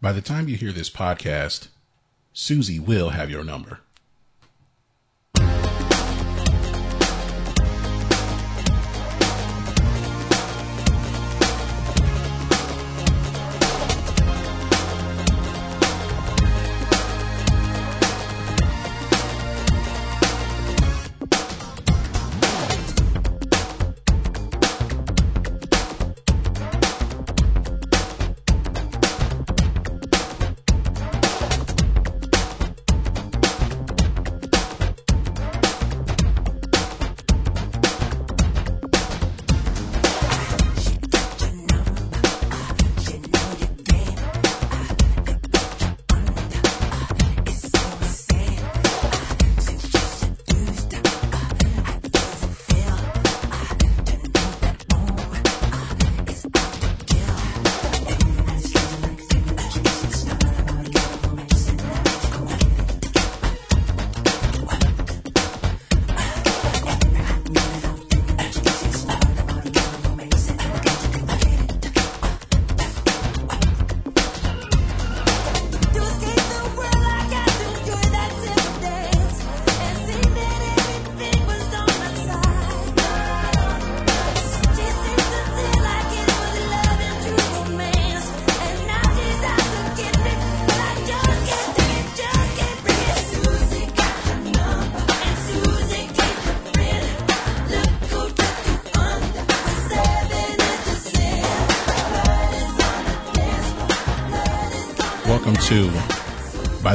By the time you hear this podcast, Susie will have your number.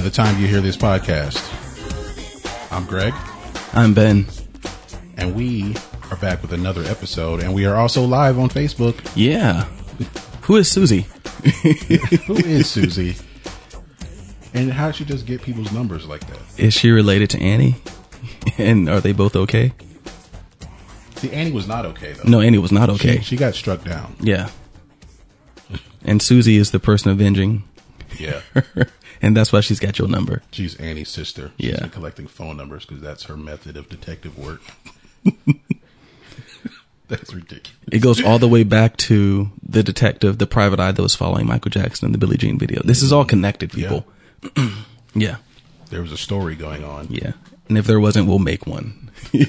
The Time You Hear This Podcast. I'm Greg, I'm Ben. and we are back with another episode, and we are also live on Facebook. Yeah. Who is Susie? Who is Susie? And how did she just get people's numbers like that? Is she related to Annie? and are they both okay? See, Annie was not okay though. No, Annie was not She- okay. She, got struck down. yeah. And Susie is the person avenging Yeah. And that's why she's got your number. She's Annie's sister. She's Yeah. been collecting phone numbers because that's her method of detective work. that's ridiculous. It goes all the way back to the detective, the private eye that was following Michael Jackson in the Billie Jean video. This is all connected, people. Yeah. There was a story going on. Yeah. And if there wasn't, we'll make one.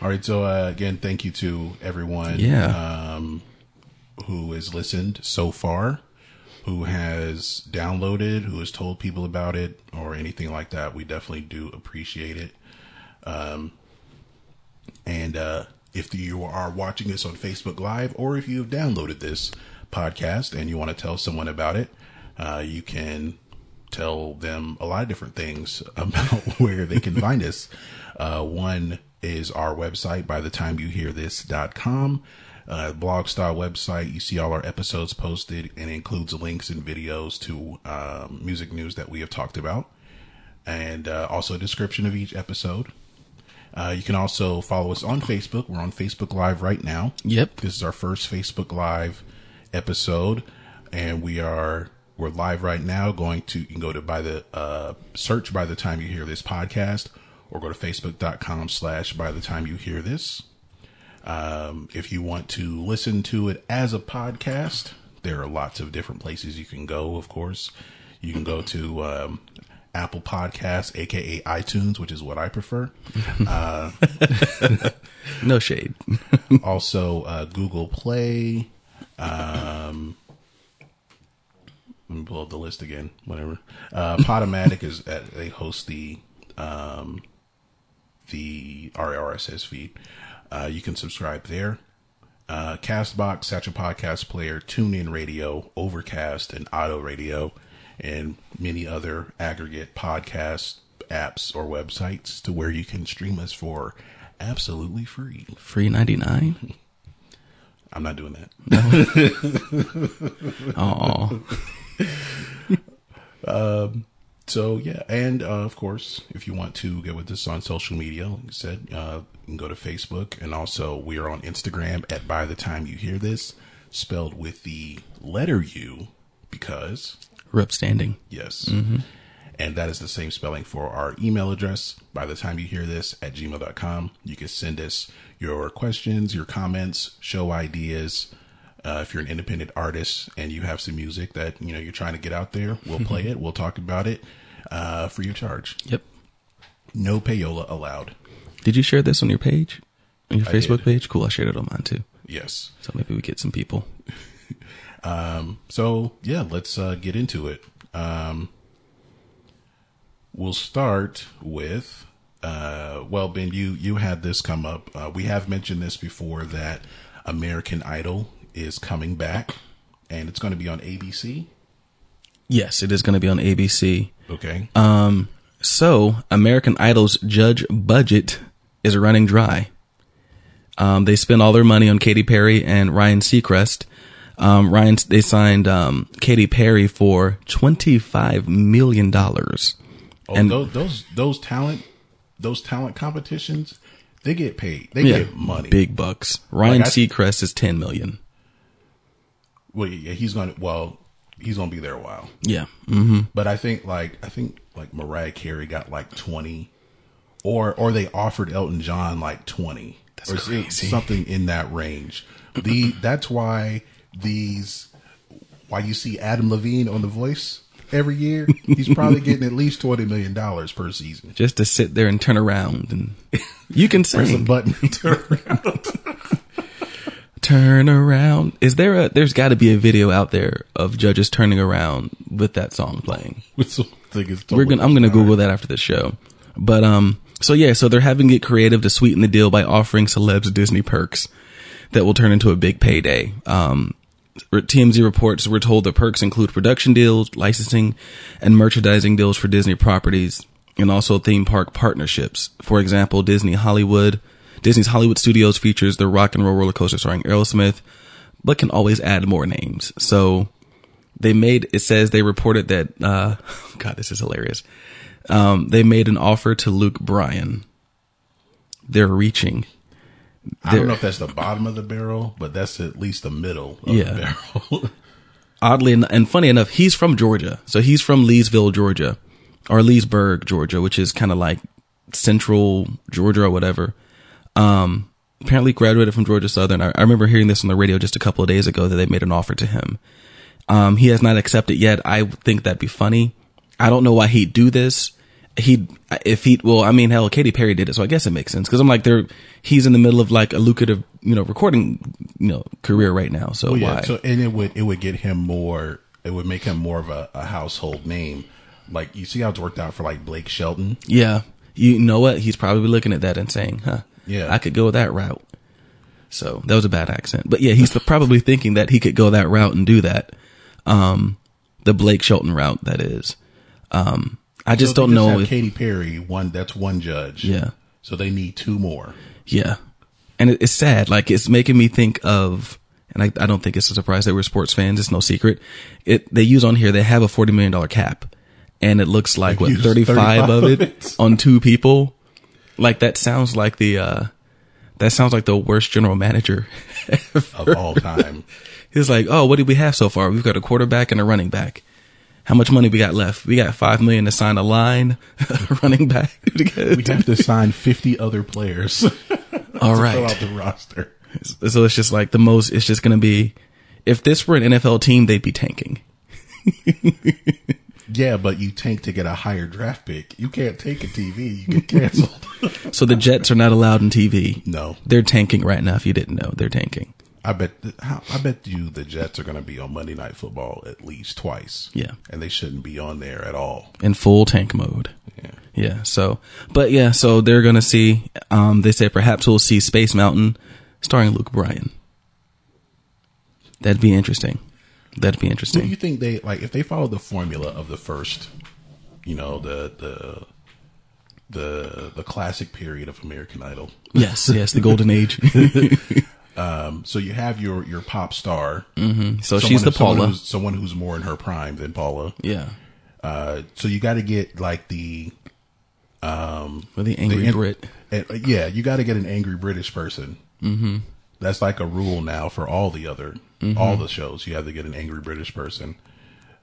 All right. So uh, again, thank you to everyone. Yeah. Um, who has listened so far, who has downloaded, who has told people about it, or anything like that. We definitely do appreciate it. Um, and uh, if you are watching this on Facebook Live, or if you have downloaded this podcast and you want to tell someone about it, uh, you can tell them a lot of different things about where they can find us. Uh, one is our website, by the time you hear this.com. Uh, blog style website. You see all our episodes posted and includes links and videos to um, music news that we have talked about and uh, also a description of each episode. Uh, you can also follow us on Facebook. We're on Facebook Live right now. Yep. This is our first Facebook Live episode, and we are we're live right now. Going to you can go to by the uh, search by the time you hear this podcast, or go to facebook.com slash by the time you hear this. Um, if you want to listen to it as a podcast, there are lots of different places you can go. Of course, you can go to um, Apple Podcasts, aka iTunes, which is what I prefer. No shade. also uh, Google Play. Um, let me pull up the list again. Whatever. Uh, Podomatic is uh, they host the um, the RRSS feed. Uh, you can subscribe there. Uh, Castbox, Satchel Podcast Player, TuneIn Radio, Overcast, and Auto Radio, and many other aggregate podcast apps or websites to where you can stream us for absolutely free. Free 99? I'm not doing that. Oh. So yeah, and uh, of course, if you want to get with us on social media, like I said, uh, you can go to Facebook, and also we are on Instagram at By the Time You Hear This, spelled with the letter U, because We're upstanding. yes, and that is the same spelling for our email address. By the time you hear this, at gmail.com, you can send us your questions, your comments, show ideas, Uh, if you're an independent artist and you have some music that you know you're trying to get out there, we'll Mm-hmm. play it. We'll talk about it uh, free of charge. Yep. No payola allowed. Did you share this on your page? On your I Facebook did. page? Cool. I shared it on mine too. Yes. So maybe we get some people. So yeah, let's uh, get into it. Um, we'll start with. Uh, well, Ben, you you had this come up. Uh, we have mentioned this before that American Idol is coming back, and it's going to be on ABC. Yes, it is going to be on ABC. Okay. Um, so American Idol's judge budget is running dry. Um, they spent all their money on Katy Perry and Ryan Seacrest. Um, Ryan, they signed um, Katy Perry for twenty five million dollars. oh, and- those, those those talent those talent competitions, they get paid. They Yeah, get money. big bucks. Ryan Like I- Seacrest is ten million. Well, yeah, he's gonna. Well, he's gonna be there a while. Yeah, hmm But I think like I think like Mariah Carey got like twenty, or or they offered Elton John like twenty, That's or crazy. something in that range. The that's why these why you see Adam Levine on The Voice every year. He's probably getting at least twenty million dollars per season. just to sit there and turn around and you can Press a sing. button. turn around. Turn around. Is there a? There's got to be a video out there of judges turning around with that song playing. Which I think is We're gonna. I'm gonna. Google that after the show. But um. So yeah. So they're having it creative to sweeten the deal by offering celebs Disney perks that will turn into a big payday. Um. TMZ reports we're told the perks include production deals, licensing, and merchandising deals for Disney properties, and also theme park partnerships. For example, Disney Hollywood, Disney's Hollywood Studios features the Rock and Roll roller coaster starring Aerosmith, but can always add more names. So they made it says they reported that uh God, this is hilarious. Um, they made an offer to Luke Bryan. They're reaching. I don't know if that's the bottom of the barrel, but that's at least the middle of Yeah. the barrel. oddly en- and funny enough, he's from Georgia. So he's from Leesville, Georgia, or Leesburg, Georgia, which is kind of like central Georgia or whatever. Um, apparently graduated from Georgia Southern. I, I remember hearing this on the radio just a couple of days ago that they made an offer to him. Um, he has not accepted yet. I think that'd be funny. I don't know why he'd do this. He, if he, well, I mean, hell, Katy Perry did it, so I guess it makes sense. Cause I'm like, they're, he's in the middle of like a lucrative, you know, recording, you know, career right now. So Well, why? so and it would it would get him more. It would make him more of a, a household name. Like you see how it's worked out for like Blake Shelton. Yeah. You know what? He's probably looking at that and saying, huh, Yeah. I could go that route. So that was a bad accent. But yeah, he's probably thinking that he could go that route and do that. Um, the Blake Shelton route, that is. Um, I just So don't they know if, Katy Perry. One that's one judge. Yeah. So they need two more. yeah. And it, it's sad. Like it's making me think of, and I, I don't think it's a surprise that we're sports fans. It's no secret. It, they use on here, they have a $40 million cap and it looks like what, use 35 of 35 it of it. on two people. Like that sounds like the, uh, that sounds like the worst general manager. of all time. He's like, oh, what do we have so far? We've got a quarterback and a running back. How much money we got left? We got five million to sign a line, running back. we have to sign fifty other players. All Fill right. out the roster. So it's just like the most. It's just going to be. If this were an NFL team, they'd be tanking. Yeah, but you tank to get a higher draft pick. You can't take a TV. You get canceled. So the Jets are not allowed in TV. no, They're tanking right now. If you didn't know, they're tanking. I bet. how- I bet you the Jets are going to be on Monday Night Football at least twice. Yeah. and they shouldn't be on there at all. in full tank mode. Yeah. Yeah. So, but yeah, so they're going to see, um, they say perhaps we'll see Space Mountain starring Luke Bryan. That'd be interesting. That'd be interesting. Do you think they like if they follow the formula of the first, you know, the the the the classic period of American Idol? yes. Yes. The golden age. Um, so you have your your pop star. so someone- she's the someone Paula. who's, someone who's more in her prime than Paula. Yeah. Uh, so you got to get like the With the angry the- Brit. uh, yeah, you got to get an angry British person. Mm-hmm. That's like a rule now for all the other Mm-hmm. all the shows. You have to get an angry British person.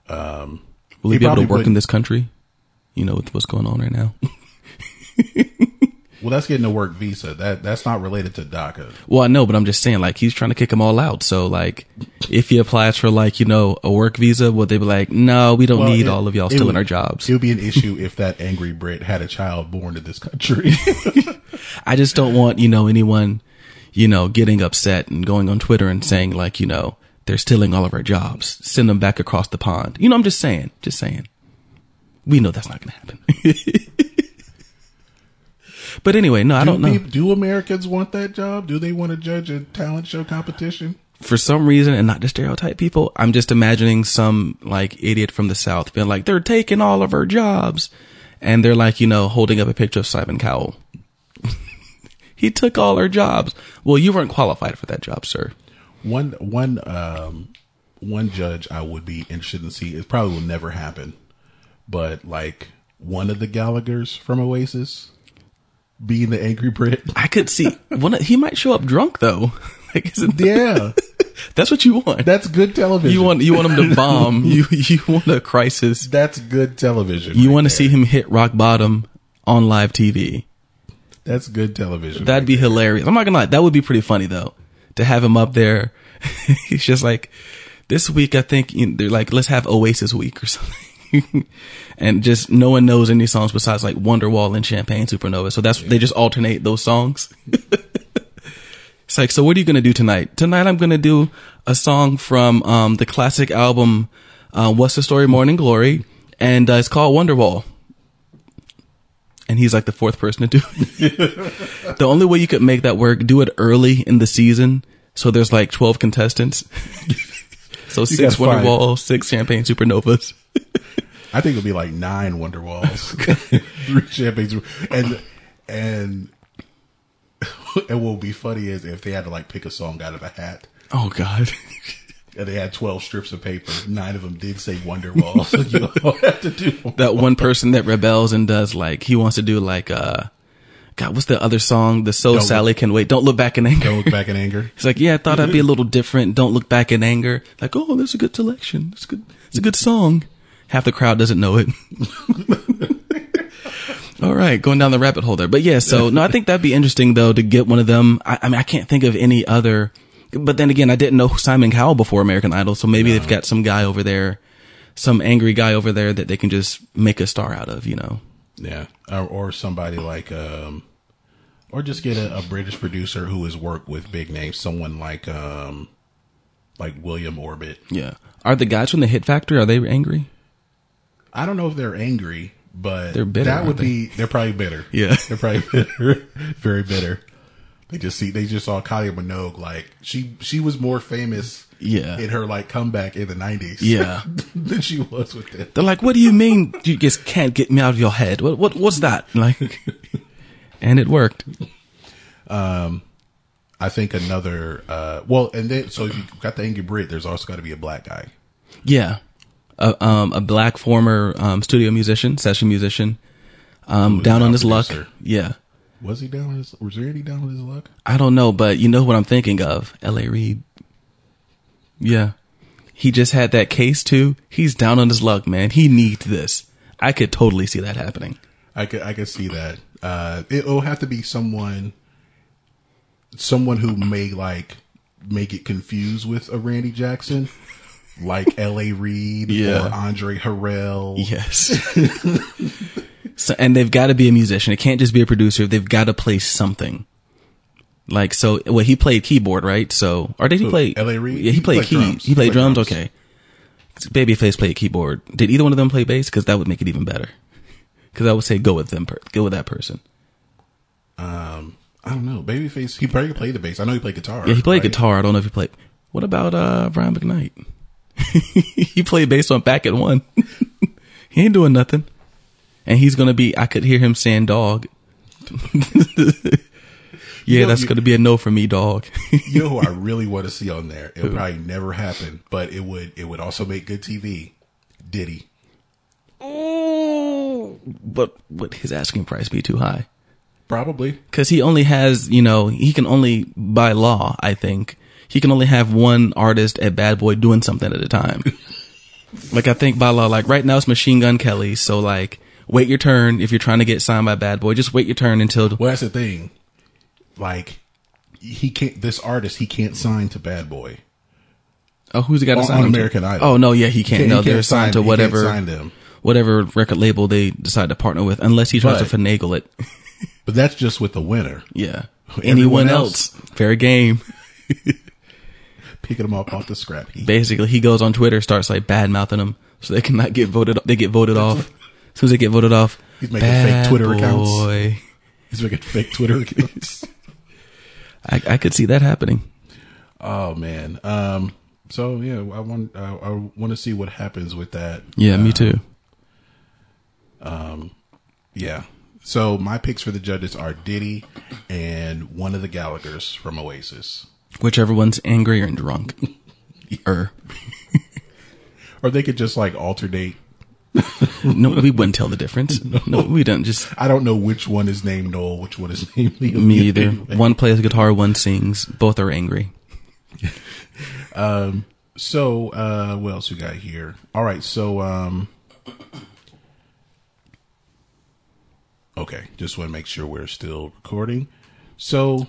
Will he be able to work in this country? You know, with what's going on right now. Well, that's getting a work visa. That that's not related to DACA. Well, I know, but I'm just saying, like, he's trying to kick them all out. So, like, if he applies for, like, you know, a work visa, would they be like, no, we don't Well, need it- all of y'all still would- in our jobs? It would be an issue if that angry Brit had a child born to this country. I just don't want, you know, anyone, you know, getting upset and going on Twitter and saying, like, you know, they're stealing all of our jobs. Send them back across the pond. You know, I'm just saying, just saying. We know that's not going to happen. but anyway, no, I don't do, know. do Americans want that job? Do they want to judge a talent show competition? for some reason, and not to stereotype people, I'm just imagining some like idiot from the South being like, they're taking all of our jobs. And they're like, you know, holding up a picture of Simon Cowell. He took all our jobs. Well, you weren't qualified for that job, sir. One one um one judge I would be interested in see. It probably will never happen, but like one of the Gallagher's from Oasis being the angry Brit. I could see one. He might show up drunk though. like, isn't Yeah, that's what you want? that's good television. you want you want him to bomb. you you want a crisis. that's good television. You right want to see him hit rock bottom on live TV. That's good television. That'd be hilarious. I'm not gonna lie. That would be pretty funny though, to have him up there. He's just like, this week I think you know, they're like, let's have Oasis week or something, and just no one knows any songs besides like Wonderwall and Champagne Supernova. So that's they just alternate those songs. it's like, so what are you gonna do tonight? Tonight I'm gonna do a song from um, the classic album, uh, "What's the Story, Morning Glory," and uh, it's called Wonderwall. And he's like the fourth person to do it. The only way you could make that work, do it early in the season. So there's like 12 contestants. so six Wonder Walls, six Champagne Supernovas. I think it'll be like nine Wonder Walls, three champagnes, and and and what will be funny is if they had to like pick a song out of a hat. Oh God. They had twelve strips of paper. Nine of them did say Wonderwall, so you all have to do that one person that rebels and does like, he wants to do like, uh, God, what's the other song? The So Sally Can Wait. Don't look back in anger. Don't look back in anger. He's like, yeah, I thought I'd be a little different. Don't look back in anger. Like, oh, that's a good selection. It's good. It's a good song. Half the crowd doesn't know it. All right, going down the rabbit hole there. But yeah, so no, I think that'd be interesting though to get one of them. I, I mean, I can't think of any other. But then again, I didn't know Simon Cowell before American Idol, so maybe they've got some guy over there, some angry guy over there that they can just make a star out of. You know? Yeah, or, or somebody like, um, or just get a, a British producer who has worked with big names. Someone like, um, like William Orbit. Yeah. Are the guys from the Hit Factory are they angry? I don't know if they're angry, but They're bitter, That would they? be. They're probably bitter. Yeah. they're probably bitter. Very bitter. They just see. They just saw Kylie Minogue. Like she, she was more famous. Yeah. In her like comeback in the nineties. Yeah. than she was with it. They're like, "What do you mean you just can't get me out of your head? What what what's that?" Like, and it worked. Um I think another. uh Well, and then so if you got the angry Brit, there's also got to be a black guy. Yeah, a um a black former um studio musician, session musician, um down on his luck. Yeah, Was he down? His, was any down on his luck? I don't know, but you know what I'm thinking of? L.A. Reid. Yeah, he just had that case too. He's down on his luck, man. He needs this. I could totally see that happening. I could I could see that. Uh It'll have to be someone, someone who may like make it confused with a Randy Jackson, like L.A. Reid Yeah. or Andre Harrell. Yes. so, and they've got to be a musician. It can't just be a producer. They've got to play something. Like so, well, he played keyboard, right? So, or did he Who, play L.A. Reid? Yeah, he, He played, played keys. He played He played drums. drums. Okay. Babyface played keyboard. Did either one of them play bass? Because that would make it even better. Because I would say go with them. Per- go with that person. Um, I don't know. Babyface. He probably played the bass. I know he played guitar. Yeah, he played right? guitar. I don't know if he played. What about uh Brian McKnight? he played bass on Back at One. he ain't doing nothing, and he's gonna be. I could hear him saying "dog." yeah, know, that's you- gonna be a no for me, dog. You know who I really want to see on there? It'll probably never happen, but it would. It would also make good TV. Diddy. Mm. but would his asking price be too high? Probably. Because he only has, you know, he can only by law. I think he can only have one artist at Bad Boy doing something at a time. like I think by law, like right now it's Machine Gun Kelly. So like wait your turn if you're trying to get signed by Bad Boy. Just wait your turn until Well, that's the thing. Like, he can't. This artist, he can't sign to Bad Boy. oh, who's the guy to sign on? American Idol. Oh no, yeah, he can't. He no, can't they're sign- signed to whatever sign them. whatever record label they decide to partner with, unless he tries But- to finagle it. But that's just with the winner. yeah. Everyone Anyone else- else, fair game. Picking them up off the scrap heap. Basically, he goes on Twitter, starts like bad mouthing them, so they cannot get voted. They get voted off. As soon as they get voted off, He's making fake Twitter accounts. He's making fake Twitter accounts. I, I could see that happening. oh man. Um. So yeah, I want I, I want to see what happens with that. Yeah, me too. Um. Yeah. So my picks for the judges are Diddy and one of the Gallagher's from Oasis. Whichever one's angry or drunk. er. Or they could just like alternate. No, we wouldn't tell the difference. No, no. we don't. Just I don't know which one is named Noel, which one is named me either. One plays guitar, one sings. Both are angry. um. So, uh, what else we got here? All right. So, um, okay. Just want to make sure we're still recording. So,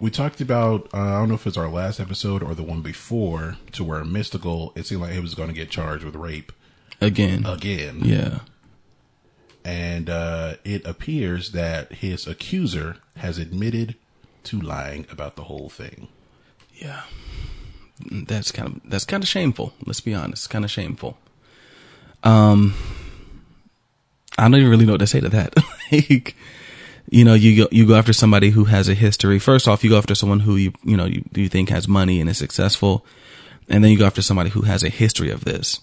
we talked about, uh, I don't know if it's our last episode or the one before, to where Mystikal, it seemed like he was going to get charged with rape Again. again. yeah. And, uh, it appears that his accuser has admitted to lying about the whole thing. Yeah. That's kind of that's kind of shameful. Let's be honest, kind of shameful. Um, I don't even really know what to say to that. like, you know, you go you go after somebody who has a history. First off, you go after someone who you you know you, you think has money and is successful, and then you go after somebody who has a history of this,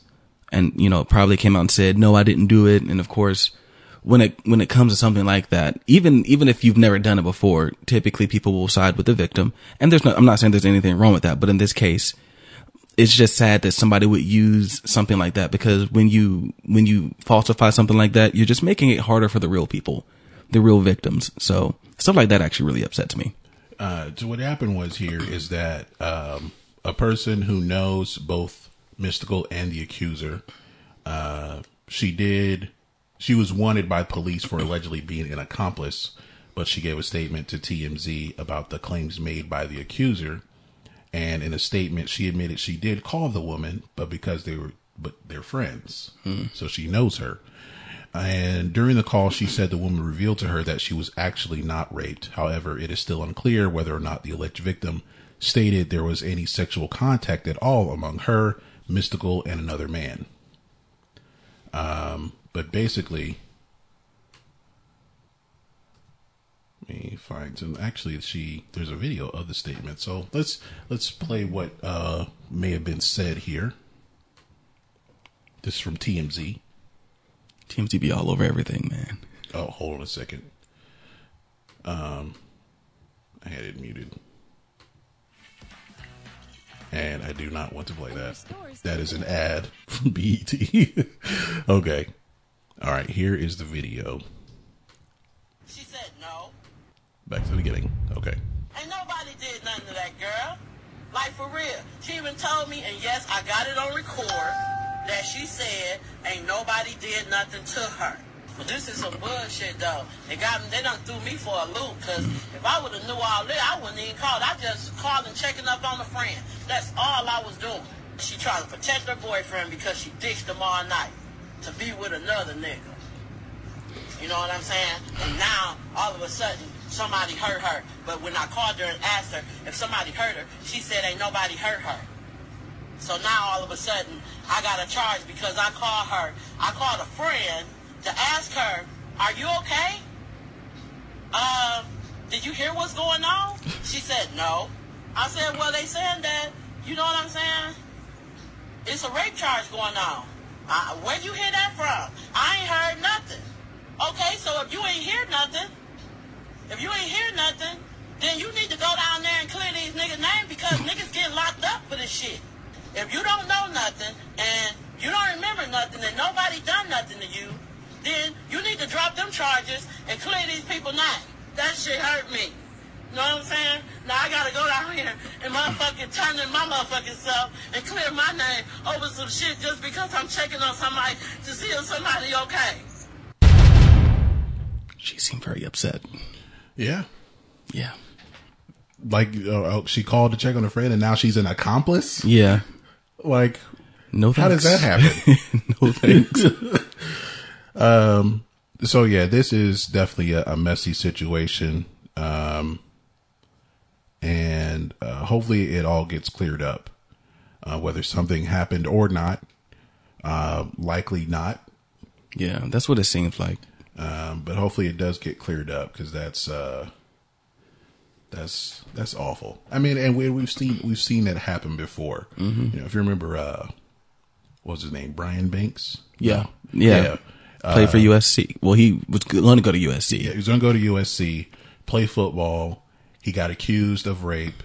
and you know probably came out and said, "No, I didn't do it." And of course, when it when it comes to something like that, even even if you've never done it before, typically people will side with the victim. And there's no, I'm not saying there's anything wrong with that, but in this case, it's just sad that somebody would use something like that because when you when you falsify something like that, you're just making it harder for the real people, the real victims. So stuff like that actually really upsets me. uh, so what happened was here is that um, a person who knows both Mystikal and the accuser uh, she did she was wanted by police for allegedly being an accomplice but she gave a statement to tmz about the claims made by the accuser and in a statement she admitted she did call the woman but because they were but they're friends so she knows her and during the call, she said the woman revealed to her that she was actually not raped. However, it is still unclear whether or not the alleged victim stated there was any sexual contact at all among her, Mystikal, and another man. Um, but basically, let me find some. Actually, she there's a video of the statement. So let's let's play what uh, may have been said here. This is from TMZ. TMZ be all over everything, man. Oh, hold on a second. Um, I had it muted. And I do not want to play that. That is an ad from BET. okay. All right, here is the video. She said no. Back to the beginning. Okay. Ain't nobody did nothing to that girl. Like for real. She even told me, and yes, I got it on record, that she said ain't nobody did nothing to her. But this is some bullshit though. They got me, they done threw me for a loop, cause if I would've knew all that, I wouldn't even called. I just called and checking up on a friend. That's all I was doing. She trying to protect her boyfriend because she ditched him all night to be with another nigga. You know what I'm saying? And now, all of a sudden, somebody hurt her. But when I called her and asked her if somebody hurt her, she said ain't nobody hurt her. So now, all of a sudden, I got a charge because I called her. I called a friend to ask her, are you okay? Um, did you hear what's going on? She said, no. I said, well, they saying that, you know what I'm saying? It's a rape charge going on. Uh, where'd you hear that from? I ain't heard nothing. Okay, so if you ain't hear nothing, if you ain't hear nothing, then you need to go down there and clear these niggas' names because niggas getting locked up for this shit. If you don't know nothing and you don't remember nothing and nobody done nothing to you, then you need to drop them charges and clear these people names. That shit hurt me. You know what I'm saying? Now I gotta go down here and motherfucking turn in my motherfucking self and clear my name over some shit just because I'm checking on somebody to see if somebody okay. she seemed very upset. Yeah. Yeah. Like uh, oh, she called to check on a friend, and now she's an accomplice. Yeah. Like, No how does that happen? no thanks. Um. So yeah, this is definitely a, a messy situation, um, and uh, hopefully it all gets cleared up. Uh, whether something happened or not, uh, likely not, yeah, that's what it seems like. um, but hopefully it does get cleared up because that's uh, that's that's awful. I mean, and we, we've seen we've seen that happen before. Mm-hmm. You know, if you remember, uh, what was his name, Brian Banks? Yeah. Yeah. Play for uh, USC. Well, he was going to go to USC. Yeah, he was going to go to USC, play football. He got accused of rape,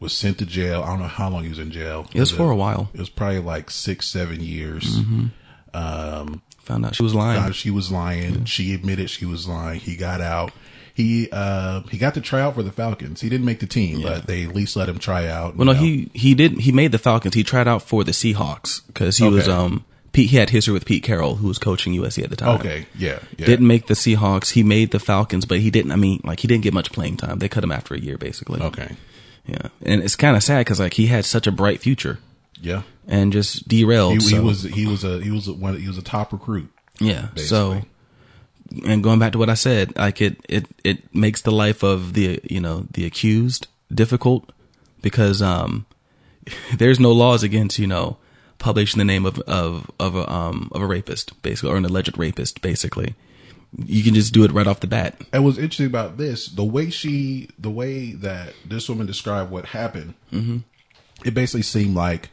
was sent to jail. I don't know how long he was in jail. It was for a while. It was probably like six, seven years. Mm-hmm. Um, found out she was lying. Found she was lying. She admitted she was lying. He got out. He uh he got to try out for the Falcons. He didn't make the team, but they at least let him try out. Well, no, know. he he did he made the Falcons. He tried out for the Seahawks because he was um Pete. He had history with Pete Carroll, who was coaching USC at the time. okay, yeah, yeah. Didn't make the Seahawks. He made the Falcons, but he didn't. I mean, like he didn't get much playing time. They cut him after a year, basically. okay, Yeah, and it's kind of sad because like he had such a bright future yeah. and just derailed. He, he so- was he was a he was a, one he was a top recruit. Yeah. So, basically. And going back to what I said, like it, it, it makes the life of the, you know, the accused difficult because, um, there's no laws against, you know, publishing the name of, of, of a, um, of a rapist, basically, or an alleged rapist, basically. You can just do it right off the bat. And what's interesting about this, the way she, the way that this woman described what happened, Mm-hmm. it basically seemed like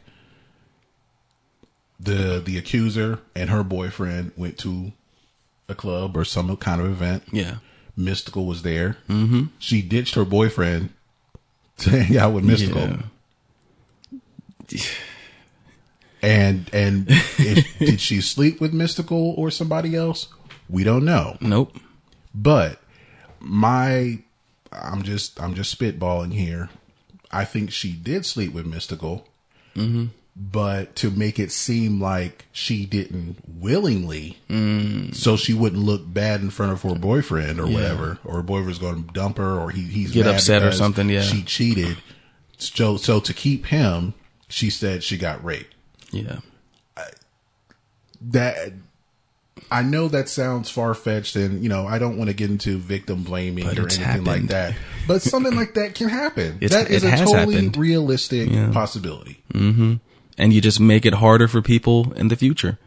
the the accuser and her boyfriend went to a club or some kind of event. Yeah. Mystikal was there. Mm-hmm. She ditched her boyfriend to hang out with Mystikal. Yeah. And and if, did she sleep with Mystikal or somebody else? We don't know. Nope. But my I'm just I'm just spitballing here. I think she did sleep with Mystikal. But to make it seem like she didn't willingly, so she wouldn't look bad in front of her boyfriend or whatever, or her boyfriend's going to dump her, or he, he's Get upset or something, yeah. she cheated. So, so to keep him, she said she got raped Yeah. that I know that sounds far fetched, and you know I don't want to get into victim blaming But or anything like that. But something like that can happen. It's- that is a totally happened. realistic Yeah. possibility. Mm-hmm. And you just make it harder for people in the future.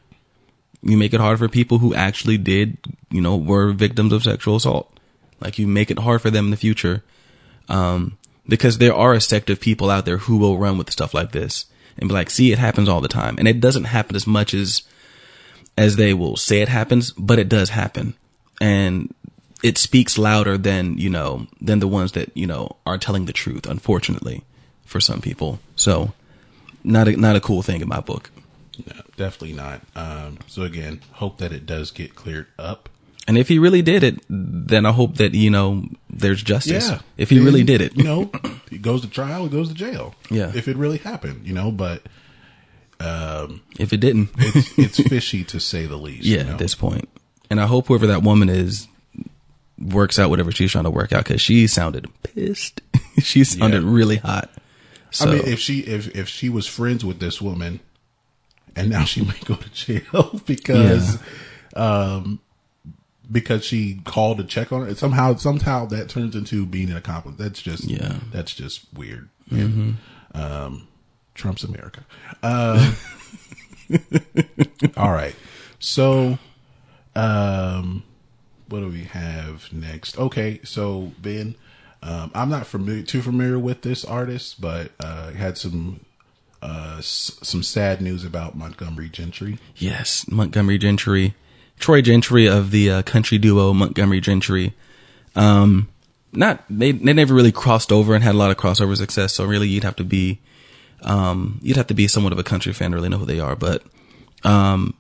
You make it hard for people who actually did, you know, were victims of sexual assault. Like you make it hard for them in the future, um, because there are a sect of people out there who will run with stuff like this and be like, "See, it happens all the time," and it doesn't happen as much as as they will say it happens, but it does happen, and it speaks louder than you know than the ones that you know are telling the truth. Unfortunately, for some people, so not a, not a cool thing in my book. No, definitely not. Um, so again, hope that it does get cleared up. And if he really did it, then I hope that you know there's justice. Yeah, If he And, really did it, you know, he goes to trial, he goes to jail. Yeah. if it really happened, you know. But if it didn't, it's, it's fishy to say the least. yeah, you know? at this point. And I hope whoever that woman is works out whatever she's trying to work out because she sounded pissed. she sounded Yeah. really hot. So I mean, if she if if she was friends with this woman, and now she might go to jail because, um, because she called to check on her. Somehow, somehow that turns into being an accomplice. That's just Yeah. That's just weird. And, um, Trump's America. Um, all right. So, um, what do we have next? Okay, so Ben, um, I'm not familiar too familiar with this artist, but uh, had some uh, s- some sad news about Montgomery Gentry. yes, Montgomery Gentry, Troy Gentry of the uh, country duo Montgomery Gentry. Um, not they they never really crossed over and had a lot of crossover success. So really, you'd have to be um, you'd have to be somewhat of a country fan to really know who they are. But um,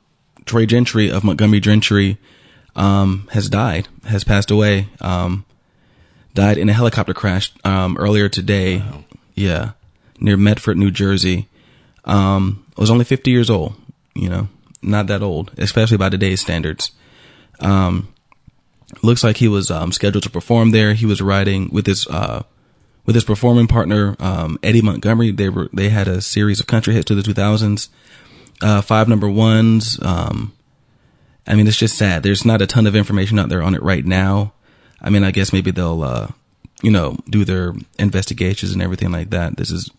Troy Gentry of Montgomery Gentry um, has died, has passed away. Um, died in a helicopter crash um, earlier today. Yeah, near Medford, New Jersey. Um, was only 50 years old. You know, not that old, especially by today's standards. Um, looks like he was um, scheduled to perform there. He was riding with his uh, with his performing partner um, Eddie Montgomery. They were they had a series of country hits to the 2000s, uh, five number ones. Um, I mean, it's just sad. There's not a ton of information out there on it right now. I mean, I guess maybe they'll uh, you know do their investigations and everything like that. This is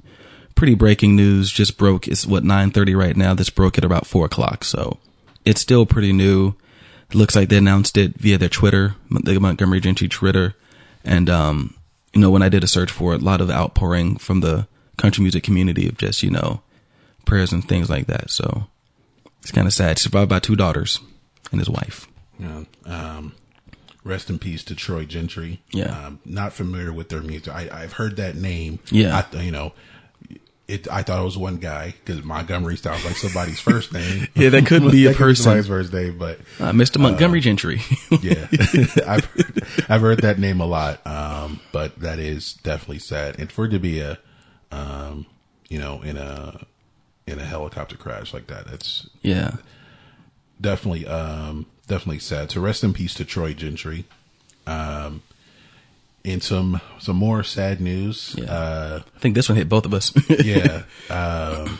pretty breaking news. Just broke. It's what 9:30 right now. This broke at about four o'clock, so it's still pretty new. It looks like they announced it via their Twitter, the Montgomery Gentry Twitter, and um, you know when I did a search for it, a lot of outpouring from the country music community of just you know prayers and things like that. So it's kind of sad. Survived by two daughters and his wife. Yeah. Um, rest in peace to Troy Gentry. Yeah. Um, not familiar with their music. I, I've heard that name. Yeah. I, you know, it. I thought it was one guy because Montgomery sounds like somebody's first name. Yeah, that could be a That could person. Somebody's first name, but Uh, Mr. Montgomery Gentry. yeah, I've heard, I've heard that name a lot. Um, but that is definitely sad, and for it to be a, um, you know, in a in a helicopter crash like that, that's yeah. definitely um definitely sad. So rest in peace to Troy Gentry. Um in some some more sad news. Yeah. Uh I think this one hit both of us. yeah. Um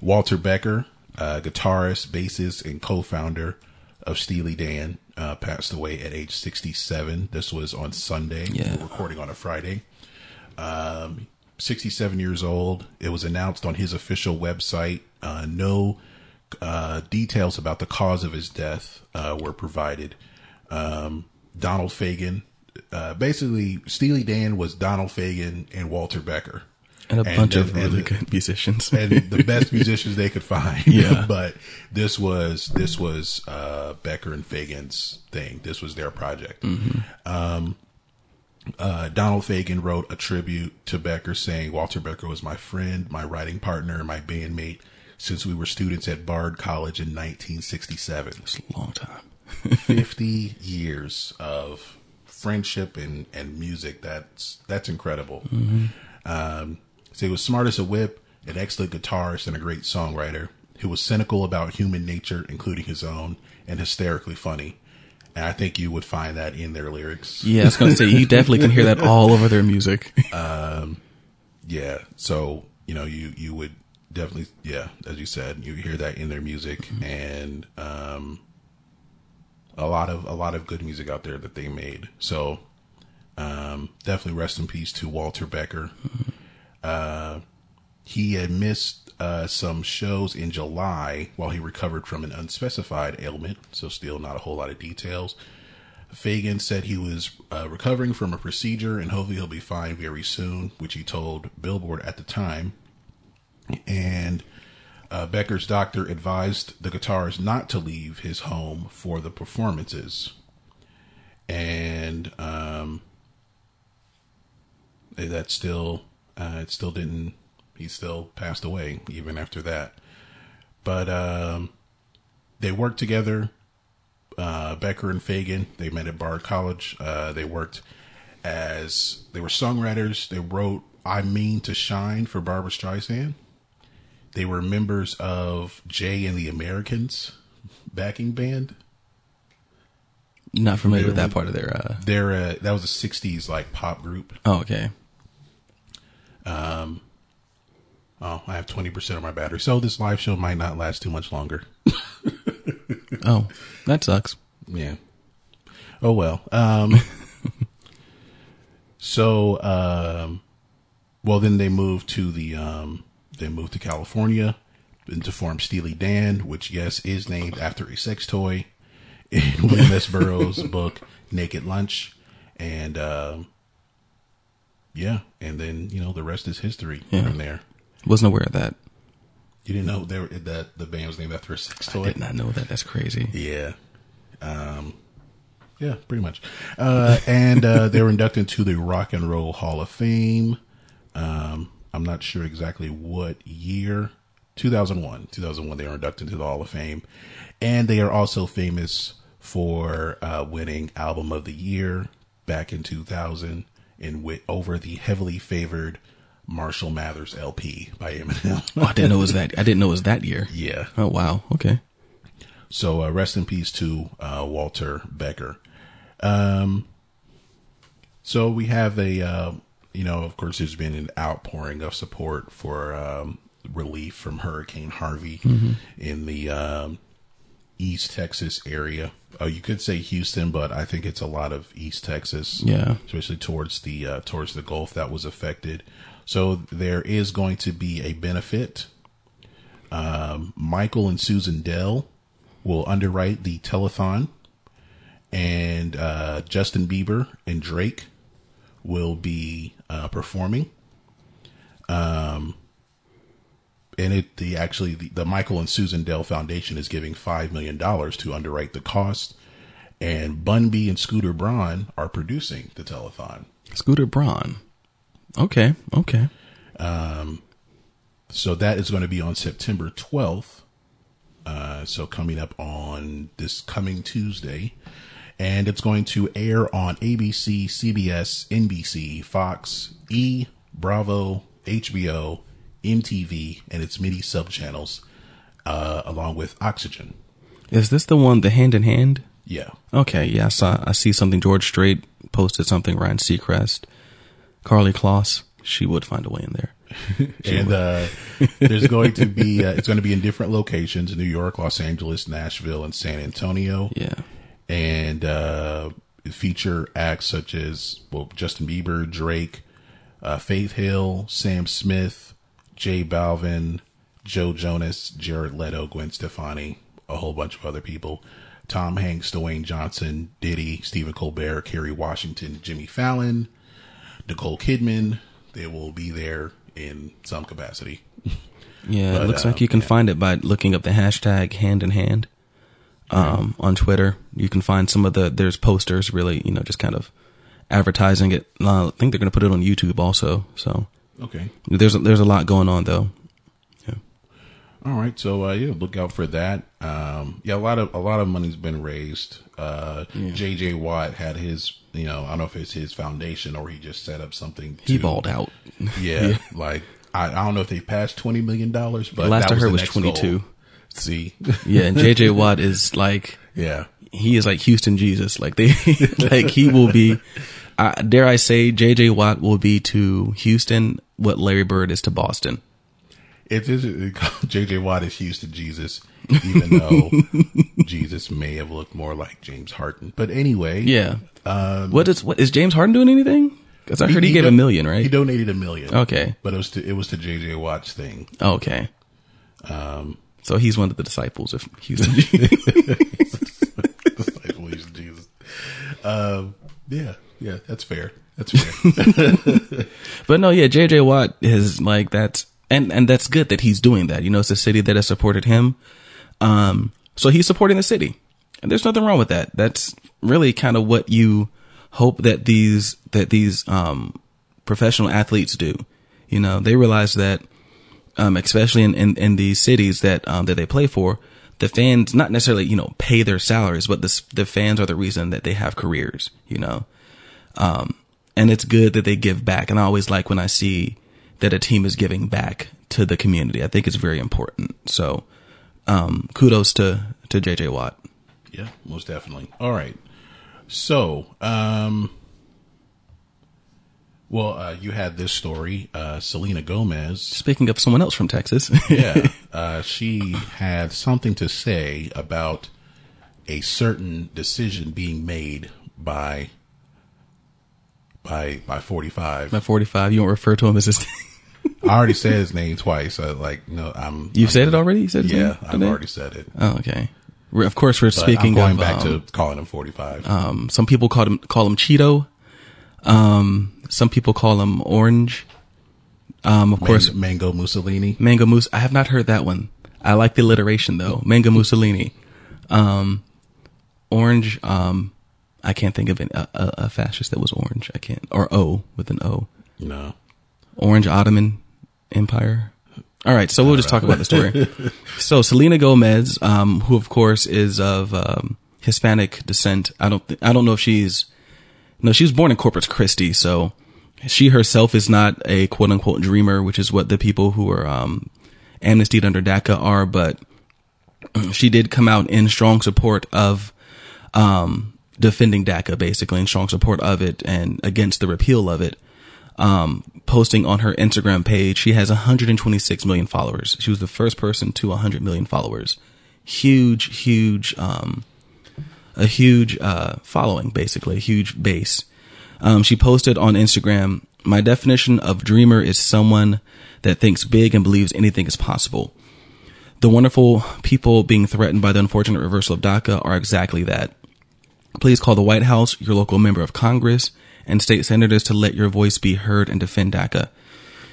Walter Becker, uh guitarist, bassist and co-founder of Steely Dan, uh passed away at age 67. This was on Sunday. Yeah. We're recording on a Friday. Um 67 years old. It was announced on his official website. Uh no uh, details about the cause of his death uh, were provided. Um, Donald Fagen, uh, basically, Steely Dan was Donald Fagen and Walter Becker, and a bunch of really and- good musicians. and the best musicians they could find. Yeah. but this was this was uh, Becker and Fagen's thing. This was their project. Um, uh, Donald Fagen wrote a tribute to Becker, saying, "Walter Becker was my friend, my writing partner, my bandmate." Since we were students at Bard College in 1967. It's a long time. 50 years of friendship and, and music. That's that's incredible. Um, so he was smart as a whip, an excellent guitarist, and a great songwriter. He was cynical about human nature, including his own, and hysterically funny. And I think you would find that in their lyrics. Yeah, I was gonna say you definitely can hear that all over their music. Yeah. So, you know, you, you would definitely, yeah, as you said, you hear that in their music and, um, a lot of, a lot of good music out there that they made. So, um, definitely rest in peace to Walter Becker. Uh, he had missed, uh, some shows in July while he recovered from an unspecified ailment. So still not a whole lot of details. Fagen said he was uh, recovering from a procedure and hopefully he'll be fine very soon, which he told Billboard at the time. And uh, Becker's doctor advised the guitarist not to leave his home for the performances. And um, that still, uh, it still didn't, he still passed away even after that. But um, they worked together uh, Becker and Fagen. They met at Bard College. Uh, they worked as they were songwriters. They wrote "I Mean to Shine" for Barbra Streisand. They were members of Jay and the Americans backing band. Not familiar with that part of their. uh They're uh, that was a '60s like pop group. Oh, okay. Oh, I have twenty percent of my battery, so this live show might not last too much longer. Oh, that sucks. Yeah. Oh well. Um so um well then they moved to the um they moved to California and to form Steely Dan, which yes is named after a sex toy in William S. Burroughs' book Naked Lunch. And um yeah, and then you know the rest is history Yeah. from there. Wasn't aware of that. You didn't know there that the band was named after a sex I toy? did not know that. That's crazy. Yeah. Um, yeah, pretty much. Uh, and uh, they were inducted into the Rock and Roll Hall of Fame. Um, I'm not sure exactly what year. 2001. 2001, they were inducted into the Hall of Fame. And they are also famous for uh, winning Album of the Year back in 2000 in over the heavily favored Marshall Mathers LP by Eminem. Oh, I didn't know it was that. I didn't know it was that year. yeah. Oh wow. Okay. So uh, rest in peace to uh, Walter Becker. Um, So we have a, uh, you know, of course, there's been an outpouring of support for um, relief from Hurricane Harvey in the um, East Texas area. Oh, you could say Houston, but I think it's a lot of East Texas. Yeah. especially towards the uh, towards the Gulf that was affected. So there is going to be a benefit. Um, Michael and Susan Dell will underwrite the telethon, and uh, Justin Bieber and Drake will be uh, performing. Um, and it the actually the, the Michael and Susan Dell Foundation is giving five million dollars to underwrite the cost, and Bun B and Scooter Braun are producing the telethon. Scooter Braun. Okay, okay. Um, so that is going to be on September 12th. Uh, so coming up on this coming Tuesday. And it's going to air on ABC, CBS, NBC, Fox, E, Bravo, HBO, MTV, and its many subchannels, uh, along with Oxygen. Is this the one, the hand in hand? Yeah. Okay, yeah, I saw. I see something. George Strait posted something. Ryan Seacrest, Karlie Kloss. She would find a way in there. and uh, there's going to be uh, it's going to be in different locations: New York, Los Angeles, Nashville, and San Antonio. Yeah. And uh, feature acts such as well Justin Bieber, Drake, uh, Faith Hill, Sam Smith, J Balvin, Joe Jonas, Jared Leto, Gwen Stefani, a whole bunch of other people. Tom Hanks, Dwayne Johnson, Diddy, Stephen Colbert, Kerry Washington, Jimmy Fallon, Nicole Kidman. They will be there in some capacity. Yeah, But, it looks uh, like you can yeah. find it by looking up the hashtag hand in hand um, on Twitter. You can find some of the there's posters really, you know, just kind of advertising it. Uh, I think they're going to put it on YouTube also. So Okay. there's a, there's a lot going on though. Yeah. All right, so uh, yeah, look out for that. Um, yeah, a lot of a lot of money's been raised. Uh, J.J. Watt had his, you know, I don't know if it's his foundation or he just set up something. He balled out. Yeah, like I, I don't know if they passed twenty million dollars, but The last I heard was 22. See, Yeah, and JJ Watt is like yeah, he is like Houston Jesus. Like they like he will be. Dare I say, JJ Watt will be to Houston what Larry Bird is to Boston. it is J.J. Watt is Houston Jesus, even though Jesus may have looked more like James Harden. But anyway, Yeah. what is what is James Harden doing anything? Because I heard he, gave a million, right? He donated a million. Okay. but it was to it was to J.J. Watt's thing. Okay. Um, So he's one of the disciples of Houston. disciple of Jesus. Um, yeah, yeah, that's fair. That's fair. but no, yeah, JJ Watt is like that's and and that's good that he's doing that. You know, it's a city that has supported him. Um, so he's supporting the city. And there's nothing wrong with that. That's really kind of what you hope that these that these um professional athletes do. You know, they realize that um, especially in, in, in these cities that um, that they play for, the fans not necessarily you know pay their salaries, but the the fans are the reason that they have careers. You know, um, and it's good that they give back. And I always like when I see that a team is giving back to the community. I think it's very important. So, um, kudos to to JJ Watt. yeah, most definitely. All right. So, um, well, uh, you had this story, uh, Selena Gomez. Speaking of someone else from Texas, Yeah, uh, she had something to say about a certain decision being made by by by forty five. By 45, you don't refer to him as his. I already said his name twice. So like, no, I'm. You've I'm- said it already. You said Yeah, name I've today? already said it. Oh, okay. We're, of course, we're But speaking I'm going of back um, to calling him 45. Um, some people call him call him Cheeto. Um, some people call him Orange. Um, of course, Mango Mussolini. Mango Moose. I have not heard that one. I like the alliteration though. Mango Mussolini. Um, orange. Um, I can't think of an, a, a, a fascist that was orange. I can't. Or O with an O. No. Orange Ottoman Empire. All right, so we'll just talk about the story. so Selena Gomez, um, who of course is of um, Hispanic descent. I don't. Th- I don't know if she's. No, she was born in Corpus Christi, so she herself is not a quote unquote dreamer, which is what the people who are um, amnestied under DACA are. But she did come out in strong support of um, defending DACA basically in strong support of it and against the repeal of it. Um, posting on her Instagram page, she has 126 million followers. She was the first person to 100 million followers. Huge, huge, um, a huge uh, following, basically, a huge base. Um, she posted on Instagram, My definition of dreamer is someone that thinks big and believes anything is possible. The wonderful people being threatened by the unfortunate reversal of DACA are exactly that. Please call the White House, your local member of Congress, and state senators to let your voice be heard and defend DACA.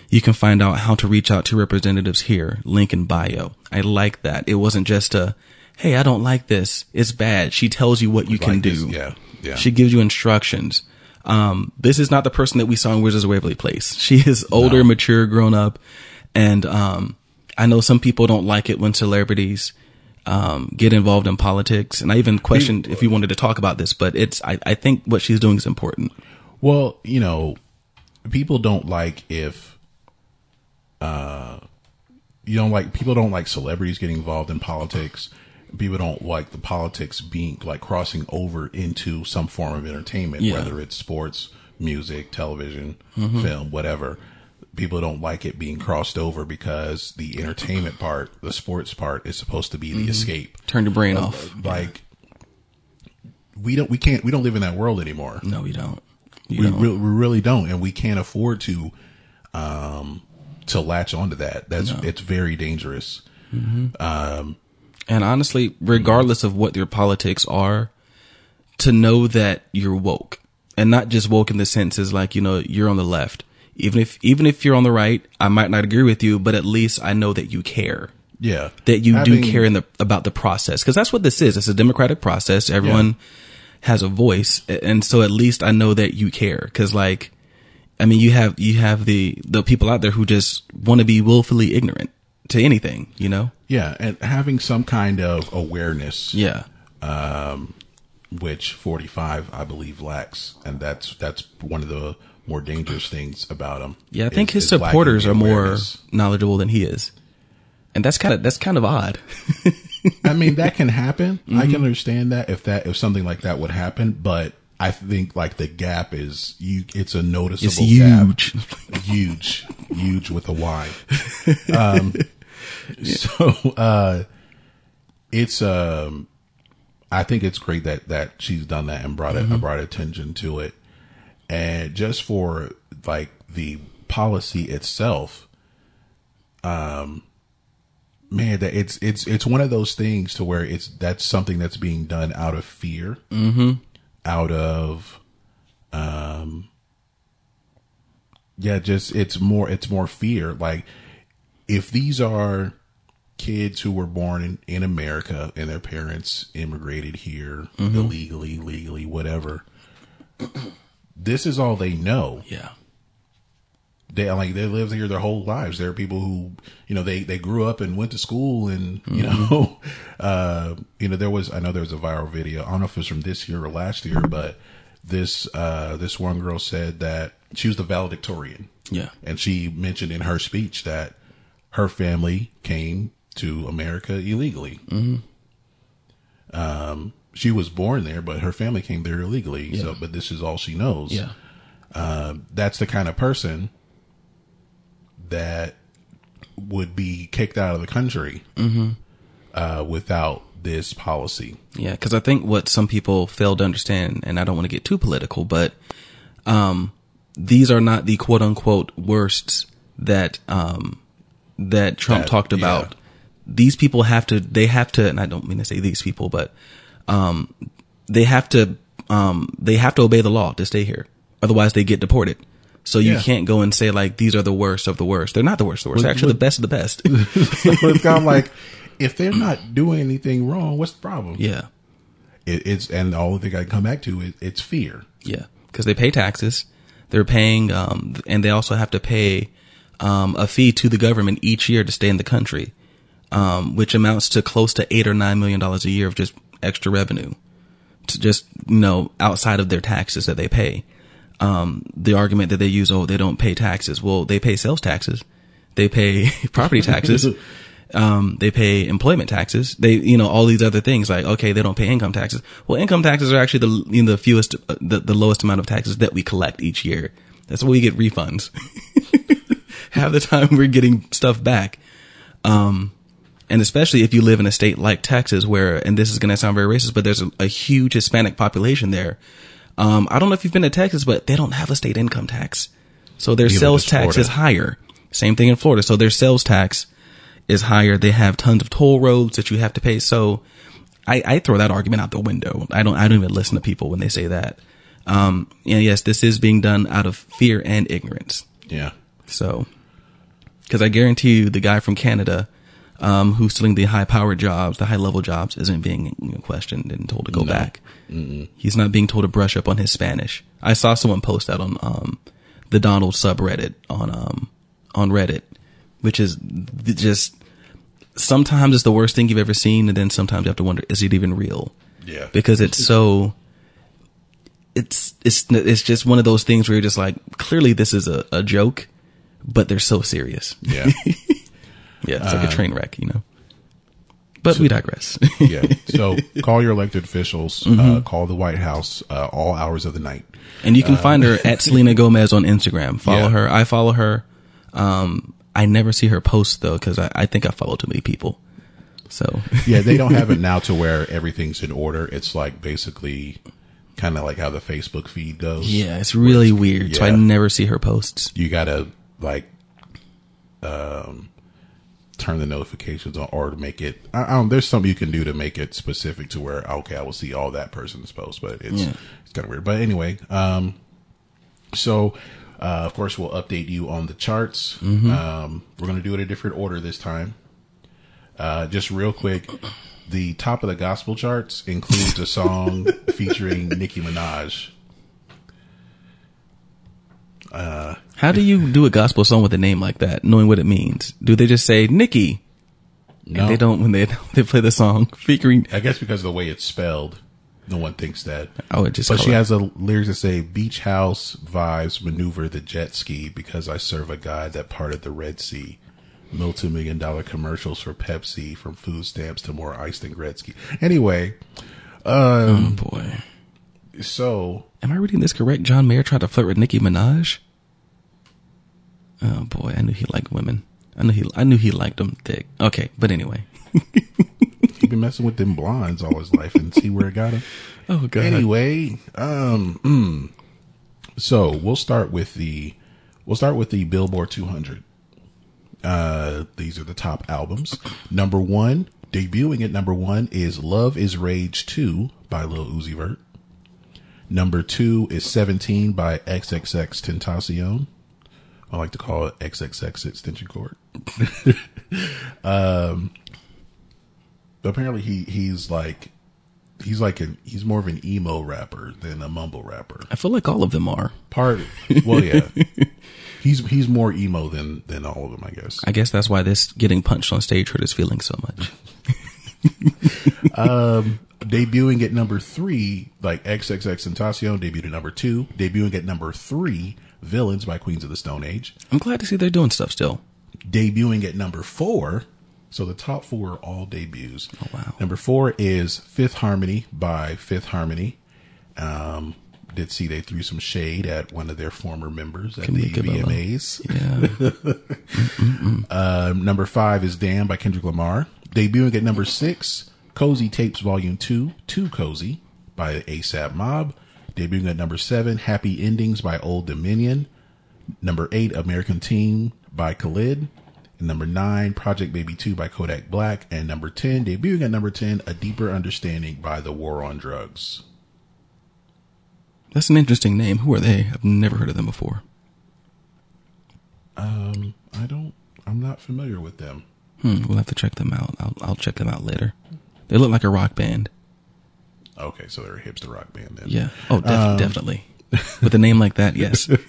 You can find out how to reach out to representatives here. Link in bio. I like that. It wasn't just a, hey, I don't like this. It's bad. She tells you what you can Like do. this, yeah, yeah. She gives you instructions. Um, this is not the person that we saw in Wizards of Waverly Place. She is older, No. mature, grown up, and um, I know some people don't like it when celebrities um, get involved in politics. And I even questioned if you wanted to talk about this, but it's I, I think what she's doing is important. Well, you know, people don't like if, uh, you don't like people don't like celebrities getting involved in politics. People don't like the politics being like crossing over into some form of entertainment, Yeah. whether it's sports, music, television, mm-hmm. film, whatever. People don't like it being crossed over because the entertainment part, the sports part, is supposed to be the mm-hmm. escape. Turn your brain off. Like we don't, we can't, we don't live in that world anymore No, you don't. You we, don't. re- we really don't and we can't afford to um to latch onto that that's it's very dangerous mm-hmm. um, And honestly, regardless of what your politics are, to know that you're woke and not just woke in the sense is like, you know, you're on the left. Even if, even if you're on the right, I might not agree with you, but at least I know that you care. yeah That you Having- do care in the, about the process. Cause that's what this is. It's a democratic process. Everyone has a voice. And so at least I know that you care. Cause like, I mean, you have, you have the, the people out there who just want to be willfully ignorant to anything, you know? Yeah and having some kind of awareness Yeah. which 45 i believe lacks and that's that's one of the more dangerous things about him Yeah, I think is- his is supporters are more knowledgeable than he is, and that's kind of that's kind of odd. I mean, that can happen. I Mm-hmm. can understand that if that if something like that would happen, but I think like the gap is you. It's a noticeable. It's huge. gap. huge, huge with a Y. Um, so uh, it's um, I think it's great that that she's done that and brought it Mm-hmm. brought attention to it, and just for like the policy itself. Um, man that it's it's it's one of those things to where it's that's something that's being done out of fear mm-hmm. out of um yeah just it's more it's more fear like if these are kids who were born in, in america and their parents immigrated here illegally legally whatever this is all they know Yeah, they like they lived here their whole lives. There are people who you know they they grew up and went to school and you know uh you know there was I know there was a viral video. I don't know if it was from this year or last year, but this uh this one girl said that she was the valedictorian. yeah, And she mentioned in her speech that her family came to America illegally. Mm-hmm. Um, she was born there, but her family came there illegally. So, but this is all she knows yeah, that's the kind of person that would be kicked out of the country uh, without this policy. yeah. Because I think what some people fail to understand, and I don't want to get too political, but um, these are not the quote unquote worsts that um that Trump That- talked about. These people have to. They have to, and I don't mean to say these people, but um, they have to. Um, they have to obey the law to stay here. Otherwise, they get deported. So you Yeah. can't go and say like these are the worst of the worst. They're not the worst of the worst. They're actually the best of the best. so it's kind of like if they're not doing anything wrong, what's the problem? yeah. It, it's and the only thing I come back to is it's fear. Yeah, because they pay taxes. They're paying, um, and they also have to pay um, a fee to the government each year to stay in the country, um, which amounts to close to eight or nine million dollars a year of just extra revenue, to just you know outside of their taxes that they pay. Um, the argument that they use, oh, they don't pay taxes. Well, they pay sales taxes, they pay property taxes. Um, they pay employment taxes. They, you know, all these other things like, okay, they don't pay income taxes. Well, income taxes are actually the, you know, the fewest, uh, the, the lowest amount of taxes that we collect each year. That's why we get refunds. Half the time we're getting stuff back. Um, and especially if you live in a state like Texas where, and this is going to sound very racist, but there's a, a huge Hispanic population there. Um, I don't know if you've been to Texas, but they don't have a state income tax. So their Neither sales tax Florida. is higher. Same thing in Florida. So their sales tax is higher. They have tons of toll roads that you have to pay. So I, I throw that argument out the window. I don't, I don't even listen to people when they say that. Um, and yes, this is being done out of fear and ignorance. Yeah. So, because I guarantee you, the guy from Canada, um, who's stealing the high powered jobs, the high level jobs, isn't being you know, questioned and told to go back. He's not being told to brush up on his Spanish. I saw someone post that on um, the Donald subreddit on um, on Reddit, which is just sometimes it's the worst thing you've ever seen, and then sometimes you have to wonder, is it even real? Yeah. because it's so it's it's it's just one of those things where you're just like clearly this is a, a joke but they're so serious Yeah. yeah it's like a train wreck you know but we digress yeah. So call your elected officials, Mm-hmm. uh, call the White House, uh, all hours of the night. and you can find her at Selena Gomez on Instagram follow Yeah. her I follow her um I never see her post though because I, I think I follow too many people so Yeah, they don't have it now to where everything's in order. It's like basically kind of like how the Facebook feed goes. yeah it's really weird so I never see her posts You gotta like, um, turn the notifications on or to make it. I, I don't, there's something you can do to make it specific to where okay, I will see all that person's posts, but it's Yeah. it's kind of weird. But anyway, um, so. Uh, of course, we'll update you on the charts. Um, we're going to do it a different order this time. Uh, just real quick, the top of the gospel charts includes a song featuring Nicki Minaj. How do you do a gospel song with a name like that knowing what it means do they just say Nikki No, And they don't when they they play the song featuring. I guess because of the way it's spelled, no one thinks that. I would just. But she it- has a lyrics that say, "Beach house vibes maneuver the jet ski because I serve a God that parted the Red Sea." Multi-million dollar commercials for Pepsi, from food stamps to more ice than Gretzky. Anyway, um, Oh boy, so am I reading this correct? John Mayer tried to flirt with Nicki Minaj. Oh boy, I knew he liked women. I knew he. I knew he liked them thick. Okay, but anyway. he been messing with them blondes all his life and see where it got him. Oh god. Anyway, um, mm. so we'll start with the we'll start with the Billboard 200. Uh, these are the top albums. Number one, debuting at number one is "Love Is Rage 2" by Lil Uzi Vert. Number two is "17" by XXX Tentacion. I like to call it XXX extension cord. um, apparently he he's like he's like an he's more of an emo rapper than a mumble rapper. I feel like all of them are. Part well, yeah, he's he's more emo than than all of them, I guess. I guess that's why this getting punched on stage hurt his feelings so much. Debuting at number three, like XXX Tentacion debuted at number two. Debuting at number three, Villains by Queens of the Stone Age. I'm glad to see they're doing stuff still. Debuting at number four, so the top four are all debuts. Oh, wow. Number four is Fifth Harmony by Fifth Harmony. Um, did see they threw some shade at one of their former members at the Cabello. VMAs. Yeah. Um, number five is Damn by Kendrick Lamar. Debuting at number six, Cozy Tapes Volume 2, Too Cozy by ASAP Mob. Debuting at number seven, Happy Endings by Old Dominion. Number eight, American Teen by Khalid. And number nine, Project Baby 2 by Kodak Black. And number 10, debuting at number 10, A Deeper Understanding by The War on Drugs. That's an interesting name. Who are they? I've never heard of them before. Um, I don't, I'm not familiar with them. Hmm, we'll have to check them out. I'll, I'll check them out later. They look like a rock band. Okay, so they're a hipster rock band then. Yeah. Oh, def- definitely. With a name like that, yes.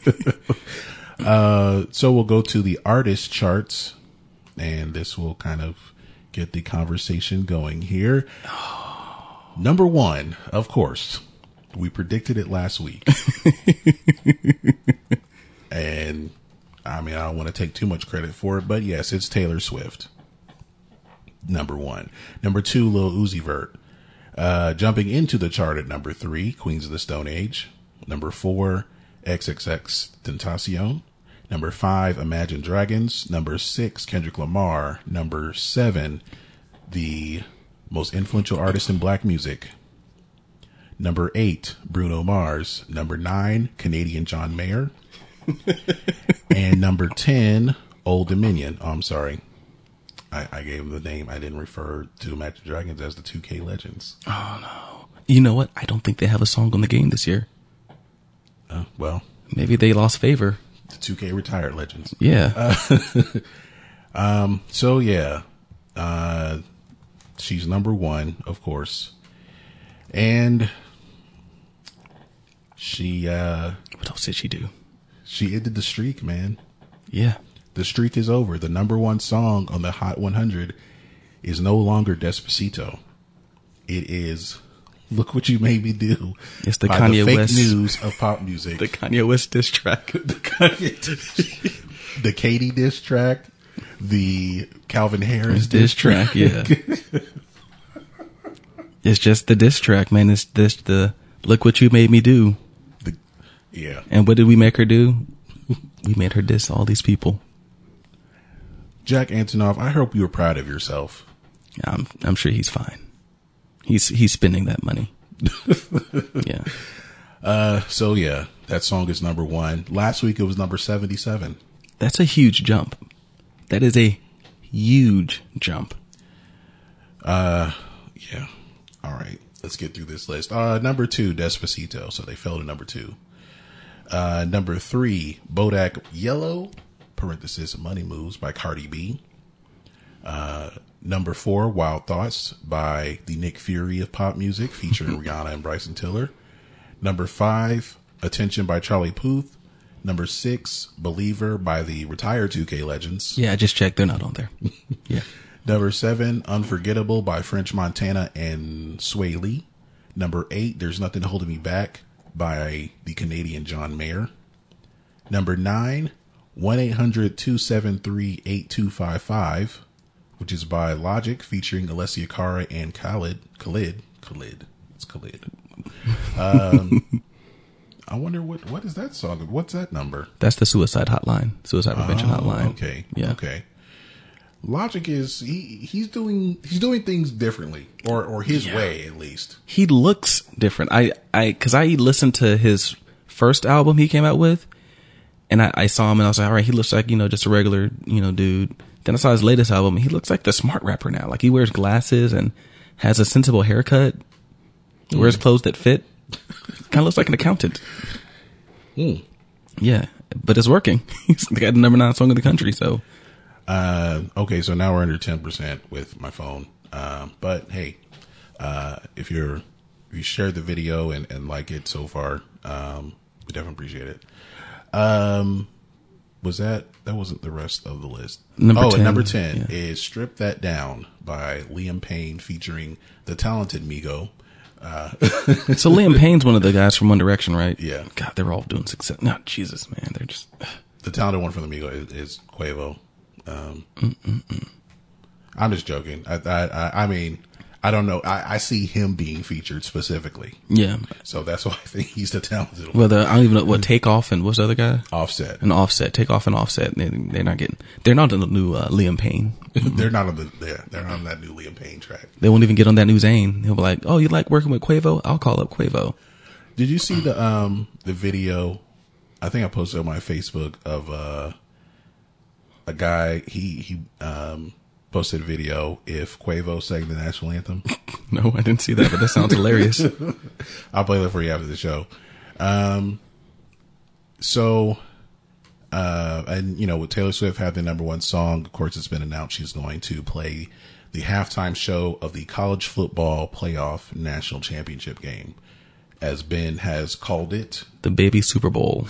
Uh, so we'll go to the artist charts, and this will kind of get the conversation going here. Number one, of course, we predicted it last week, and I mean I don't want to take too much credit for it, but yes, it's Taylor Swift. Number one. Number two, Lil Uzi Vert. Uh, jumping into the chart at number three, Queens of the Stone Age. Number four, XXX Tentacion. Number five, Imagine Dragons. Number six, Kendrick Lamar. Number seven, the most influential artist in black music. Number eight, Bruno Mars. Number nine, Canadian John Mayer. and number 10, Old Dominion. Oh, I'm sorry. I, I gave him the name. I didn't refer to Imagine Dragons as the 2K Legends. Oh no! You know what? I don't think they have a song on the game this year. Uh, well, Maybe they lost favor. the 2K retired Legends. Yeah. Um. So, yeah. Uh, she's number one, of course. And she, uh, what else did she do? she ended the streak, man. Yeah. The streak is over. The number one song on the Hot 100 is no longer Despacito. It is Look What You Made Me Do. It's the Kanye the fake West- news of pop music. The Kanye West diss track. the Katie diss track, the Calvin Harris diss track, yeah. it's just the diss track, man. It's this the look what you made me do. The- yeah. And what did we make her do? We made her diss all these people. Jack Antonoff, I hope you're proud of yourself. I'm I'm sure he's fine. He's he's spending that money. yeah. Uh, so yeah, that song is number one. Last week it was number 77. That's a huge jump. That is a huge jump. Uh, Yeah. All right. Let's get through this list. Uh, number two, Despacito. So they fell to number two. Uh, number three, Bodak Yellow, parenthesis, Money Moves by Cardi B. Uh, number four, Wild Thoughts by the Nick Fury of pop music featuring Rihanna and Bryson Tiller. Number five, Attention by Charlie Puth. Number six, Believer by the retired 2K Legends. Yeah, I just checked. They're not on there. Yeah. Number seven, Unforgettable by French Montana and Swae Lee. Number eight, There's Nothing Holding Me Back by the Canadian John Mayer. Number nine, 1 800 273 8255, which is by Logic featuring Alessia Cara and Khalid. Khalid. Khalid. It's Khalid. Um, I wonder what what is that song? What's that number? That's the suicide hotline. Suicide prevention Oh, hotline. Okay. Yeah. Okay. Logic is he he's doing he's doing things differently or or his way at least. he looks different. I, I, cause I listened to his first album he came out with and I, I saw him and I was like, all right, he looks like, you know, just a regular, you know, dude. Then I saw his latest album and he looks like the smart rapper now. Like he wears glasses and has a sensible haircut, wears clothes that fit. kind of looks like an accountant. Yeah, but it's working. He's got the number nine song in the country. So Uh, okay, so now we're under ten percent with my phone. Um, but hey, uh, if you're if you shared the video and, and like it so far, um, we definitely appreciate it. Um, was that that wasn't the rest of the list? Number oh, 10, and number ten yeah. is "Strip That Down" by Liam Payne featuring the talented Migo. So Liam Payne's one of the guys from One Direction, right? Yeah. God, they're all doing success. No, Jesus, man, they're just. The talented one from the Migo is, is Quavo. Um, I'm just joking. I, I, I mean, I don't know. I, I see him being featured specifically, Yeah. so that's why I think he's the talented one. Well, the, I don't even know what Takeoff and what's the other guy? Offset. An Offset. Takeoff and Offset. They, they're not getting. They're not on the new uh, Liam Payne. they're not on the they're, they're not on that new Liam Payne track. They won't even get on that new Zayn. He'll be like, "Oh, you like working with Quavo? I'll call up Quavo." Did you see the um the video? I think I posted on my Facebook of uh a guy he he um posted a video if Quavo sang the national anthem. No, I didn't see that, but that sounds hilarious. I'll play that for you after the show. Um, so, uh, and you know, with Taylor Swift having the number one song, of course, it's been announced she's going to play the halftime show of the college football playoff national championship game, as Ben has called it. the baby Super Bowl.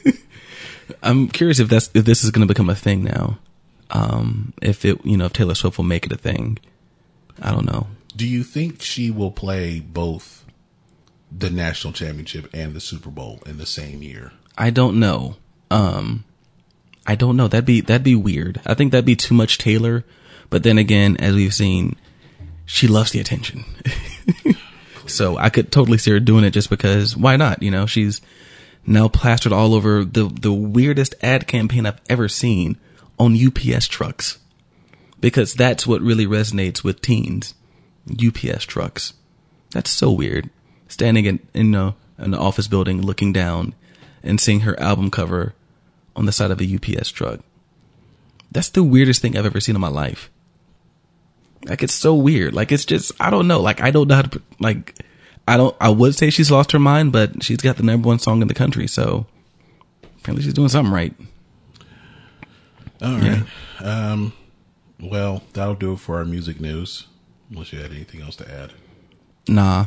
I'm curious if that's if this is going to become a thing now. Um, if it, you know, if Taylor Swift will make it a thing. I don't know. Do you think she will play both the national championship and the Super Bowl in the same year? I don't know. Um, I don't know. That'd be that'd be weird. I think that'd be too much Taylor. But then again, as we've seen, she loves the attention. so I could totally see her doing it just because why not? You know, she's now plastered all over the the weirdest ad campaign I've ever seen on UPS trucks. Because that's what really resonates with teens. UPS trucks. That's so weird. Standing in in uh, a, an office building looking down and seeing her album cover on the side of a UPS truck. That's the weirdest thing I've ever seen in my life. Like it's so weird. Like it's just I don't know. Like I don't know how to like I don't I would say she's lost her mind, but she's got the number one song in the country, so apparently she's doing something right. All right. Um, well, that'll do it for our music news. Unless you had anything else to add. Nah.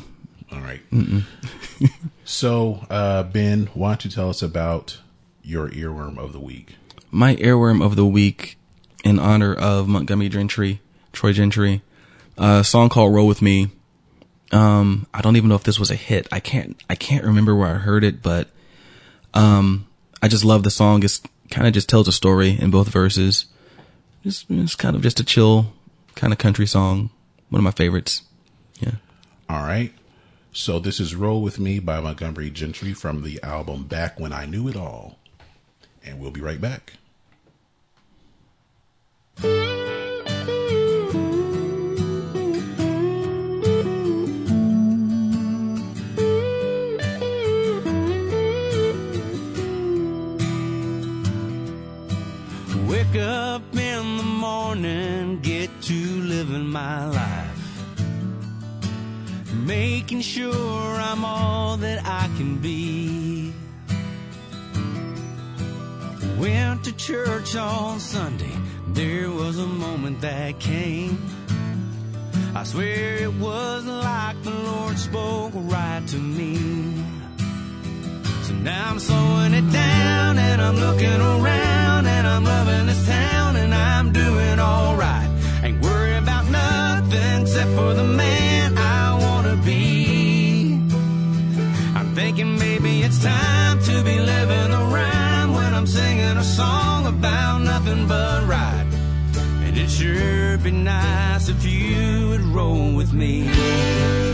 All right. so, uh, Ben, why don't you tell us about your earworm of the week? My earworm of the week in honor of Montgomery Gentry, Troy Gentry, a song called Roll With Me. Um, I don't even know if this was a hit. I can't, I can't remember where I heard it, but, um, I just love the song. It's kind of just tells a story in both verses. Just, it's kind of just a chill kind of country song. One of my favorites. Yeah. All right. So, this is Roll With Me by Montgomery Gentry from the album Back When I Knew It All. And we'll be right back. Wake up in the morning, get to living my life. Making sure I'm all that I can be. Went to church on Sunday, there was a moment that came. I swear it was like the Lord spoke right to me. So now I'm slowing it down and I'm looking around and I'm loving this town and I'm doing alright. Ain't worried about nothing except for the man I wanna be. I'm thinking maybe it's time to be living the rhyme when I'm singing a song about nothing but right. And it sure be nice if you would roll with me.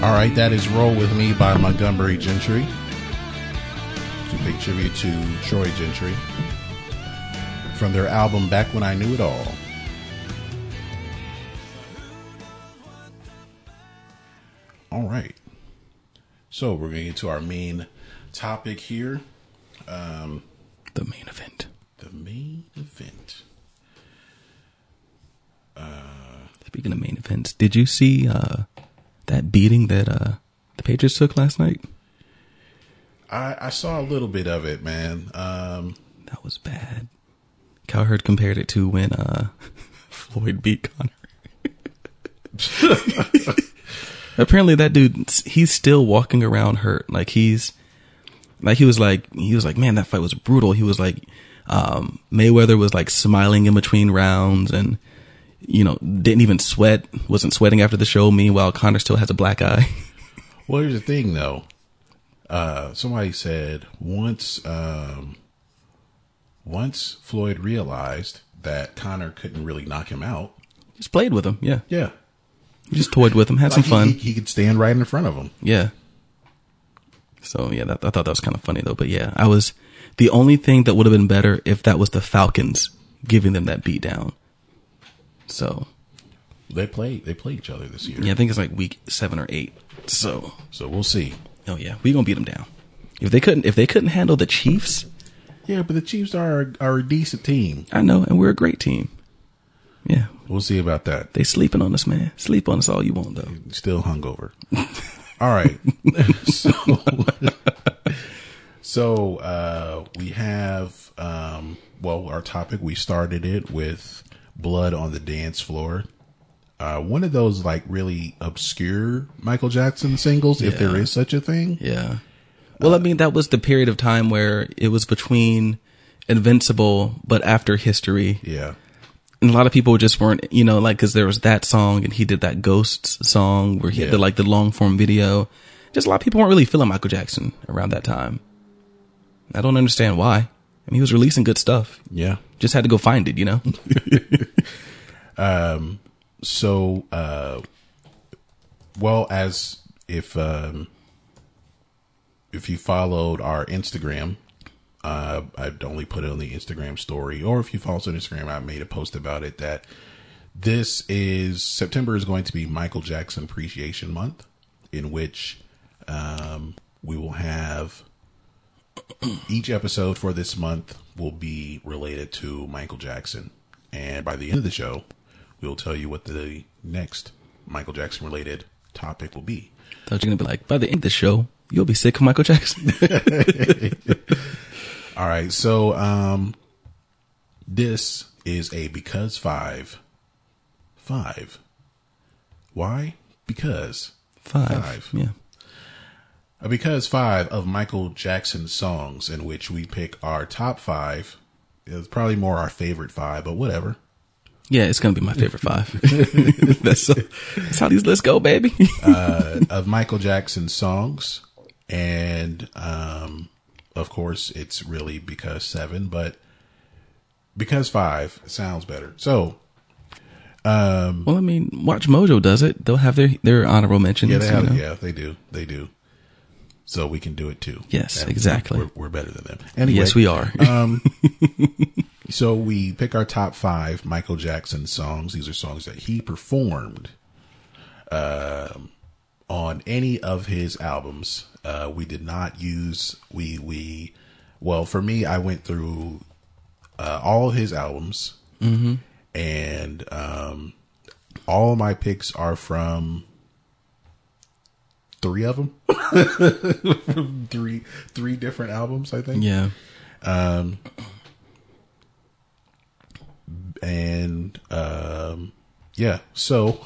All right, that is Roll With Me by Montgomery Gentry. To pay tribute to Troy Gentry from their album Back When I Knew It All. All right. So we're going to get to our main topic here. The main event. The main event. Speaking of main events, did you see uh, that beating that uh, the Patriots took last night? I, I saw a little bit of it, man. Um, That was bad. Cowherd compared it to when uh, Floyd beat Conor. Apparently, that dude he's still walking around hurt. Like he's like he was like he was like man that fight was brutal. He was like um, Mayweather was like smiling in between rounds and you know didn't even sweat. Wasn't sweating after the show. Meanwhile, Conor still has a black eye. Well, here's the thing, though. Uh, somebody said once, um, once Floyd realized that Conor couldn't really knock him out. just played with him. Yeah, Yeah, He just toyed with him. Had some Like, he- fun. He, he could stand right in front of him. Yeah. So yeah, that, I thought that was kind of funny though. But yeah, I was the only thing that would have been better if that was the Falcons giving them that beat down. So They play they play each other this year. Yeah, I think it's like week seven or eight. So, So we'll see. oh yeah, we gonna beat them down. If they couldn't, if they couldn't handle the Chiefs, Yeah, but the Chiefs are are a decent team. I know, and we're a great team. Yeah, We'll see about that. they sleeping on us, man. Sleep on us all you want, though. Still hungover. All right. so so uh, we have um, well our topic. We started it with blood on the dance floor. Uh, one of those like really obscure Michael Jackson singles, if there is such a thing. Yeah. Well, I mean, that was the period of time where it was between Invincible, but after History. Yeah. And a lot of people just weren't, you know, like, cause there was that song and he did that Ghosts song where he Yeah. had like, the long form video. Just a lot of people weren't really feeling Michael Jackson around that time. I don't understand why. I mean, he was releasing good stuff. Yeah. Just had to go find it, you know? um, so uh well as if um if you followed our instagram uh i'd only put it on the instagram story or if you follow us on instagram i made a post about it that this is september is going to be michael jackson appreciation month in which um we will have each episode for this month will be related to Michael Jackson. And by the end of the show, we'll tell you what the next Michael Jackson related topic will be. Thought you're gonna be like, by the end of the show, you'll be sick of Michael Jackson. All right. So, um, this is a because five. Five. Why? Because. Five. Five. Yeah. Because five of Michael Jackson songs in which we pick our top five. It's probably more our favorite five, but whatever. Yeah, it's gonna be my favorite five. that's, that's how these lists go, baby. uh, of Michael Jackson songs, and um, of course, it's really because seven, but because five sounds better. So well, I mean, Watch Mojo does it. They'll have their their honorable mentions. yeah, they have, you know? yeah, they do, they do. So we can do it too. Yes, And exactly. We're, we're better than them. Anyway, Yes, we are. So we pick our top five Michael Jackson songs. These are songs that he performed um, on any of his albums. Uh, we did not use we we. Well, for me, I went through uh, all his albums, and um, all my picks are from three of them, three three different albums. I think yeah. and um yeah so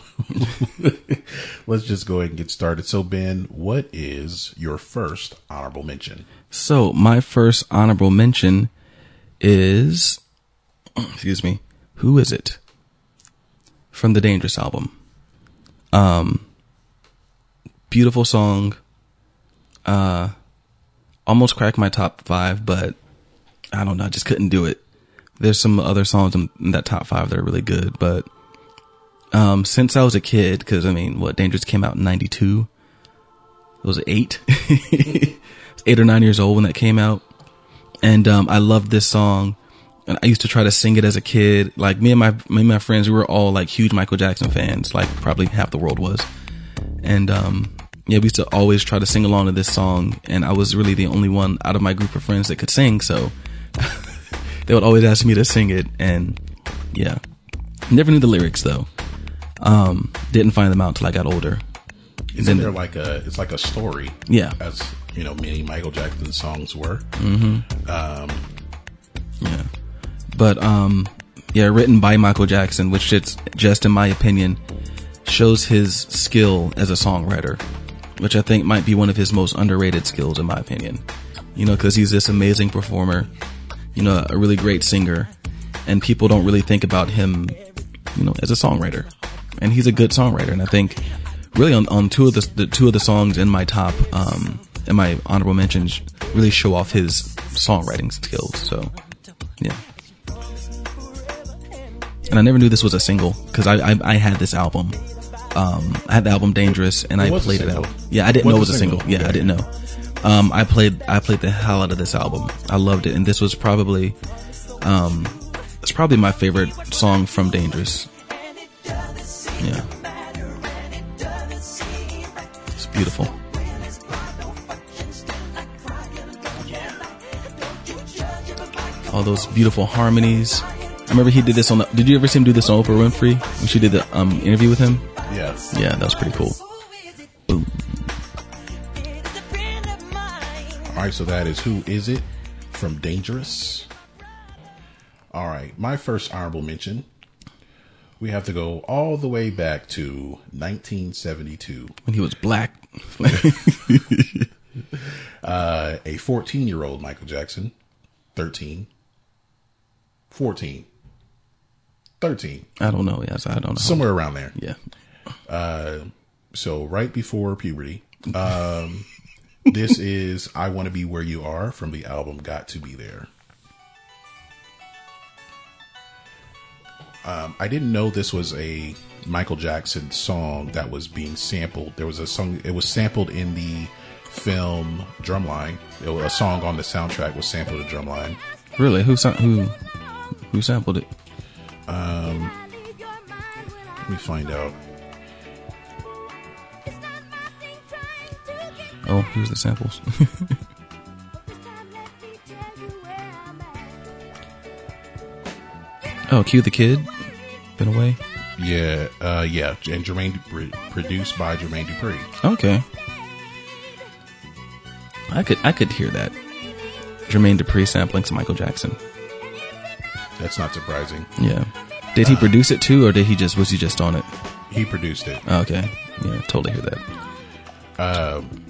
let's just go ahead and get started so ben what is your first honorable mention So my first honorable mention is, excuse me, who is it? From the Dangerous album. Um, beautiful song. Uh, almost cracked my top five, but I don't know, I just couldn't do it. There's some other songs in, that top five that are really good, but um, since I was a kid, because I mean, what Dangerous came out in '92. It was eight, eight or nine years old when that came out, and um, I loved this song. And I used to try to sing it as a kid. Like me and my me and my friends, we were all like huge Michael Jackson fans. Like probably half the world was, and um, yeah, we used to always try to sing along to this song. And I was really the only one out of my group of friends that could sing, so they would always ask me to sing it. And yeah, never knew the lyrics though. Um, didn't find them out until I got older. isn't there like a it's like a story Yeah. as you know many michael jackson songs were Yeah. But um yeah, written by Michael Jackson, which it's just in my opinion shows his skill as a songwriter, which I think might be one of his most underrated skills in my opinion. You know, cuz he's this amazing performer, you know, a really great singer, and people don't really think about him, you know, as a songwriter. And he's a good songwriter, and I think really on, on two of the, the two of the songs in my top um in my honorable mentions really show off his songwriting skills. So, yeah. And I never knew this was a single because I, I I had this album. Um, I had the album Dangerous, and I played it out. Yeah, I didn't Was know it was a single. single. Yeah, I didn't know. Um, I played I played the hell out of this album. I loved it, and this was probably um, it's probably my favorite song from Dangerous. Yeah. It's beautiful. All those beautiful harmonies. I remember he did this on the. Did you ever see him do this on Oprah Winfrey when she did the um, interview with him? Yes. Yeah, that was pretty cool. Boom. All right, so that is Who Is It from Dangerous. All right, my first honorable mention. We have to go all the way back to 1972. When he was black. Uh, a 14 year old Michael Jackson, 13, 14, 13, I don't know. Yes, I don't know. somewhere around there. Yeah. So right before puberty. Um, this is I Want to Be Where You Are from the album Got to Be There. Um, I didn't know this was a Michael Jackson song that was being sampled. There was a song, it was sampled in the film Drumline. It was, a song on the soundtrack was sampled in Drumline. Really? Who who who sampled it? Um, Let me find out. Oh, here's the samples. oh, cue the kid. Been away. Yeah, uh, yeah, and Jermaine, produced by Jermaine Dupri. Okay. I could I could hear that. Jermaine Dupri sampling some Michael Jackson. That's not surprising. Yeah. Did he produce it too, or did he just was he just on it? He produced it. Okay. Yeah, totally hear that.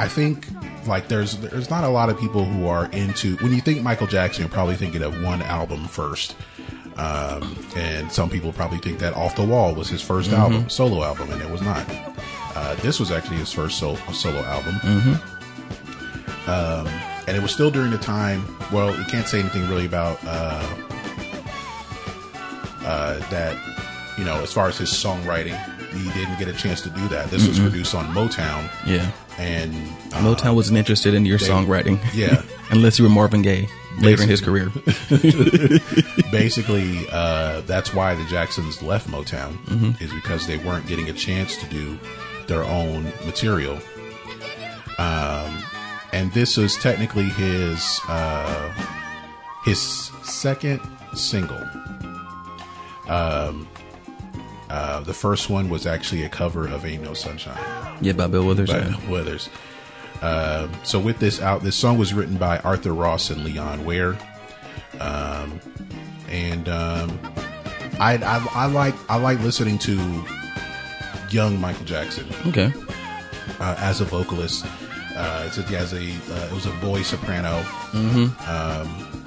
I think like there's there's not a lot of people who are into when you think Michael Jackson, you're probably thinking of one album first. Um, and some people probably think that Off the Wall was his 1st album, solo album, and it was not. Uh, this was actually his first sol- solo album. Um, and it was still during the time. Well, you can't say anything really about uh, uh, that. You know, as far as his songwriting, he didn't get a chance to do that. This was produced on Motown, Yeah. and uh, Motown wasn't interested in your they- songwriting. yeah. Unless you were Marvin Gaye later in his career. basically uh, that's why the Jacksons left Motown is because they weren't getting a chance to do their own material. Um, and this was technically his uh, his second single. Um, uh, the first one was actually a cover of "Ain't No Sunshine." yeah, by Bill Withers. by yeah. Withers. Um, so with this out, this song was written by Arthur Ross and Leon Ware, um, and um, I, I I like I like listening to young Michael Jackson Okay. uh, as a vocalist. Uh, a, as a uh, it was a boy soprano, um,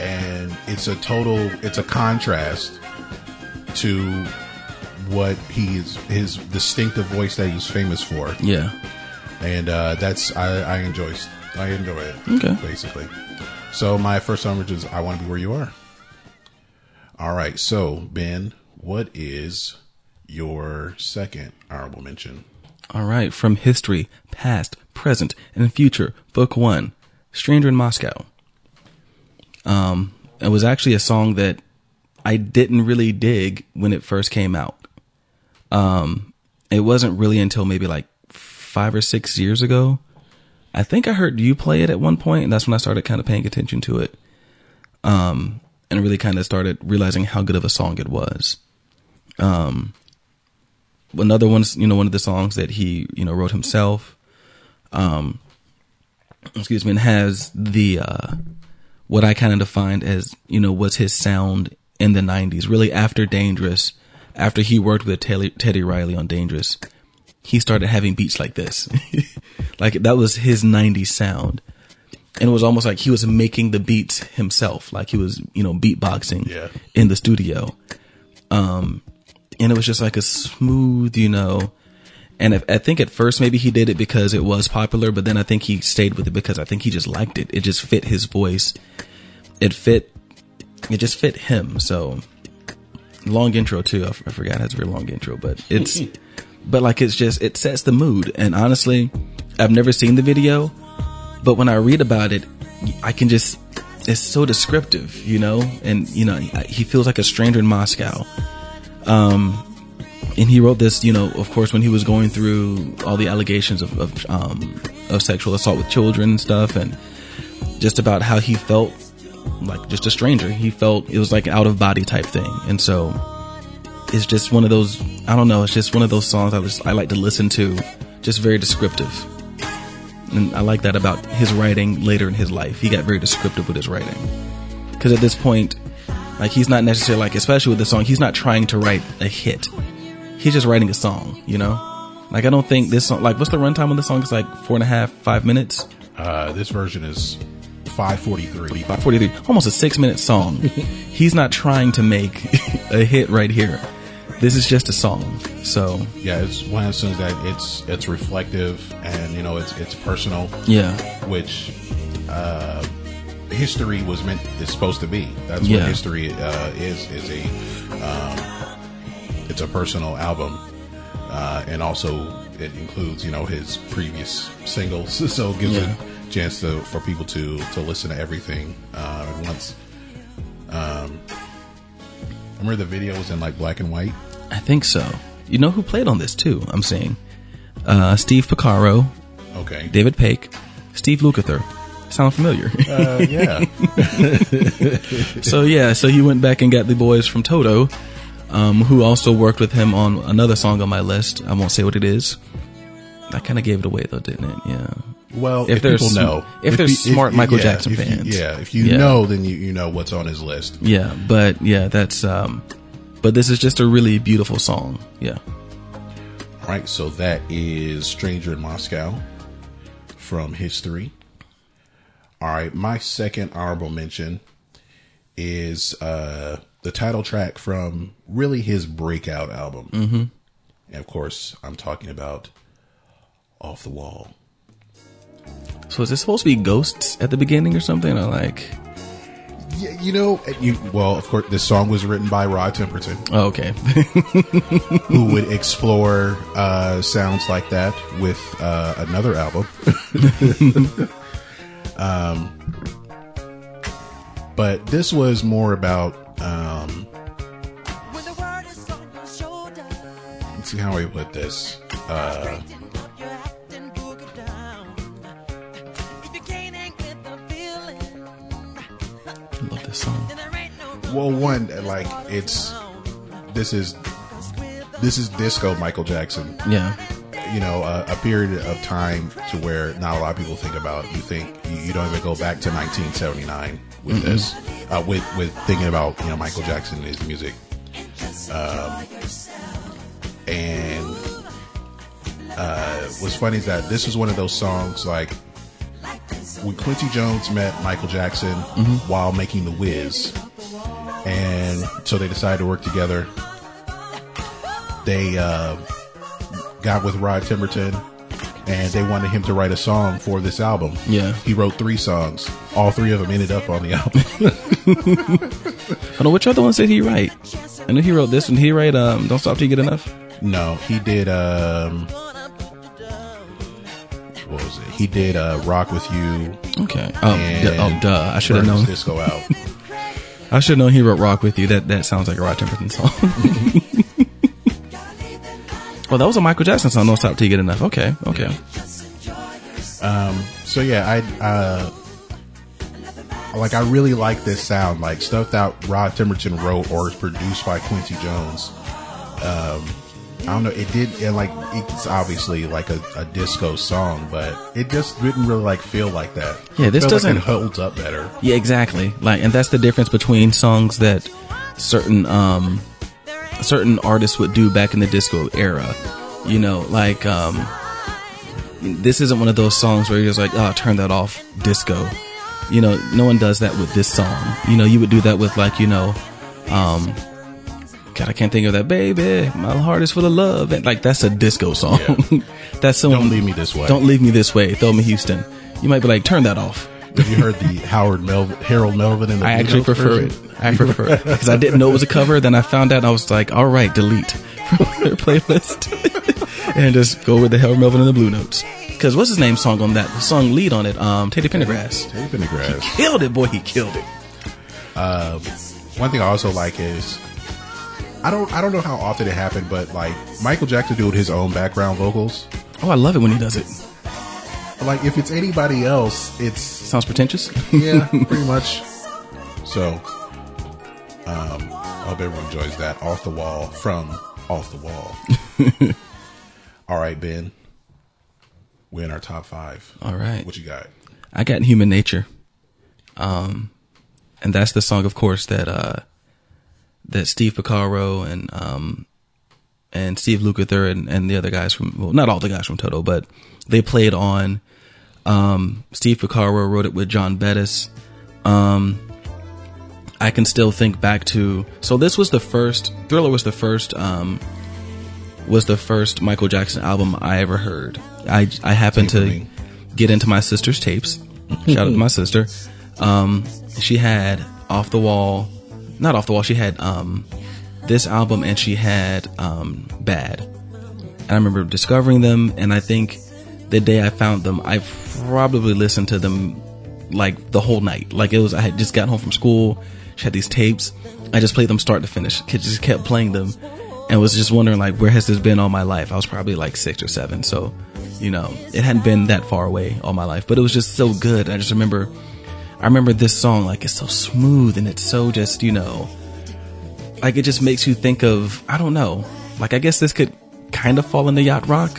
and it's a total it's a contrast to what he is his distinctive voice that he's famous for Yeah. and uh, that's I, I enjoy I enjoy it. Okay. basically. So my first honorable is I want to be where you are. All right, so Ben, what is your second honorable mention? All right. From history, past, present, and future, book one, Stranger in Moscow. Um, it was actually a song that I didn't really dig when it first came out. Um, it wasn't really until maybe like five or six years ago. I think I heard you play it at one point, and that's when I started kind of paying attention to it. Um, and really kind of started realizing how good of a song it was. Um, another one's, you know, one of the songs that he, you know, wrote himself. Um, excuse me, and has the, uh, what I kind of defined as, you know, was his sound in the 90s, really after Dangerous, after he worked with Teddy, Teddy Riley on Dangerous, he started having beats like this. like that was his 90s sound. And it was almost like he was making the beats himself, like he was, you know, beatboxing Yeah. in the studio. Um, and it was just like a smooth, you know, and if, I think at first maybe he did it because it was popular, but then I think he stayed with it because I think he just liked it. It just fit his voice. It fit, it just fit him. So long intro too. I, f- I forgot it has a very long intro, but it's, but like it's just, it sets the mood. And honestly, I've never seen the video, but when I read about it, I can just, it's so descriptive, you know, and you know he feels like a stranger in Moscow. Um, and he wrote this, you know, of course, when he was going through all the allegations of of, um, of sexual assault with children and stuff, and just about how he felt like just a stranger. He felt it was like an out of body type thing, and so it's just one of those. I don't know. It's just one of those songs I just I like to listen to. Just very descriptive, and I like that about his writing later in his life. He got very descriptive with his writing because at this point, like he's not necessarily like, especially with the song, he's not trying to write a hit. He's just writing a song, you know. Like I don't think this song. Like what's the runtime on the song? It's like four and a half, five minutes. Uh, this version is 543. About 43, almost a six minute song. He's not trying to make a hit right here. This is just a song. So, Yeah, it's one of those things that it's it's reflective and you know it's it's personal, yeah. which uh, history was meant is supposed to be. That's Yeah. what history uh, is is a um, it's a personal album, uh, and also it includes you know his previous singles, so it gives Yeah. a chance to for people to to listen to everything uh, at once. Um, remember the video was in like black and white. I think so. You know who played on this too? I'm seeing uh, Steve Porcaro, Okay, David Paich, Steve Lukather. Sound familiar? uh, yeah. so yeah, so he went back and got the boys from Toto, um, who also worked with him on another song on my list. I won't say what it is. I kind of gave it away though, didn't it? Yeah. Well, If if, people sm- know, if they're smart Michael Jackson if you- fans. yeah. If you Yeah. know, then you, you know what's on his list. Yeah, but yeah, that's um but this is just a really beautiful song. Yeah. All right, So that is "Stranger in Moscow" from History. All right. My second honorable mention is uh, the title track from really his breakout album, mm-hmm. and of course, I'm talking about "Off the Wall." So is this supposed to be ghosts at the beginning or something? Or like Yeah, you know, you well, of course, this song was written by Rod Temperton. Oh, okay. who would explore uh, sounds like that with uh, another album. um, but this was more about. Um, When the word is on your shoulder, let's see how I put this. Uh, This song. then there ain't no well, one like it's this is this is disco Michael Jackson. Yeah. you know, a, a period of time to where not a lot of people think about. You think you, you don't even go back to 1979 with this, uh, with with thinking about you know Michael Jackson and his music. Um, and uh, what's funny is that this was one of those songs like when Quincy Jones met Michael Jackson while making The Wiz, and so they decided to work together. They uh, got with Rod Temperton and they wanted him to write a song for this album. Yeah. He wrote three songs. All three of them ended up on the album. I know which other ones did he write? I know he wrote this one. He write um Don't Stop Till You Get Enough? no, he did um what was it? He did uh Rock with You Okay. Oh, and duh, oh duh. I should have known. Disco Out. I should have known he wrote Rock With You. That that sounds like a Rod Temperton song. well, that was a Michael Jackson song, Don't Stop Till You Get Enough. Okay, okay. so yeah, I uh like I really like this sound, like stuff that Rod Temperton wrote or is produced by Quincy Jones. Um I don't know, it did and like it's obviously like a, a disco song, but it just didn't really like feel like that. Yeah, this doesn't- it holds up better. Yeah, exactly. Like, and that's the difference between songs that certain um certain artists would do back in the disco era. You know, like um this isn't one of those songs where you're just like, oh, turn that off, disco. You know, no one does that with this song. You know, you would do that with like, you know, um God, I can't think of that, baby. My heart is full of love, and like that's a disco song. that's someone. Don't leave me this way. Don't leave me this way. Thelma Houston. You might be like, turn that off. Have you heard the Howard Melvin, Harold Melvin and the I Blue actually prefer version? it. I prefer it because I didn't know it was a cover. Then I found out, and I was like, "All right, delete from their playlist," and just go with the Howard Melvin and the Blue Notes. Because what's his name song on that? The song lead on it, um, Teddy Pendergrass. Tape in the grass. Killed it, boy, he killed it. One thing I also like is I don't I don't know how often it happened, but like Michael Jackson doing his own background vocals. Oh, I love it when he does it. Like if it's anybody else, it's Sounds pretentious. yeah, pretty much. So, um, I hope everyone enjoys that off the wall from off the wall. All right, Ben, we're in our top five. All right. What you got? I got Human Nature. Um, and that's the song, of course, that, uh, that Steve Porcaro and, um, and Steve Lukather and, and the other guys from, well, not all the guys from Toto, but they played on, um, Steve Porcaro wrote it with John Bettis. Um, I can still think back to, so this was the first, Thriller was the first, um, was the first Michael Jackson album I ever heard. I, I happened to get into my sister's tapes. Shout out to my sister. Um, she had off the wall, not off the wall. She had um, this album and she had um, Bad. And I remember discovering them, and I think the day I found them, I probably listened to them like the whole night. Like it was, I had just gotten home from school. She had these tapes. I just played them start to finish. Just kept playing them, and was just wondering like, where has this been all my life? I was probably like six or seven, so you know, it hadn't been that far away all my life, but it was just so good. I just remember, I remember this song like it's so smooth and it's so just you know, like it just makes you think of I don't know, like I guess this could kind of fall into yacht rock,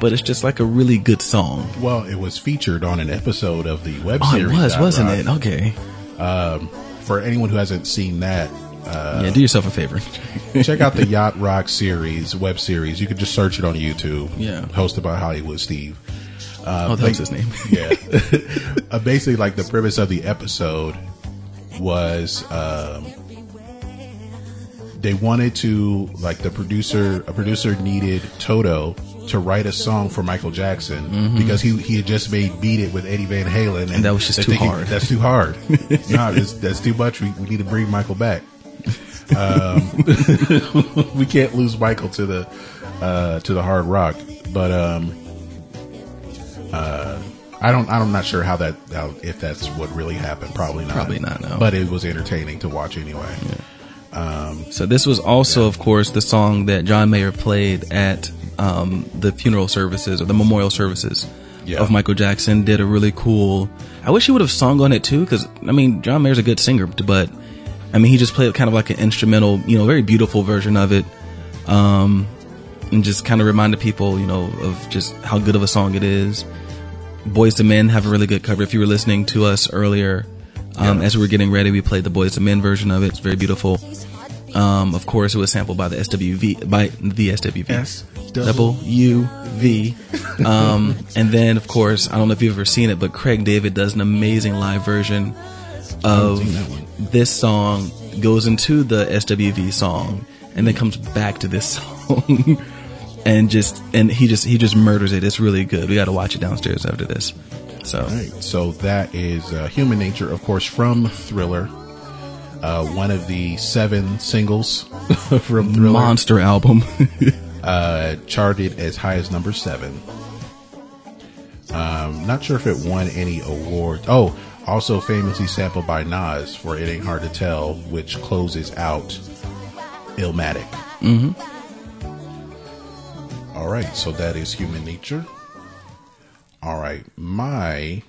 but it's just like a really good song. Well, it was featured on an episode of the web Oh, it series. was, Yacht wasn't Rock. it? Okay, For anyone who hasn't seen that, uh, yeah, do yourself a favor. check out the Yacht Rock series, web series. You can just search it on YouTube. Yeah. Hosted by Hollywood Steve. Oh, that was his name. Yeah. uh, basically, like the premise of the episode was um, they wanted to, like, the producer, a producer needed Toto to write a song for Michael Jackson because he he had just made "Beat It" with Eddie Van Halen, and, Mm-hmm. that was just too thinking, hard. That's too hard. no, that's, that's too much. We, we need to bring Michael back. Um, we can't lose Michael to the uh, to the hard rock, but um, uh, I don't. I'm not sure how that how, if that's what really happened. Probably not. Probably not, no. But it was entertaining to watch anyway. So this was also, of course, the song that John Mayer played at um, the funeral services or the memorial services Yeah. of Michael Jackson. Did a really cool. I wish he would have sung on it too, because I mean, John Mayer's a good singer, but I mean, he just played kind of like an instrumental, you know, very beautiful version of it, um, and just kind of reminded people, you know, of just how good of a song it is. Boyz II Men have a really good cover. If you were listening to us earlier, um, Yeah. as we were getting ready, we played the Boyz II Men version of it. It's very beautiful. Um, of course, it was sampled by the SWV by the SWV. S Double U V. Um, and then, of course, I don't know if you've ever seen it, but Craig David does an amazing live version of seen that one. this song, goes into the SWV song, and then comes back to this song. And just, and he just, he just murders it. It's really good. We got to watch it downstairs after this. So, All right. So that is uh, Human Nature, of course, from Thriller. Uh, one of the seven singles from Thriller. monster album. uh, charted as high as number seven. Um, not sure if it won any awards. Oh, also famously sampled by Nas for "It Ain't Hard to Tell," which closes out Illmatic. Mm-hmm. All right, so that is Human Nature. All right, my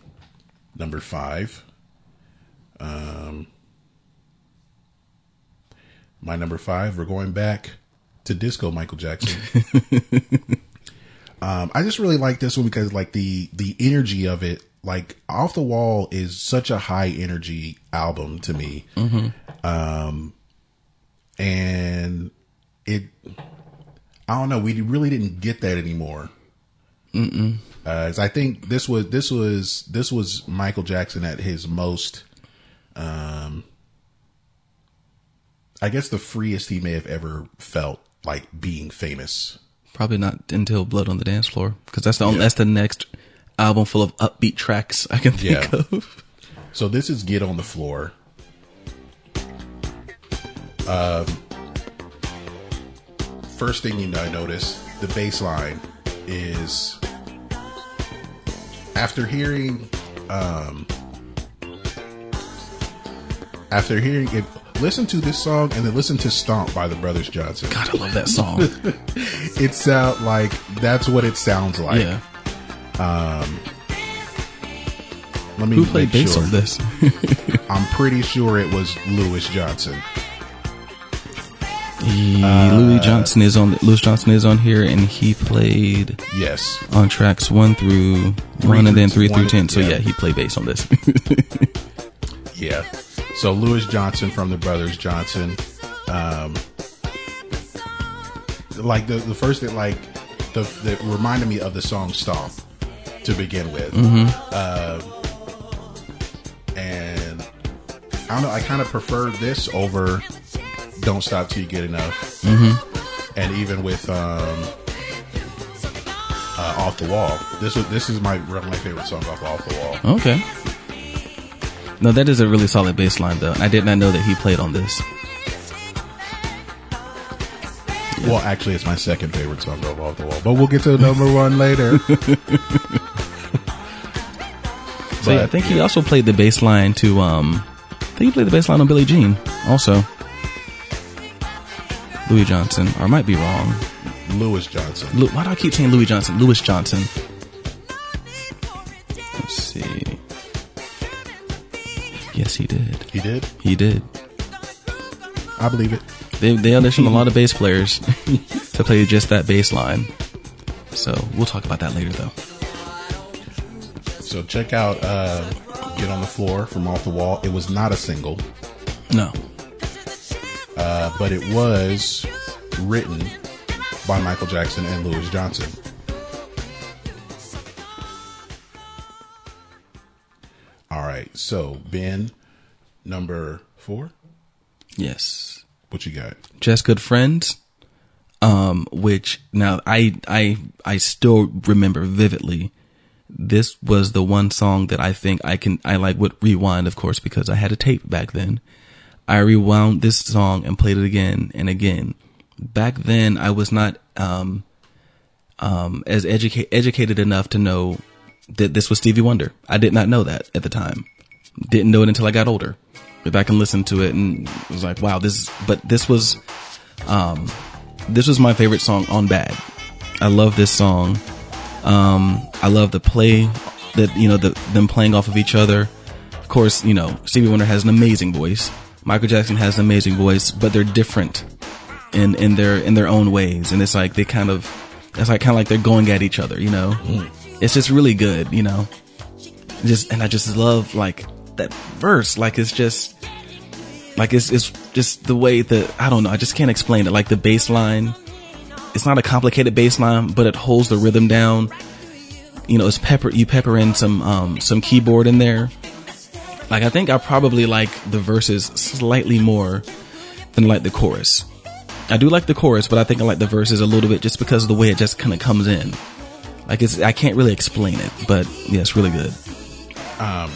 number five. Um, my number five. We're going back to disco Michael Jackson. um, I just really like this one because like the the energy of it, like Off the Wall is such a high energy album to me. Um, and it, I don't know, we really didn't get that anymore. Mm-mm. Uh, I think this was this was this was Michael Jackson at his most, um, I guess the freest he may have ever felt, like being famous. Probably not until Blood on the Dance Floor, because that's the only, Yeah. that's the next album full of upbeat tracks I can think Yeah. of. So this is Get on the Floor. Um, first thing you know, I notice the bass line is after hearing, um, after hearing it, listen to this song and then listen to "Stomp" by the Brothers Johnson. God, I love that song. It sound like that's what it sounds like. yeah. Let me Who played bass sure. on this? I'm pretty sure it was Lewis Johnson. He- Uh, Louis Johnson is on. Louis Johnson is on here, and he played Yes. on tracks one through one, and then three through ten. So yeah. yeah, he played bass on this. Yeah. So Lewis Johnson from the Brothers Johnson. Um, like the the first thing, like the that reminded me of the song "Stomp" to begin with. Uh, and I don't know. I kind of prefer this over "Don't Stop Till You Get Enough." Mm-hmm. And even with um, uh, "Off the Wall," this was this is my one of my favorite songs off "Off the Wall." okay. No, that is a really solid bass line, though. I did not know that he played on this. Well, actually, it's my second favorite song of Off the Wall, but we'll get to number one later. So yeah, I think he also played the bass line to. Um, I think he played the bass line on Billie Jean, also. Louis Johnson, or I might be wrong. Lewis Johnson. Lu- Why do I keep saying Louis Johnson? Louis Johnson. Let's see. Yes, he did. He did. He did. I believe it. They they auditioned a lot of bass players to play just that bass line. So we'll talk about that later, though. So check out uh, "Get on the Floor" from Off the Wall. It was not a single, No, uh, but it was written by Michael Jackson and Lewis Johnson. All right. So Ben, number four. yes, What you got? just good friends. Um, which now I I I still remember vividly. This was the one song that I think I can I like would rewind, of course, because I had a tape back then. I rewound this song and played it again and again. Back then, I was not um, um, as educa- educated enough to know that this was Stevie Wonder. I did not know that at the time. Didn't know it until I got older. Went back and listened to it and was like, wow, this but this was, um, this was my favorite song on Bad. I love this song. Um, I love the play that, you know, the, them playing off of each other. Of course, you know, Stevie Wonder has an amazing voice. Michael Jackson has an amazing voice, but they're different in, in their, in their own ways. And it's like they kind of, it's like kind of like they're going at each other, you know? It's just really good, you know? Just, and I just love like that verse. Like it's just, like it's, it's just the way that, I don't know, I just can't explain it. Like the bass line, it's not a complicated bass line, but it holds the rhythm down. You know, it's pepper, you pepper in some, um, some keyboard in there. Like I think I probably like the verses slightly more than like the chorus. I do like the chorus, but I think I like the verses a little bit just because of the way it just kind of comes in. Like it's, I can't really explain it, but yeah, it's really good. Um,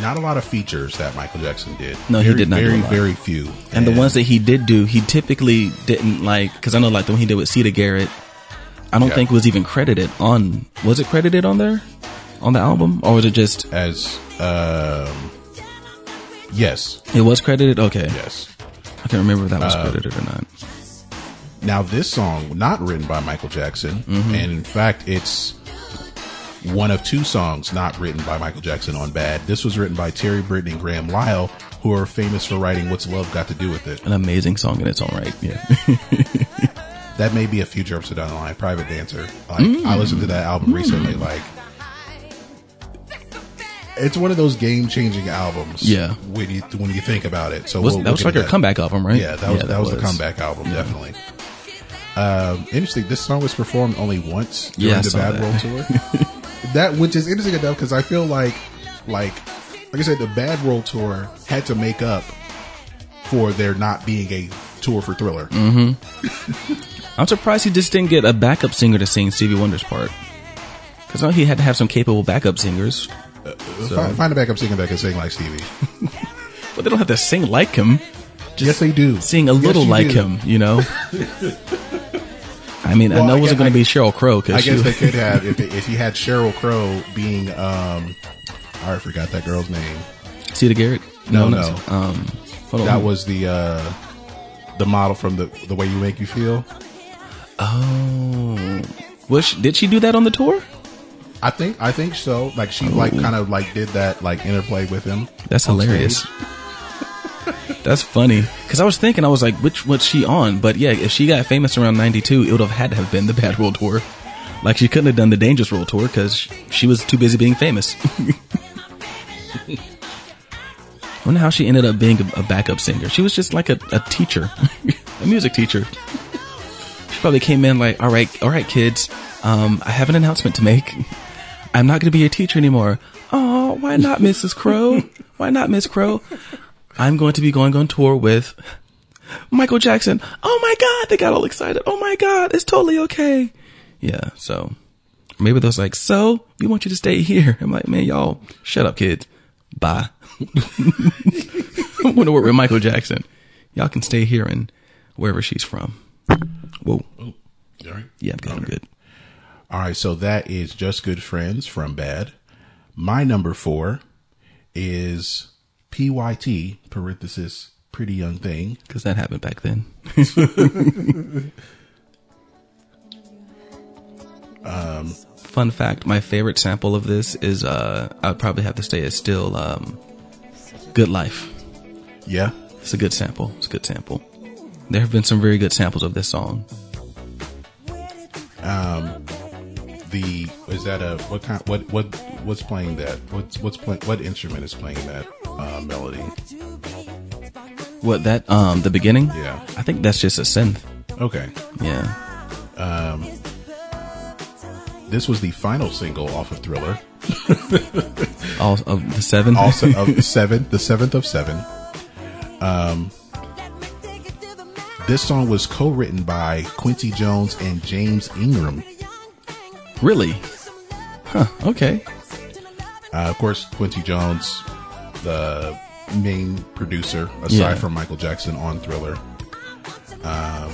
Not a lot of features that Michael Jackson did. No, he did not do Very, very few. And the ones that he did do, he typically didn't like, cause I know like the one he did with Siedah Garrett, I don't Yeah. think was even credited on, was it credited on there? On the album? Or was it just, as um, yes, it was credited? Okay. yes. I can't remember if that was Uh, credited or not. Now, this song, not written by Michael Jackson, Mm-hmm. and in fact, it's one of two songs not written by Michael Jackson on Bad. This was written by Terry Britten and Graham Lyle, who are famous for writing What's Love Got to Do with It. An amazing song in its own right. Yeah. That may be a future episode down the line, Private Dancer. Like, Mm. I listened to that album recently, like, it's one of those game changing albums. Yeah. When you, when you think about it. So was, we'll- that was like her comeback album, right? Yeah, that was Yeah, that, was, the comeback album, definitely. Um, interesting. This song was performed only once during Yeah, the Bad that. World tour. that which is interesting enough because I feel like, like, like I said, the Bad World tour had to make up for there not being a tour for Thriller. I'm surprised he just didn't get a backup singer to sing Stevie Wonder's part. Cause I know he had to have some capable backup singers, Find, find a backup singer that can sing like Stevie. but they don't have to sing like him. yes, they do. Sing a Yes, little you like do. him, you know? I mean, I know I it wasn't going to be Sheryl Crow I guess they could have if, if he had Sheryl Crow being um I forgot that girl's name. Siedah Garrett. No, not- no. Um. That was the uh the model from the the way you make you feel. Oh, was she, did she do that on the tour? I think I think so. Like she like kind of like did that like interplay with him. That's hilarious. That's funny because I was thinking I was like, which was she on? But yeah, if she got famous around '92, it would have had to have been the Bad World Tour. Like she couldn't have done the Dangerous World Tour because she was too busy being famous. I wonder how she ended up being a, a backup singer. She was just like a, a teacher, a music teacher. She probably came in like, all right, all right, kids, um, I have an announcement to make. I'm not going to be your teacher anymore. Oh, why not, Mrs. Crow? Why not, Miss Crow? I'm going to be going on tour with Michael Jackson. Oh my God, they got all excited. Oh my God, it's totally okay. Yeah, so maybe those like, so we want you to stay here. I'm like, man, y'all, shut up, kids. Bye. I'm going to work with Michael Jackson. Y'all can stay here and wherever she's from. Whoa. Oh, all right. Yeah, I'm good. I'm good. All right, so that is Just Good Friends from Bad. My number four is PYT, parenthesis, Pretty Young Thing. Because that happened back then. Fun fact: My favorite sample of this is uh, I'd probably have to say it's still um, "Good Life." Yeah. It's a good sample. It's a good sample. There have been some very good samples of this song. The is that a what kind what what what's playing that? What's what's playing what instrument is playing that uh, melody? What that um the beginning? Yeah. I think that's just a synth. Okay. Yeah. Um, this was the final single off of Thriller. All of the seven. Also of seven, the seventh of seven. Um, this song was co-written by Quincy Jones and James Ingram. Really? Huh. Okay. Uh, of course, Quincy Jones, the main producer, aside Yeah. from Michael Jackson on Thriller. Um,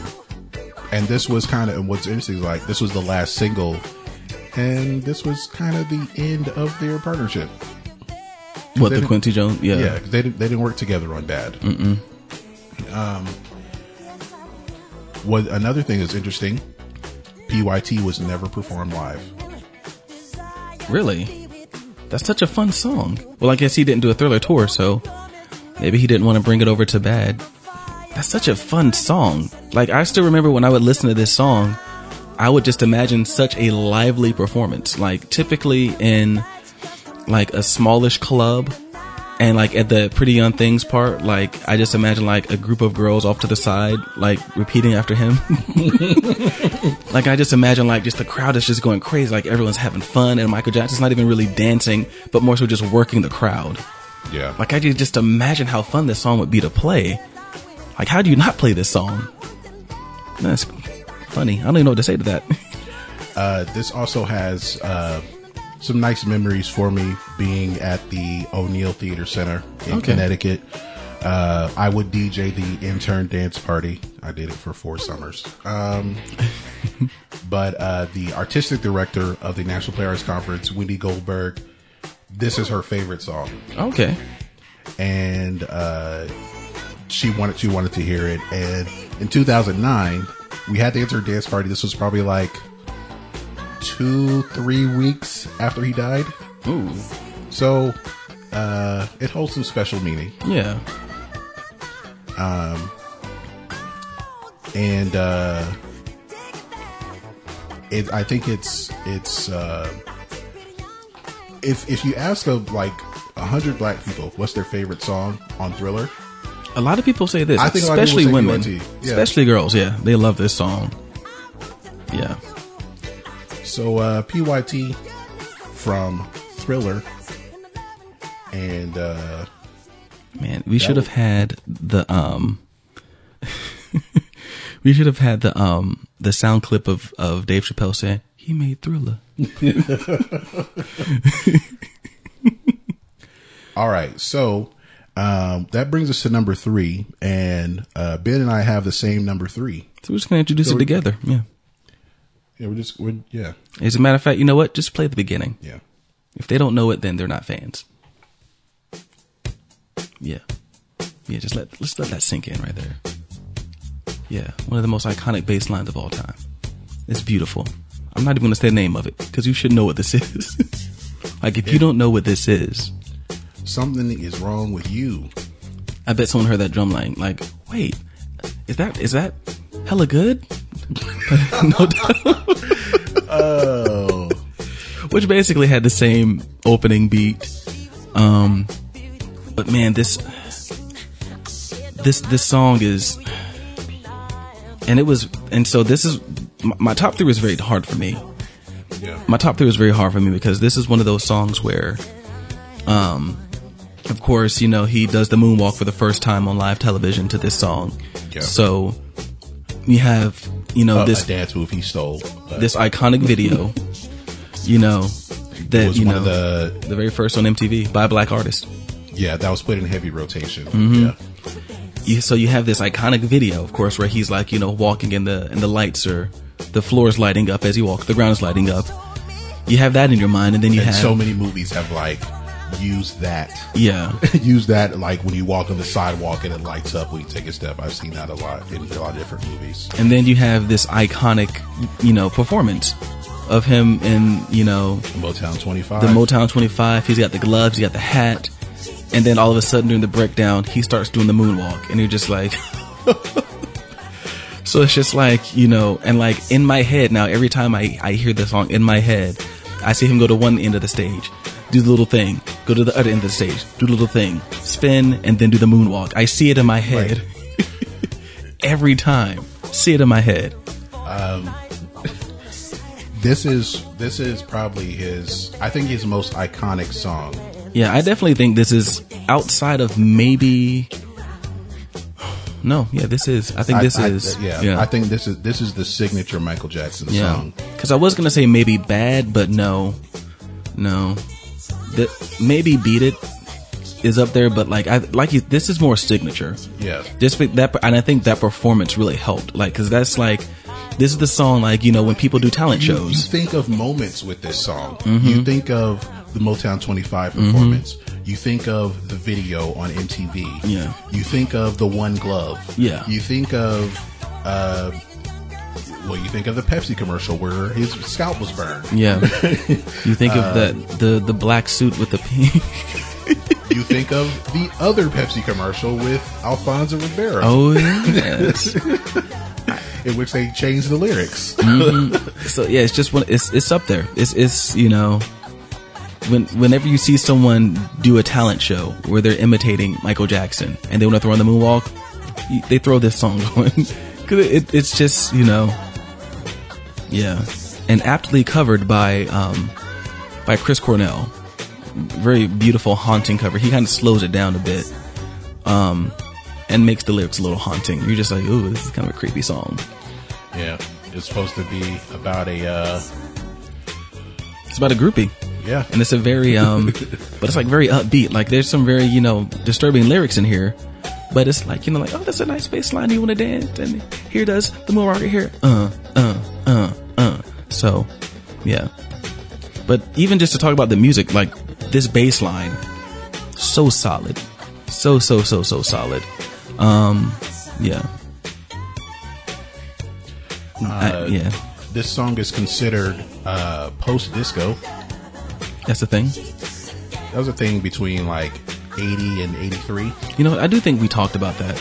and this was kind of, and what's interesting is like, this was the last single, and this was kind of the end of their partnership. What the Quincy Jones? Yeah. Yeah, they didn't, they didn't work together on Bad. Mm-mm. Um, what another thing that's interesting, PYT was never performed live. Really? That's such a fun song. Well, I guess he didn't do a thriller tour, so maybe he didn't want to bring it over to bad. That's such a fun song. Like, I still remember when I would listen to this song, I would just imagine such a lively performance. Like, typically in like a smallish club, and like at the pretty young things part, like I just imagine like a group of girls off to the side, like repeating after him. Like I just imagine like just the crowd is just going crazy, like everyone's having fun, and Michael Jackson's not even really dancing, but more so just working the crowd. Yeah. Like I could just imagine how fun this song would be to play. Like how do you not play this song? That's funny. I don't even know what to say to that. Uh, this also has uh, some nice memories for me being at the O'Neill Theater Center in Okay. Connecticut. Uh, I would DJ the intern dance party. I did it for four summers. Um, but uh, the artistic director of the National Playwrights Conference, Wendy Goldberg, this is her favorite song, okay. and uh, she wanted she wanted to hear it. And in 2009, we had the intern dance party. This was probably like two, three weeks after he died. Ooh. So uh, it holds some special meaning. Yeah. Um, and uh, it, I think it's it's uh, if if you ask of like a hundred black people what's their favorite song on Thriller, A lot of people say this, I think a lot of especially women, yeah. especially girls. Yeah, they love this song. Yeah. So uh, PYT from Thriller, and uh, Man, we should have had the um we should have had the um the sound clip of of Dave Chappelle saying he made Thriller. All right, so um, that brings us to number three, and uh, Ben and I have the same number three. So we're just gonna introduce So it together. Yeah. Yeah, we're just we're yeah As a matter of fact, you know what? Just play the beginning. yeah. If they don't know it, then they're not fans. Yeah. Yeah, just let let's let that sink in right there. Yeah, one of the most iconic bass lines of all time. It's beautiful. I'm not even gonna say the name of it because you should know what this is. like if you don't know what this is, Something is wrong with you. I bet someone heard that drum line. Like, wait, is that is that hella good? no doubt. Oh, which basically had the same opening beat. Um, but man, this this this song is, and it was, and so this is my, my top three was very hard for me. yeah. My top three was very hard for me because this is one of those songs where, um, of course, you know he does the moonwalk for the first time on live television to this song. Yeah. So you have you know Uh, this dance move he stole. Uh, this iconic video, you know, that you know the the very first on MTV by a black artist. yeah that was put in heavy rotation. Mm-hmm. Yeah, You, so you have this iconic video, of course, where he's like, you know, walking in the and the lights are the floor is lighting up as he walks, the ground is lighting up. You have that in your mind, and then you and have so many movies have like used that. yeah, use that like when you walk on the sidewalk and it lights up when you take a step. I've seen that a lot in a lot of different movies. and then you have this iconic, you know, performance of him in you know Motown 25. the Motown 25. He's got the gloves, he's got the hat, and then all of a sudden during the breakdown, he starts doing the moonwalk, and you're just like. so it's just like you know, and like in my head now, every time I I hear the song in my head, I see him go to one end of the stage, do the little thing, go to the other end of the stage, do the little thing, spin, and then do the moonwalk. I see it in my head every time. See it in my head. Um, this is this is probably his. I think his most iconic song. Yeah, I definitely think this is outside of maybe. No, yeah, this is. I think this I- I- is. yeah, yeah, I think this is this is the signature Michael Jackson yeah. song. Because I was gonna say maybe bad, but no, no. That maybe beat it is up there, but like I like you, this is more signature. Yeah. Be- that, and I think that performance really helped. Like, because that's like, this is the song like you know when people do talent You, you shows. think of moments with this song. Mm-hmm. You think of the Motown 25 performance. You think of the video on MTV. Yeah. You think of the one glove. Yeah. You think of, uh, well, you think of the Pepsi commercial where his scalp was burned. Yeah, you think of the uh, the the black suit with the pink. You think of the other Pepsi commercial with Alfonso Ribeiro, Oh yes. in which they changed the lyrics. Mm-hmm. so yeah, it's just one. It's it's up there. It's it's you know, when whenever you see someone do a talent show where they're imitating Michael Jackson and they want to throw on the moonwalk, you- they throw this song on because it, it's just you know, yeah, and aptly covered by um by Chris Cornell. Very beautiful, haunting cover. He kind of slows it down a bit, um, and makes the lyrics a little haunting. You're just like, ooh, this is kind of a creepy song. yeah. It's supposed to be about a, uh, It's about a groupie. yeah. and it's a very um but it's like very upbeat like there's some very you know disturbing lyrics in here but it's like you know like oh that's a nice bass line you want to dance and here does the more right here uh uh uh so yeah but even just to talk about the music like this bass line so solid so so so so solid um yeah I- yeah This song is considered uh, post disco. that's the thing That was a thing between like 80 and 83. You know, I do think we talked about that.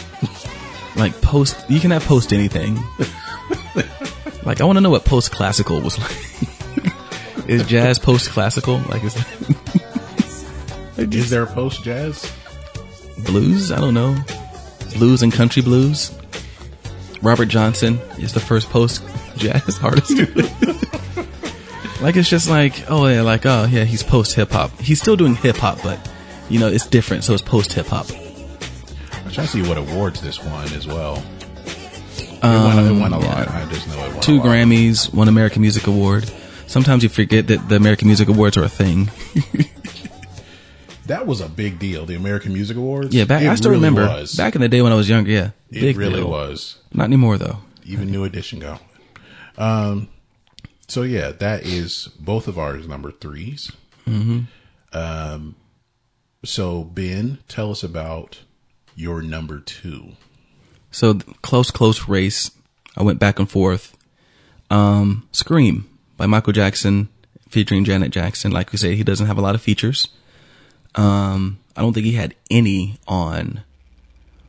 like post, you can have post anything. like I want to know what post classical was like. is jazz post classical? Like is Is there a post jazz? blues? I don't know. Blues and country blues. Robert Johnson is the first post jazz artist. like it's just like, oh yeah, like oh yeah, he's post hip hop. He's still doing hip hop, but you know it's different. So it's post hip hop. I'm trying to see what awards this won as well. It won, it won a lot. I just know it won Um, two. Grammys, one American Music Award. Sometimes you forget that the American Music Awards are a thing. That was a big deal. The American Music Awards. Yeah, back It I still really remember Was. back in the day when I was younger. Yeah, it big really deal. was. Not anymore though. Even New Edition go. Um, so yeah, that is both of ours number 3s Mm-hmm. Um, so Ben, tell us about your number two. So close, close race. I went back and forth. Um, Scream by Michael Jackson featuring Janet Jackson. Like we say, he doesn't have a lot of features. Um, I don't think he had any on,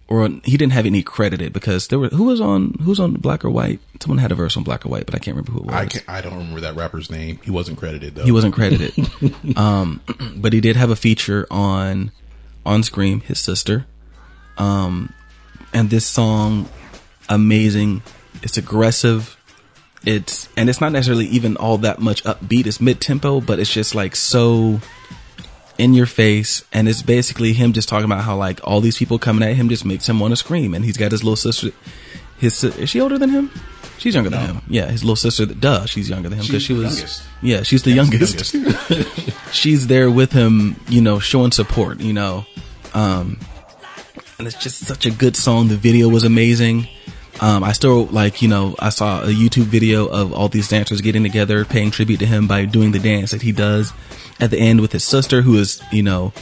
or he didn't have any credited because there were who was on who was on Black or White. Someone had a verse on Black or White, but I can't remember who it was. I can I don't remember that rapper's name. He wasn't credited though. He wasn't credited. um, but he did have a feature on on Scream, his sister. Um, and this song, amazing. It's aggressive. It's and it's not necessarily even all that much upbeat. It's mid tempo, but it's just like so in your face. And it's basically him just talking about how like all these people coming at him just makes him want to scream. And he's got his little sister. His is she older than him? She's younger than him. Yeah, his little sister. That duh, she's younger than him because she was. youngest. Yeah, she's the youngest Youngest. she's there with him, you know, showing support, you know. Um, and it's just such a good song. The video was amazing. Um, I still like, you know, I saw a YouTube video of all these dancers getting together, paying tribute to him by doing the dance that he does at the end with his sister, who is, you know,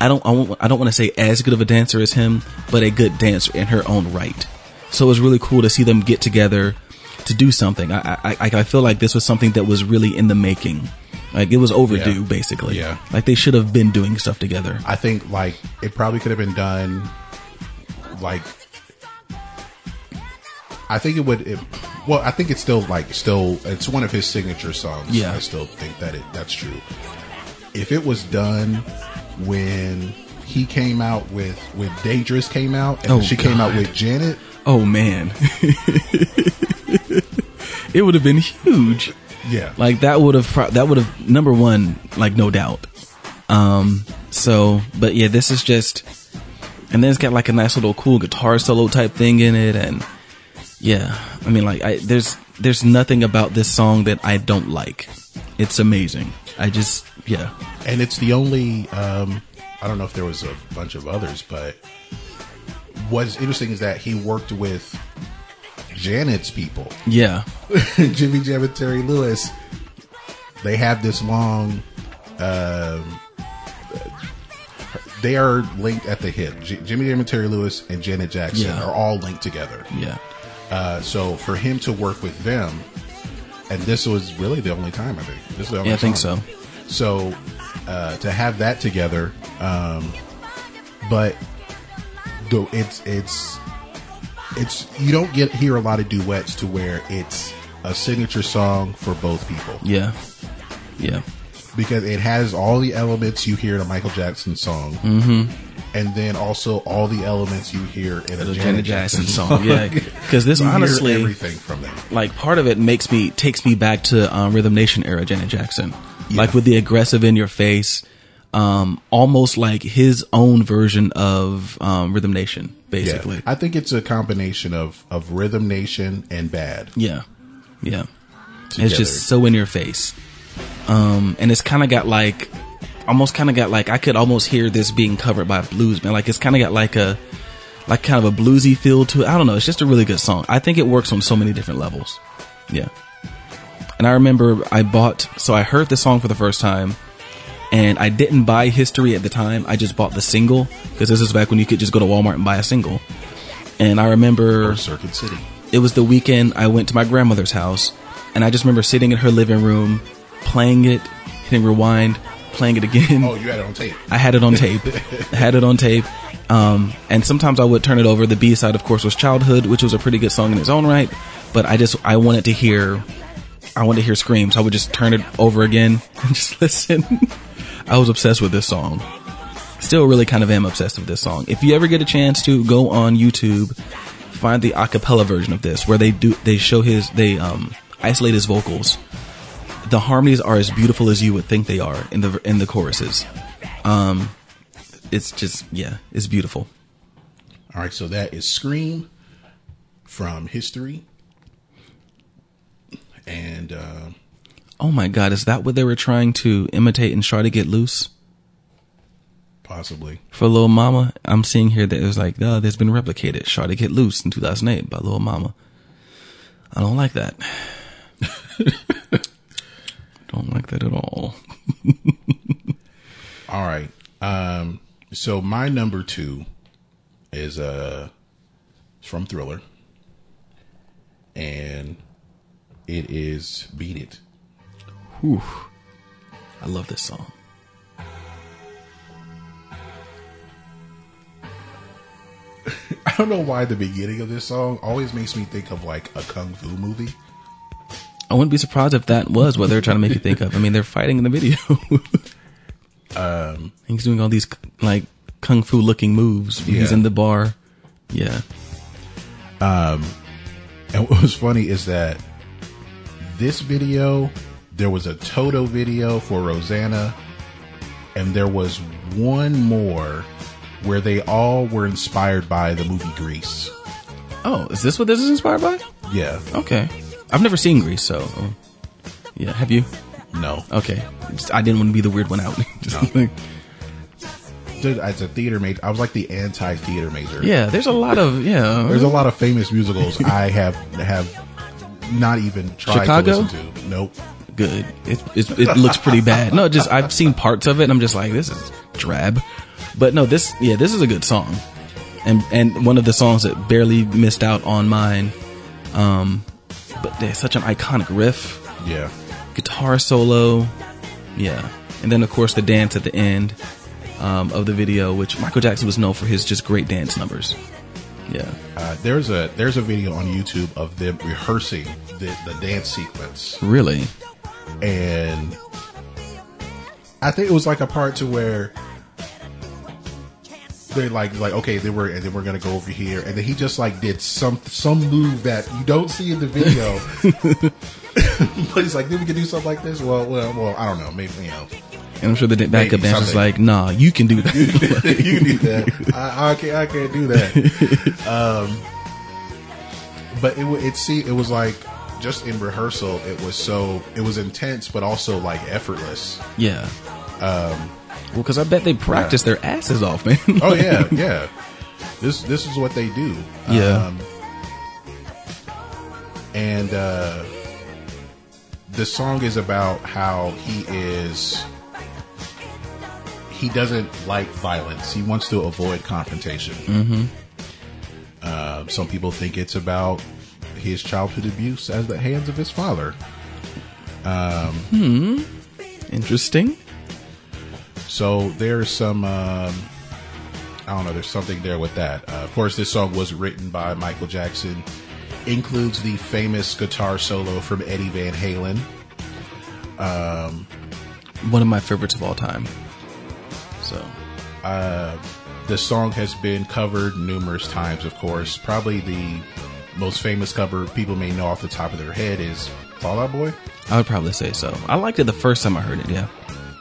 I don't, I, won't, I don't want to say as good of a dancer as him, but a good dancer in her own right. So it was really cool to see them get together to do something. I, I, I I feel like this was something that was really in the making. Like it was overdue, Yeah. basically. Yeah. Like they should have been doing stuff together. I think like it probably could have been done like I think it would it, well I think it's still like still it's one of his signature songs. Yeah. I still think that it that's true. If it was done when he came out with with Dangerous came out and Oh, she came out with Janet, Oh man. it would have been huge. Yeah. Like that would have pro- that would have number one, like no doubt. Um so but yeah, this is just and then it's got like a nice little cool guitar solo type thing in it and yeah, I mean like I there's there's nothing about this song that I don't like. It's amazing. I just yeah. and it's the only um I don't know if there was a bunch of others, but what's interesting is that he worked with Janet's people. Yeah. Jimmy Jam and Terry Lewis, they have this long. Um, they are linked at the hip. J- Jimmy Jam and Terry Lewis and Janet Jackson Yeah. are all linked together. Yeah. Uh, so for him to work with them, and this was really the only time I think. This is the only Yeah, I think so. So uh, to have that together, um, but though it's it's it's you don't get hear a lot of duets to where it's a signature song for both people Yeah. Yeah. because it has all the elements you hear in a Michael Jackson song, mm-hmm. and then also all the elements you hear in a Janet, Janet Jackson song. Yeah. Cuz this You hear honestly everything from them. like part of it makes me takes me back to um, Rhythm Nation era Janet Jackson, Yeah. like with the aggressive in your face, um, almost like his own version of um, Rhythm Nation, basically. Yeah, I think it's a combination of of Rhythm Nation and Bad. Yeah, yeah. Together. It's just so in your face, um, and it's kind of got like, almost kind of got like I could almost hear this being covered by blues man. Like it's kind of got like a, like kind of a bluesy feel to it. I don't know. It's just a really good song. I think it works on so many different levels. Yeah. And I remember I bought, so I heard the song for the first time, and I didn't buy History at the time. I just bought the single because this is back when you could just go to Walmart and buy a single. And I remember or Circuit City. it was the weekend I went to my grandmother's house, and I just remember sitting in her living room, playing it, hitting rewind, playing it again. Oh, you had it on tape. I had it on tape. I had it on tape. Um, and sometimes I would turn it over. The B side, of course, was Childhood, which was a pretty good song in its own right. But I just, I wanted to hear, I wanted to hear screams. I would just turn it over again and just listen. I was obsessed with this song. Still really kind of am obsessed with this song. If you ever get a chance to go on YouTube, find the acapella version of this where they do, they show his, they, um, isolate his vocals. The harmonies are as beautiful as you would think they are in the, in the choruses. Um, it's just yeah, it's beautiful. All right, so that is Scream from History. And uh, Oh my God, is that what they were trying to imitate and try to get loose? Possibly. For Lil Mama, I'm seeing here that it was like, oh, there's been replicated. Try to get loose in 2008 by Lil Mama. I don't like that. don't like that at all. all right. Um, so my number two is uh from Thriller, and it is "Beat It." Whew. I love this song. I don't know why the beginning of this song always makes me think of like a kung fu movie. I wouldn't be surprised if that was what they're trying to make you think of. I mean, they're fighting in the video. um, he's doing all these like kung fu looking moves. when He's in the bar. Yeah. Um, And what was funny is that this video, there was a Toto video for Rosanna, and there was one more where they all were inspired by the movie Grease. Oh, is this what this is inspired by? Yeah. Okay. I've never seen Grease, so yeah. Have you? No. Okay. Just- I didn't want to be the weird one out. Just like- Dude, As a theater major, I was like the anti theater major. yeah. There's a lot of yeah. There's a lot of famous musicals I have have not even tried Chicago? to listen to. Nope. Good. It, looks pretty bad. No, just I've seen parts of it, and I'm just like, this is drab. But no, this yeah, this is a good song, and and one of the songs that barely missed out on mine. Um, but there's such an iconic riff, Yeah. guitar solo, yeah, and then of course the dance at the end um, of the video, which Michael Jackson was known for his just great dance numbers. Yeah, Uh, there's a there's a video on YouTube of them rehearsing the, the dance sequence, really. And I think it was like a part to where they like like okay they were and then we're gonna go over here and then he just like did some some move that you don't see in the video. but he's like, then we can do something like this. Well, well, well. I don't know. Maybe you know. And I'm sure the backup dancer's like, nah, you can do that. you can do that. I, I can't. I can't do that. Um, but it it see it was like just in rehearsal. It was so it was intense, but also like effortless. Yeah. Um, well, because I bet they practice their asses off, man. Oh yeah, yeah. This this is what they do. Yeah. Um, and uh, the song is about how he is. He doesn't like violence. He wants to avoid confrontation. Mm-hmm. Uh, some people think it's about his childhood abuse at the hands of his father. Um hmm. interesting. So there's some, um, I don't know, there's something there with that. Uh, of course, this song was written by Michael Jackson, includes the famous guitar solo from Eddie Van Halen. Um, one of my favorites of all time. So, uh, The song has been covered numerous times, of course. Probably the most famous cover people may know off the top of their head is Fall Out Boy. I would probably say so. I liked it the first time I heard it, yeah.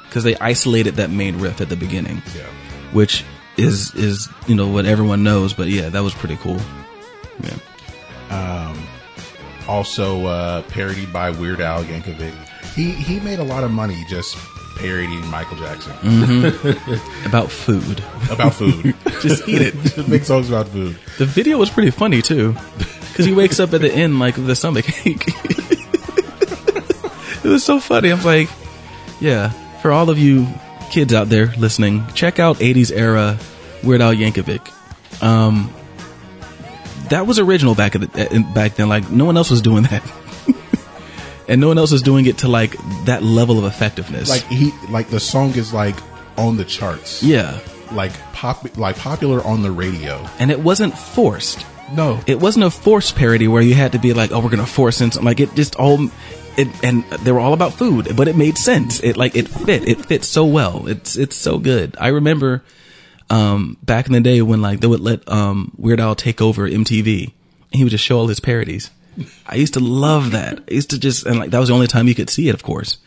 Because they isolated that main riff at the beginning, Yeah. which is, is, you know, what everyone knows, but yeah, that was pretty cool. Yeah. Um, Also uh, parodied by Weird Al Yankovic. He he made a lot of money just parodying Michael Jackson About food. about food. Just eat it. just make songs about food. The video was pretty funny too, because he wakes up at the end like with a stomach ache. it was so funny. I'm like, yeah. For all of you kids out there listening, check out 80s era Weird Al Yankovic. Um, that was original back at the, uh, back then. Like no one else was doing that, and no one else was doing it to like that level of effectiveness. Like he like the song is like on the charts. yeah, Like pop like popular on the radio. and it wasn't forced. No. it wasn't a forced parody where you had to be like, oh, we're gonna force in something. Like it just all, it and they were all about food, but it made sense. It like it fit. It fit so well. It's it's so good. I remember um back in the day when like they would let um Weird Al take over MTV, he would just show all his parodies. I used to love that. I used to just and like that was the only time you could see it, of course.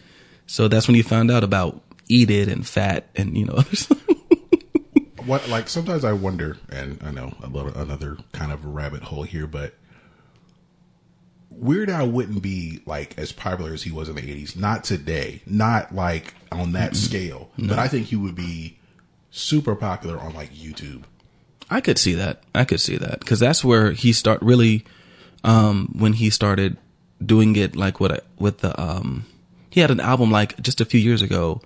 So that's when you found out about Eat It and Fat and you know other stuff. What like sometimes I wonder, and I know a little another kind of rabbit hole here, but Weird Al wouldn't be like as popular as he was in the eighties. Not today, not like on that scale. But I think he would be super popular on like YouTube. I could see that. I could see that because that's where he start really um when he started doing it like what with the um he had an album like just a few years ago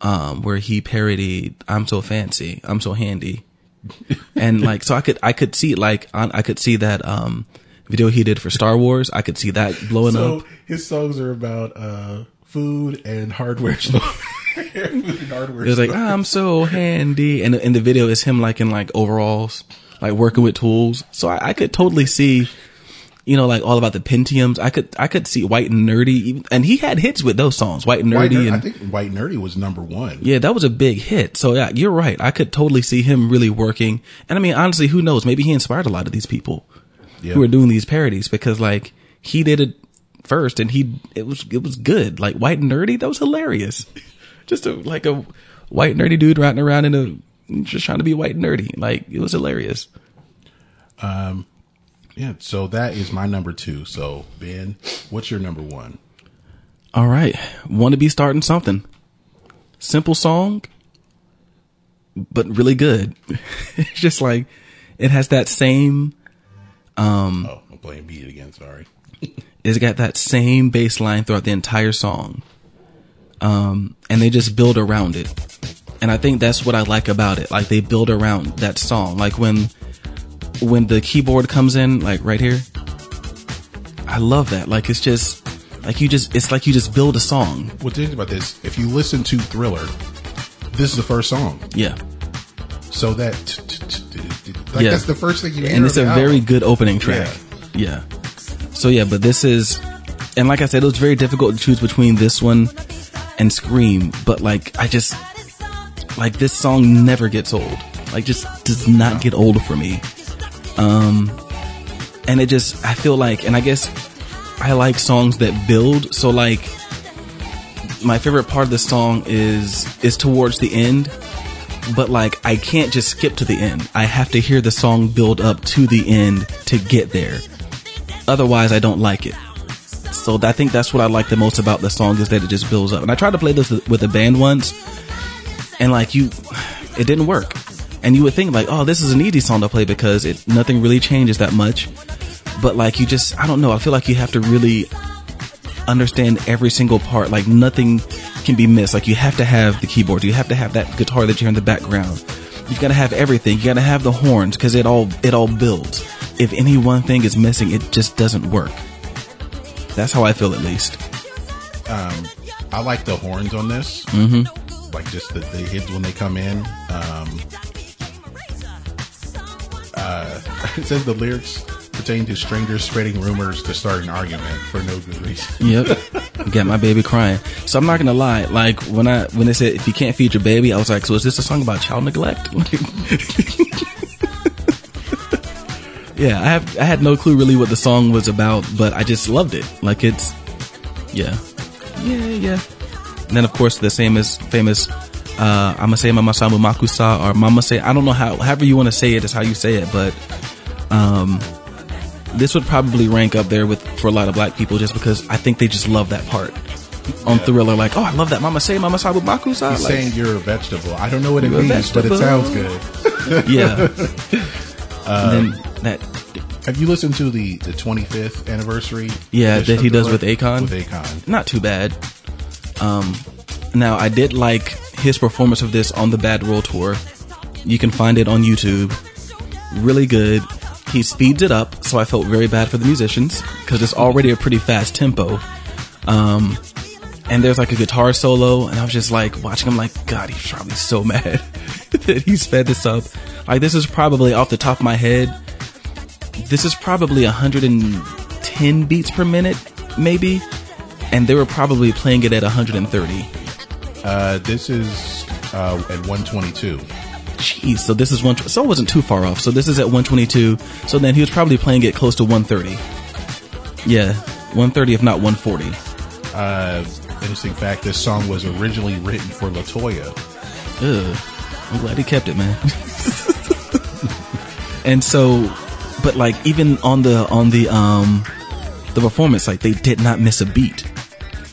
um, where he parodied "I'm so fancy, I'm so handy," and like so I could I could see like on, I could see that um video he did for Star Wars. I could see that blowing So up. his songs are about uh, food and hardware store. hardware It was like. I'm so handy, and in the video is him like in like overalls, like working with tools. So I, I could totally see, you know, like all about the Pentiums. I could I could see White and Nerdy, even, and he had hits with those songs, White and White Nerdy, Ner- and I think White and Nerdy was number one. yeah, that was a big hit. So yeah, you're right. I could totally see him really working. And I mean, honestly, who knows? Maybe he inspired a lot of these people Yeah. who are doing these parodies because like he did it first and he it was it was good. Like White and Nerdy, that was hilarious. Just a like a white nerdy dude riding around in a just trying to be white and nerdy. Like it was hilarious. Um, Yeah, so that is my number two. So Ben, what's your number one? All right, want to be starting something. Simple song, but really good. it's just like it has that same Um, Oh, I'm playing beat again. Sorry. it's got that same bass line throughout the entire song. Um, and they just build around it. And I think that's what I like about it. Like they build around that song. Like when, when the keyboard comes in, like right here, I love that. Like it's just, like you just, it's like you just build a song. What's interesting about this? If you listen to Thriller, this is the first song. Yeah. So that like Yeah. that's the first thing you hear. and it's a very good opening track. Yeah. So yeah, but this is, and like I said, it was very difficult to choose between this one and Scream. But like, I just like this song never gets old. Like, just does not get old for me. Um, and it just, I feel like, and I guess I like songs that build. So like, my favorite part of the song is is towards the end but like I can't just skip to the end. I have to hear the song build up to the end to get there. Otherwise, I don't like it. So I think that's what I like the most about the song is that it just builds up. And I tried to play this with a band once, and like you, it didn't work. And you would think like, oh, this is an easy song to play because it nothing really changes that much. But like you just, I don't know. I feel like you have to really understand every single part. Like nothing can be missed. Like you have to have the keyboard. You have to have that guitar that you hear in the background. You've got to have everything. You got to have the horns because it all it all builds. If any one thing is missing, it just doesn't work. That's how I feel, at least. I like the horns on this. Mm-hmm. Like just the, the hits when they come in. Um, uh, it says the lyrics pertain to strangers spreading rumors to start an argument for no good reason. Yep, got my baby crying. So I'm not gonna lie. Like when I when they said if you can't feed your baby, I was like, so is this a song about child neglect? yeah, I have I had no clue really what the song was about, but I just loved it. Like it's yeah, yeah, yeah. And then of course the same as famous. Uh, I'ma say Mama Samu Makusa or Mama say I don't know how however you want to say it is how you say it, but um, this would probably rank up there with for a lot of black people just because I think they just love that part on Thriller. Like, oh, I love that Mama say Mama Sabu Makusa. He's Like, saying you're a vegetable. I don't know what it means, but it sounds good. yeah. and then that Have you listened to the, the 25th anniversary? Yeah, that he does with Akon? With Akon. not too bad. Um, now I did like his performance of this on the Bad World tour. You can find it on YouTube. Really good. He speeds it up, so I felt very bad for the musicians because it's already a pretty fast tempo. Um, and there's like a guitar solo, and I was just like watching him, like God, he's probably so mad that he sped this up. Like this is probably off the top of my head. This is probably 110 beats per minute, maybe, and they were probably playing it at 130. Uh, this is uh, at 122. Jeez, so this is one. So it wasn't too far off. So this is at 122. So then he was probably playing it close to 130. Yeah, 130 if not 140. Uh, interesting fact: this song was originally written for La Toya. Ugh. I'm glad he kept it, man. and so, but like even on the on the um the performance, like they did not miss a beat.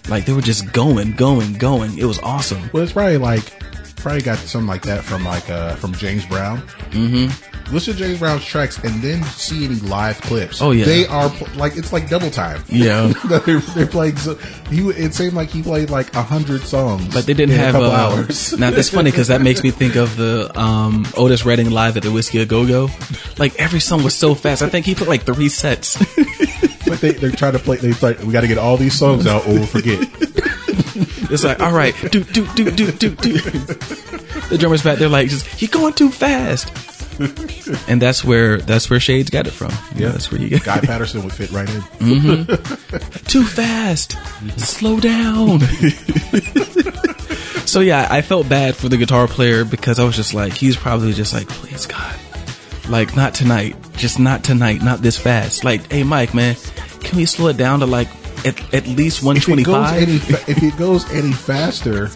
Like they were just going, going, going. It was awesome. Well, it's probably like probably got something like that from like uh from James Brown. Mm-hmm. listen to James Brown's tracks and then see any live clips. Oh, yeah. they are pl- like it's like double time. Yeah. they're, they're playing. So, he it seemed like he played like a hundred songs, But they didn't have a couple uh, hours. Now that's funny because that makes me think of the um, Otis Redding live at the Whisky a Go Go. Like every song was so fast. I think he put like three sets. But they they're trying to play. They like we got to get all these songs out or we'll forget. it's like all right, do do do do do do. The drummers back They're like just you're going too fast. And that's where that's where Shades got it from. Yeah, that's where you get Guy Patterson would fit right in. Mm-hmm. too fast. Slow down. so yeah, I felt bad for the guitar player because I was just like, he's probably just like, please God, like not tonight, just not tonight, not this fast. Like, hey Mike, man, can we slow it down to like at, at least 125? If it goes any fa- if it goes any faster,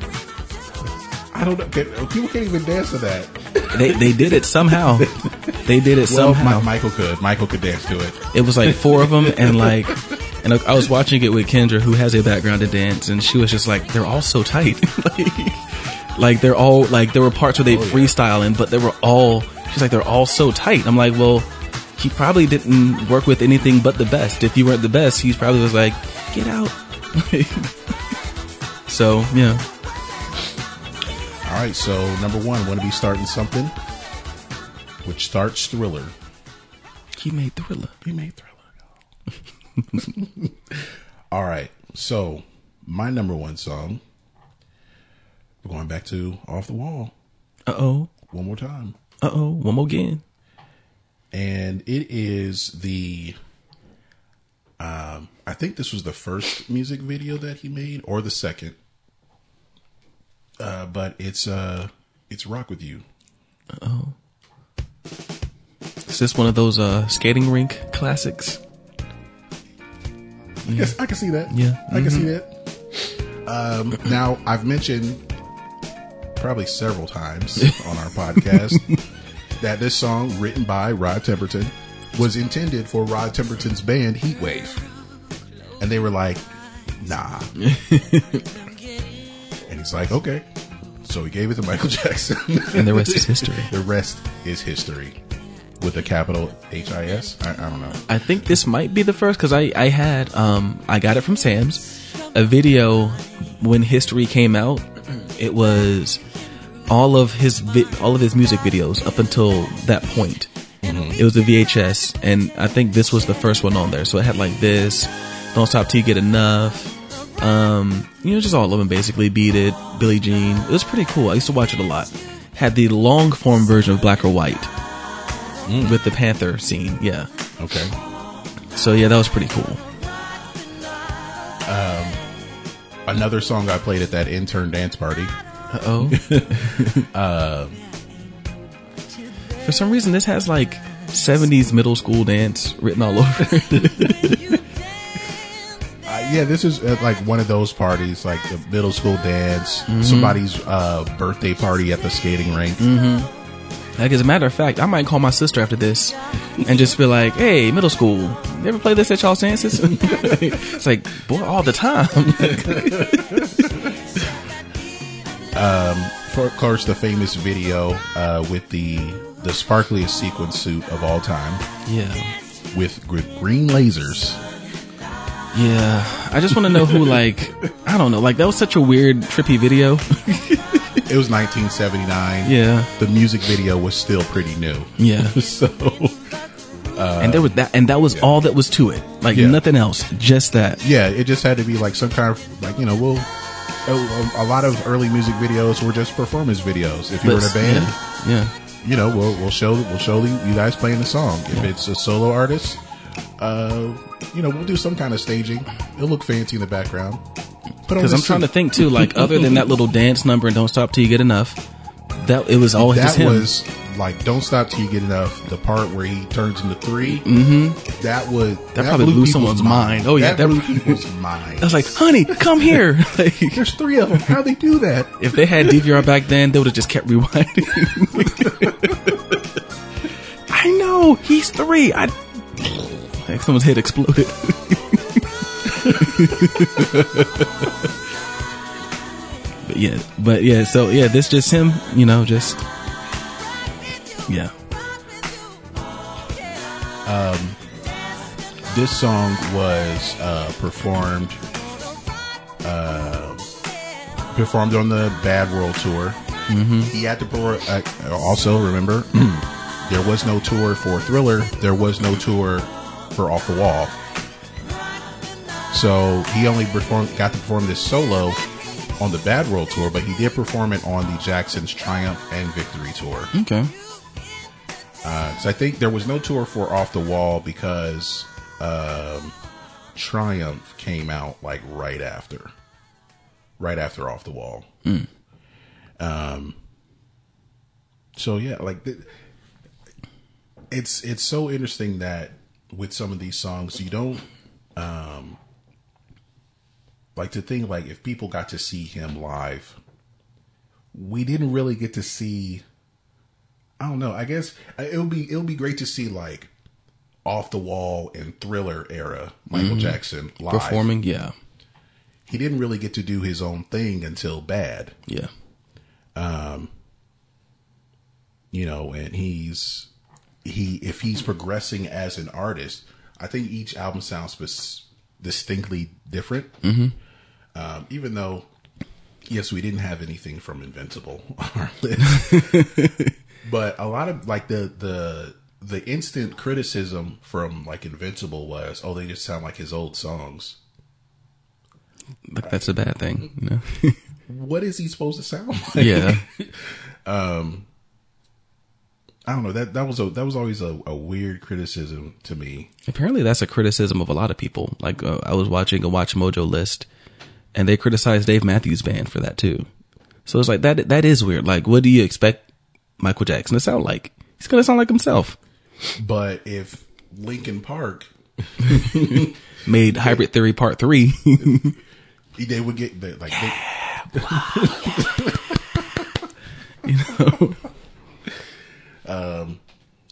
I don't know. Oh, people can't even dance to that. They they did it somehow. They did it Well, somehow. Mi- Michael could. Michael could dance to it. It was like four of them, and like, and I was watching it with Kendra, who has a background to dance, and she was just like, they're all so tight. like, like they're all like there were parts where they oh, freestyling, but they were all. She's like, they're all so tight. I'm like, well, he probably didn't work with anything but the best. If you weren't the best, he probably was like, get out. so yeah, All right. So number one, want to be starting something, which starts Thriller. he made Thriller. He made Thriller. All right. So my number one song. We're going back to Off the Wall Uh oh. one more time. Uh oh. One more again. and it is the um I think this was the first music video that he made or the second. Uh but it's uh it's Rock with You. Oh, is this one of those uh skating rink classics? Yes, I can see that. Yeah. I can see that. Um now I've mentioned probably several times on our podcast that this song written by Rod Temperton was intended for Rod Temperton's band Heatwave. And they were like, nah. and he's like, okay. So he gave it to Michael Jackson. And the rest is history. the rest is history. With a capital H I S? I don't know. I think this might be the first because I, I had um I got it from Sam's a video when history came out. It was all of his vi- all of his music videos up until that point. Mm-hmm. It was a VHS, and I think this was the first one on there. So it had like this, "Don't Stop Till You Get Enough," um, you know, just all of them basically. Beat It, Billie Jean. It was pretty cool. I used to watch it a lot. Had the long form version of Black or White mm. with the Panther scene. Yeah. Okay. So yeah, that was pretty cool. Um, another song I played at that intern dance party. Oh. For some reason, this has like '70s middle school dance written all over it. Uh, yeah, this is uh, like one of those parties, like the middle school dance, Mm-hmm. somebody's uh, birthday party at the skating rink. Mm-hmm. like, as a matter of fact, I might call my sister after this and just be like, "Hey, middle school, you ever play this at y'all's dances?" it's like, boy, all the time. For of course, the famous video uh, with the the sparkliest sequin suit of all time, yeah, with gr- green lasers. yeah. I just want to know who, like, I don't know, like that was such a weird, trippy video. It was 1979. yeah, The music video was still pretty new. yeah. So and there was that, and that was all that was to it. Like Yeah. nothing else, just that. yeah, it just had to be like some kind of like you know we'll. A, a lot of early music videos were just performance videos. If you were in a band, yeah, yeah. you know, we'll we'll show we'll show you you guys playing the song. If it's a solo artist, uh, you know, we'll do some kind of staging. It'll look fancy in the background. Because I'm this trying to think too, like other than that little dance number and "Don't Stop Till You Get Enough," that it was all That was like "Don't Stop Till You Get Enough." The part where he turns into 3 Mm-hmm. That would that, probably blew someone's mind. Oh, yeah, that that- blew people's mind. I was like, "Honey, come here!" Like, There's three of them. How they do that? if they had DVR back then, they would have just kept rewinding. I know he's three. I like someone's head exploded. but yeah, but yeah. So yeah, this just him. You know, just yeah. Um, this song was uh, performed uh, performed on the Bad World tour. Mm-hmm. He had to perform. Uh, also, remember, there was no tour for Thriller. There was no tour for Off the Wall. So he only performed, got to perform this solo on the Bad World tour, but he did perform it on the Jackson's Triumph and Victory tour. Okay. So I think there was no tour for Off the Wall because um, Triumph came out like right after, right after Off the Wall. Um. So yeah, like it's it's so interesting that with some of these songs you don't um like to think like if people got to see him live, we didn't really get to see I don't know. I guess uh, it would be it would be great to see like off the wall and thriller era Michael Jackson live. Performing, yeah, He didn't really get to do his own thing until Bad, yeah. um, you know, and he's he if he's progressing as an artist, I think each album sounds distinctly different. Mm-hmm. Um, even though, yes, we didn't have anything from Invincible on our list, but a lot of like the the the instant criticism from like Invincible was, oh, they just sound like his old songs. Like that's a bad thing, you know. What is he supposed to sound like? yeah, um, I don't know. That that was a that was always a, a weird criticism to me. apparently that's a criticism of a lot of people. Like uh, I was watching a Watch Mojo list, and they criticized Dave Matthews Band for that too. So it's like that. That is weird. Like, what do you expect Michael Jackson to sound like? He's gonna sound like himself. But if Linkin Park, Made Hybrid Theory Part Three. they would get the, like they, you know,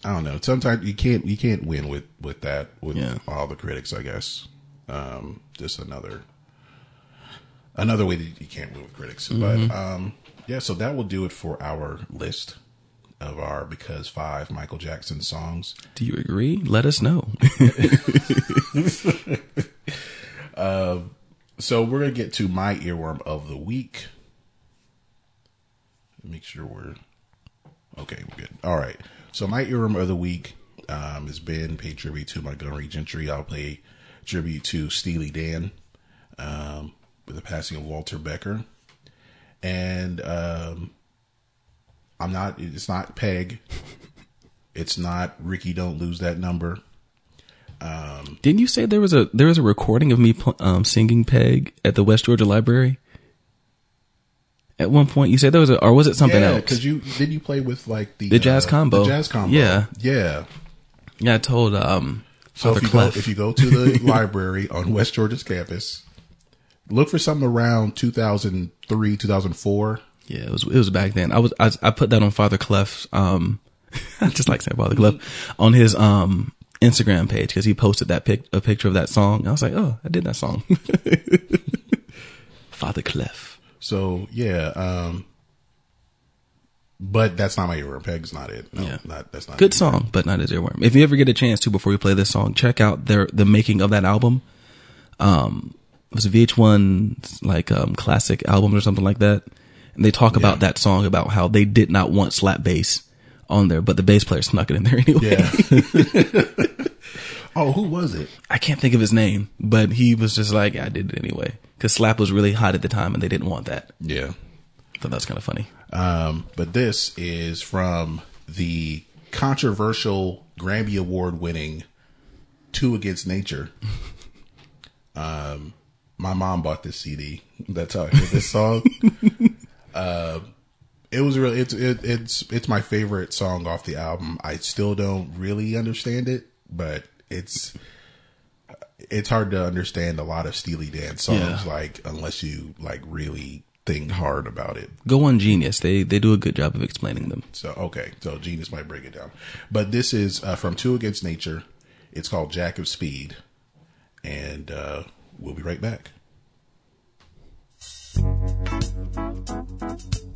I don't know. Sometimes you can't you can't win with with that with Yeah. all the critics. I guess um, just another another way that you can't win with critics. But um, yeah, so that will do it for our list of our because five Michael Jackson songs. do you agree? Let us know. So we're gonna get to my earworm of the week. Make sure we're okay. We're good. All right. So my earworm of the week um, has been pay tribute to Montgomery Gentry. I'll pay tribute to Steely Dan um, with the passing of Walter Becker, and um, I'm not. It's not Peg. It's not Rikki. Don't lose that number. Um, Didn't you say there was a there was a recording of me um, singing Peg at the West Georgia Library? At one point, you said there was a, or was it something yeah, else? because you did you play with like the The jazz combo. the jazz combo. Yeah. yeah. yeah, I told um, So Father if you go if you go to the library on West Georgia's campus, look for something around 2003, 2004. Yeah, it was it was back then. I was I, I put that on Father Clef's um I just like saying Father Clef on his um Instagram page because he posted that pic a picture of that song. I was like, oh, I did that song. Father Clef. So yeah, um, but that's not my earworm. Peg's not it. No, Yeah. not that's not Good song, but not his earworm. If you ever get a chance to before we play this song, check out their the making of that album. Um, it was a VH1 like um classic album or something like that, and they talk about that song about how they did not want slap bass on there, but the bass player snuck it in there anyway. Yeah. oh, who was it? I can't think of his name, but he was just like, I did it anyway. Cause slap was really hot at the time and they didn't want that. Yeah. So that's kind of funny. Um, but this is from the controversial Grammy Award winning Two Against Nature. Um, my mom bought this CD. That's how I heard this song. Uh, it was really it's it, it's it's my favorite song off the album. I still don't really understand it, but it's it's hard to understand a lot of Steely Dan songs Yeah. like unless you like really think hard about it. Go on Genius. They, they do a good job of explaining them. So okay, so Genius might break it down, but this is uh, from Two Against Nature. It's called Jack of Speed, and uh, we'll be right back. Thank you.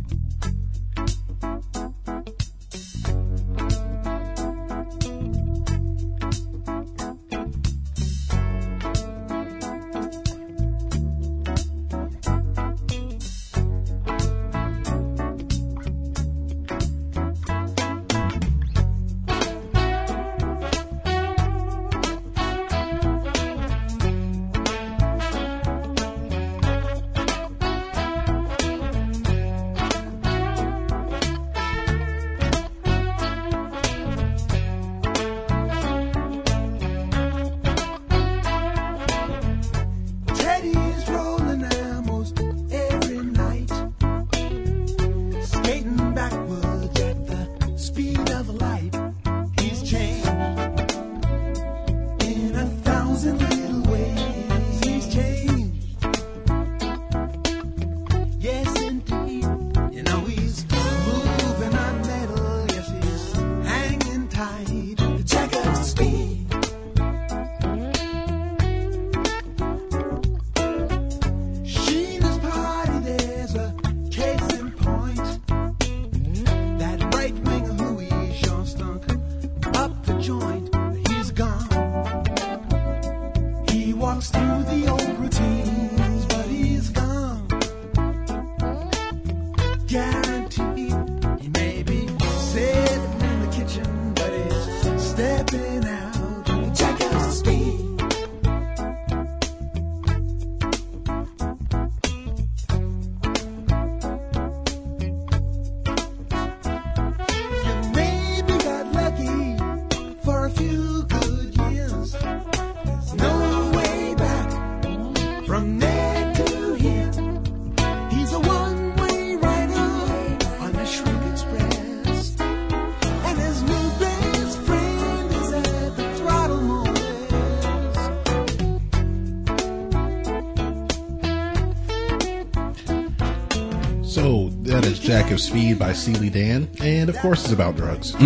Of Speed by Steely Dan, and of course it's about drugs.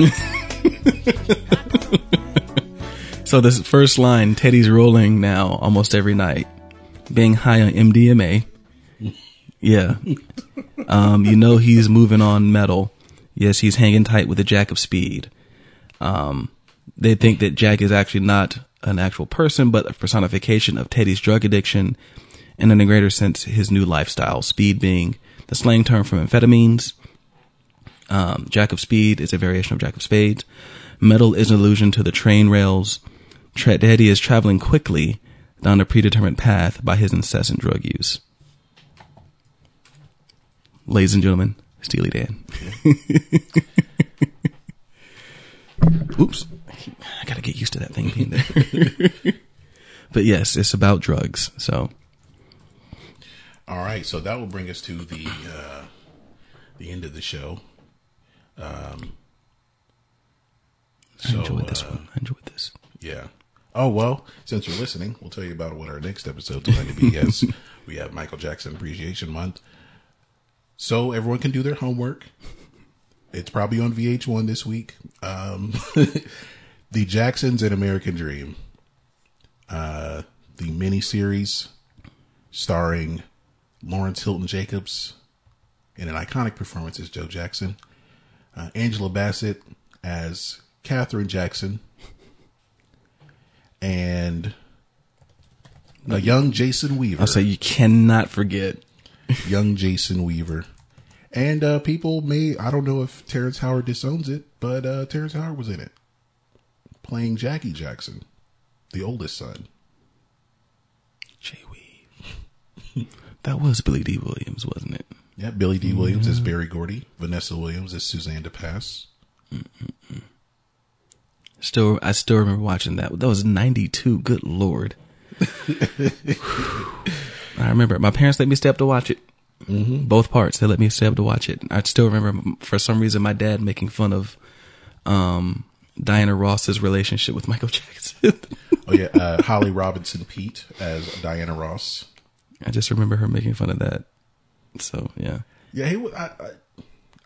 So this first line, Teddy's rolling now almost every night, being high on MDMA. Yeah. Um, you know he's moving on metal. Yes, he's hanging tight with the Jack of Speed. Um, they think that Jack is actually not an actual person, but a personification of Teddy's drug addiction, and in a greater sense, his new lifestyle. Speed being the slang term for amphetamines. Um, Jack of Speed is a variation of Jack of Spades. Metal is an allusion to the train rails. Tra- Teddy is traveling quickly down a predetermined path by his incessant drug use. Ladies and gentlemen, Steely Dan. Oops. I gotta get used to that thing being there. but yes, it's about drugs. So All right, so that will bring us to the uh, the end of the show. Um, I so, enjoyed this uh, one. I enjoyed this. Yeah. Oh well, since you're listening, we'll tell you about what our next episode's going to be. Yes, we have Michael Jackson Appreciation Month, so everyone can do their homework. It's probably on VH1 this week. Um, the Jacksons and American Dream, uh, the miniseries starring Lawrence Hilton Jacobs in an iconic performance as Joe Jackson, uh, Angela Bassett as Katherine Jackson, and a young Jason Weaver. I'll say you cannot forget. young Jason Weaver. And uh, people may, I don't know if Terrence Howard disowns it, but uh, Terrence Howard was in it, playing Jackie Jackson, the oldest son. Jay Weave. that was Billy Dee Williams, wasn't it? Yeah, Billy Dee Williams is Berry Gordy, Vanessa Williams is Suzanne de Passe. Still, I still remember watching that. That was '92. Good lord. I remember my parents let me stay up to watch it. Mm-hmm. Both parts, they let me stay up to watch it. I still remember, for some reason, my dad making fun of um, Diana Ross's relationship with Michael Jackson. Oh yeah, uh, Holly Robinson Peete as Diana Ross. I just remember her making fun of that. So yeah, Yeah, he. I, I,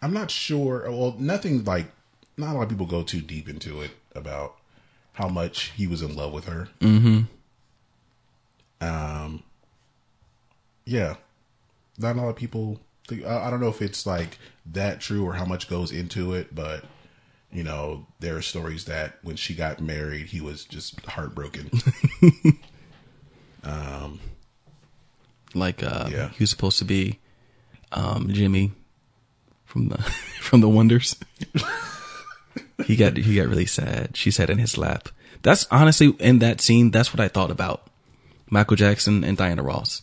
I'm not sure. Well, nothing like. Not a lot of people go too deep into it about how much he was in love with her. Mm-hmm. Um. Yeah, not a lot of people. Think, I, I don't know if it's like that true or how much goes into it, but you know, there are stories that when she got married, he was just heartbroken. like uh, Yeah. he was supposed to be um, Jimmy from the from the Wonders. he got he got really sad. She sat in his lap. That's honestly in that scene. That's what I thought about Michael Jackson and Diana Ross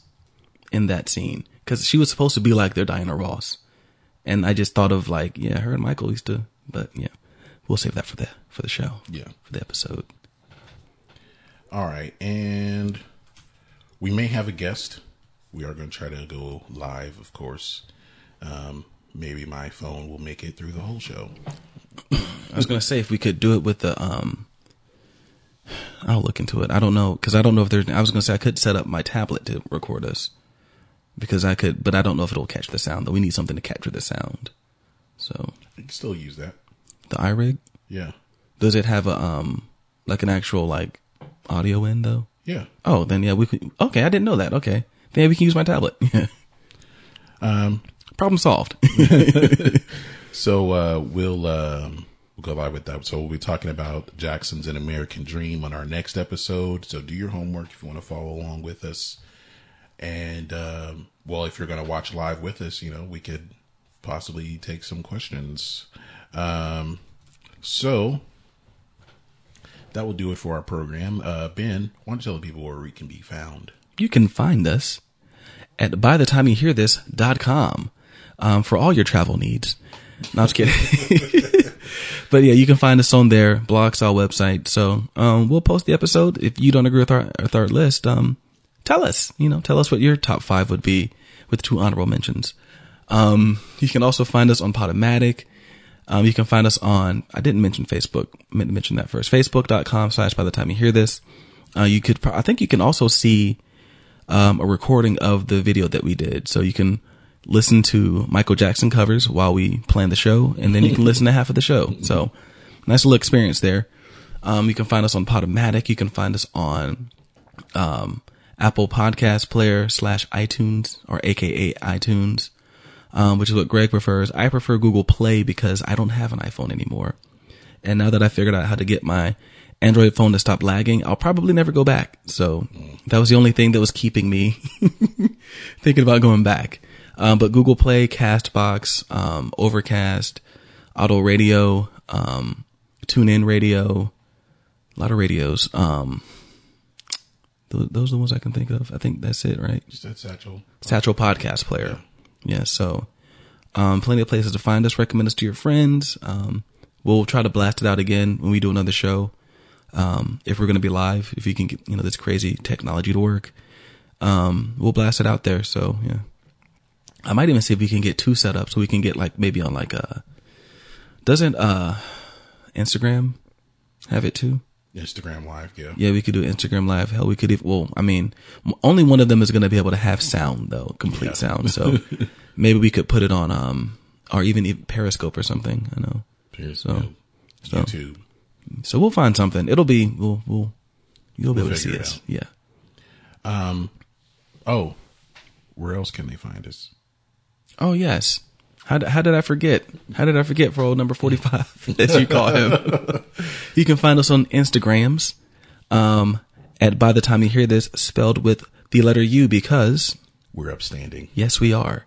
in that scene because she was supposed to be like their Diana Ross, and I just thought of like yeah, her and Michael used to. But yeah, we'll save that for the for the show. Yeah. for the episode. All right, and we may have a guest. We are going to try to go live, of course. Um, maybe my phone will make it through the whole show. I was gonna say if we could do it with the um. I'll look into it. I don't know because I don't know if there's. I was gonna say I could set up my tablet to record us because I could, but I don't know if it'll catch the sound. Though we need something to capture the sound. So You can still use that. the iRig Yeah, does it have a um like an actual like audio in though? yeah. Oh, then yeah, we could. Okay, I didn't know that. Okay, yeah, we can use my tablet. Um, Problem solved. so uh, we'll um, we'll go live with that. So we'll be talking about Jackson's An American Dream on our next episode. So do your homework if you want to follow along with us. And um, well, if you're going to watch live with us, you know we could possibly take some questions. Um, so that will do it for our program. Uh, ben, why don't you tell the people where we can be found? you can find us at by the time you hear this dot com um, for all your travel needs. No, I'm just kidding. but yeah, you can find us on their blogs, our website. So um, we'll post the episode. If you don't agree with our, with our list, um, tell us. You know, tell us what your top five would be with two honorable mentions. Um, you can also find us on Podomatic. Um, you can find us on, I didn't mention Facebook, I meant to mention that first, facebook.com slash by the time you hear this. Uh, you could, I think you can also see, um, a recording of the video that we did. So you can listen to Michael Jackson covers while we plan the show, and then you can listen to half of the show. So nice little experience there. Um, you can find us on Podomatic. You can find us on um, Apple Podcast Player slash iTunes or AKA iTunes, um, which is what Greg prefers. I prefer Google Play because I don't have an iPhone anymore. And now that I figured out how to get my Android phone to stop lagging, I'll probably never go back. So that was the only thing that was keeping me thinking about going back. Um, but Google Play, Castbox, um, Overcast, Auto Radio, um, TuneIn Radio, a lot of radios. Um, th- those are the ones I can think of. I think that's it, right? Just that satchel. Satchel Podcast Player. Yeah, so um, plenty of places to find us. Recommend us to your friends. Um, we'll try to blast it out again when we do another show. Um, if we're going to be live, if you can get you know this crazy technology to work, um, we'll blast it out there. So yeah, I might even see if we can get two set up so we can get like maybe on like a doesn't uh Instagram have it too? Instagram Live, yeah. Yeah, we could do Instagram live. Hell, we could. Even, well, I mean, only one of them is going to be able to have sound though, complete Yeah. sound. So maybe we could put it on, um, or even, Periscope or something. I know. Here's, So- so- YouTube. So we'll find something. It'll be we'll we'll you'll be We'll able to see us. Yeah. Oh, where else can they find us? Oh yes. How did, how did I forget? How did I forget for old number forty five, as you call him? you can find us on Instagrams. Um, at by the time you hear this, spelled with the letter U because We're upstanding. Yes, we are.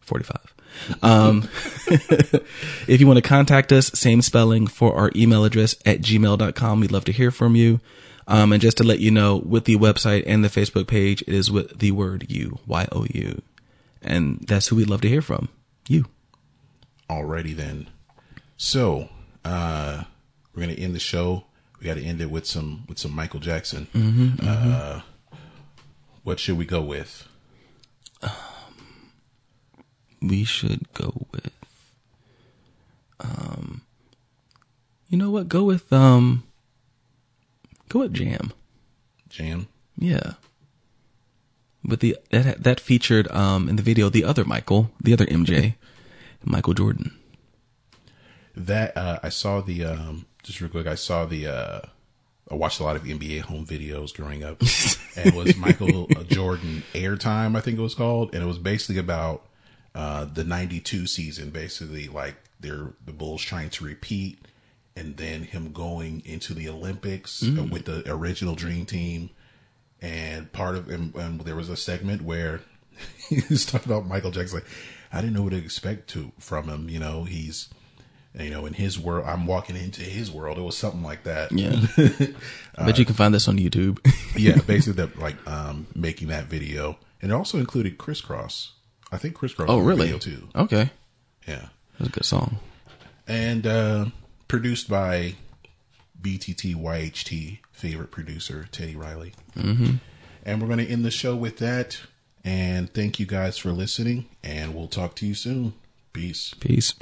45. Um, if you want to contact us, same spelling for our email address at gmail.com. We'd love to hear from you. Um, and just to let you know, with the website and the Facebook page, it is with the word you, Y-O-U. And that's who we'd love to hear from. You. Alrighty then. So, uh, we're gonna end the show. We got to end it with some with some Michael Jackson. Uh, what should we go with? We should go with, um, you know what? Go with, um, go with Jam. Jam. Yeah. But the that that featured um in the video the other Michael, the other MJ, Michael Jordan. That uh, I saw the um, just real quick. I saw the. Uh, I watched a lot of NBA home videos growing up, and it was Michael Jordan Airtime, I think it was called, and it was basically about uh, the '92 season. Basically, like they're the Bulls trying to repeat, and then him going into the Olympics uh, with the original Dream Team. And part of and, and there was a segment where he was talking about Michael Jackson. Like, I didn't know what to expect to from him. You know, he's you know in his world. I'm walking into his world. It was something like that. Yeah. I bet you can find this on YouTube. yeah, basically that like um making that video, and it also included Kris Kross. I think Kris Kross. oh, was in the really? Video too. Okay. Yeah, That's a good song. and uh produced by BTT YHT favorite producer Teddy Riley. Mm-hmm. And we're going to end the show with that. And thank you guys for listening. And we'll talk to you soon. Peace. Peace.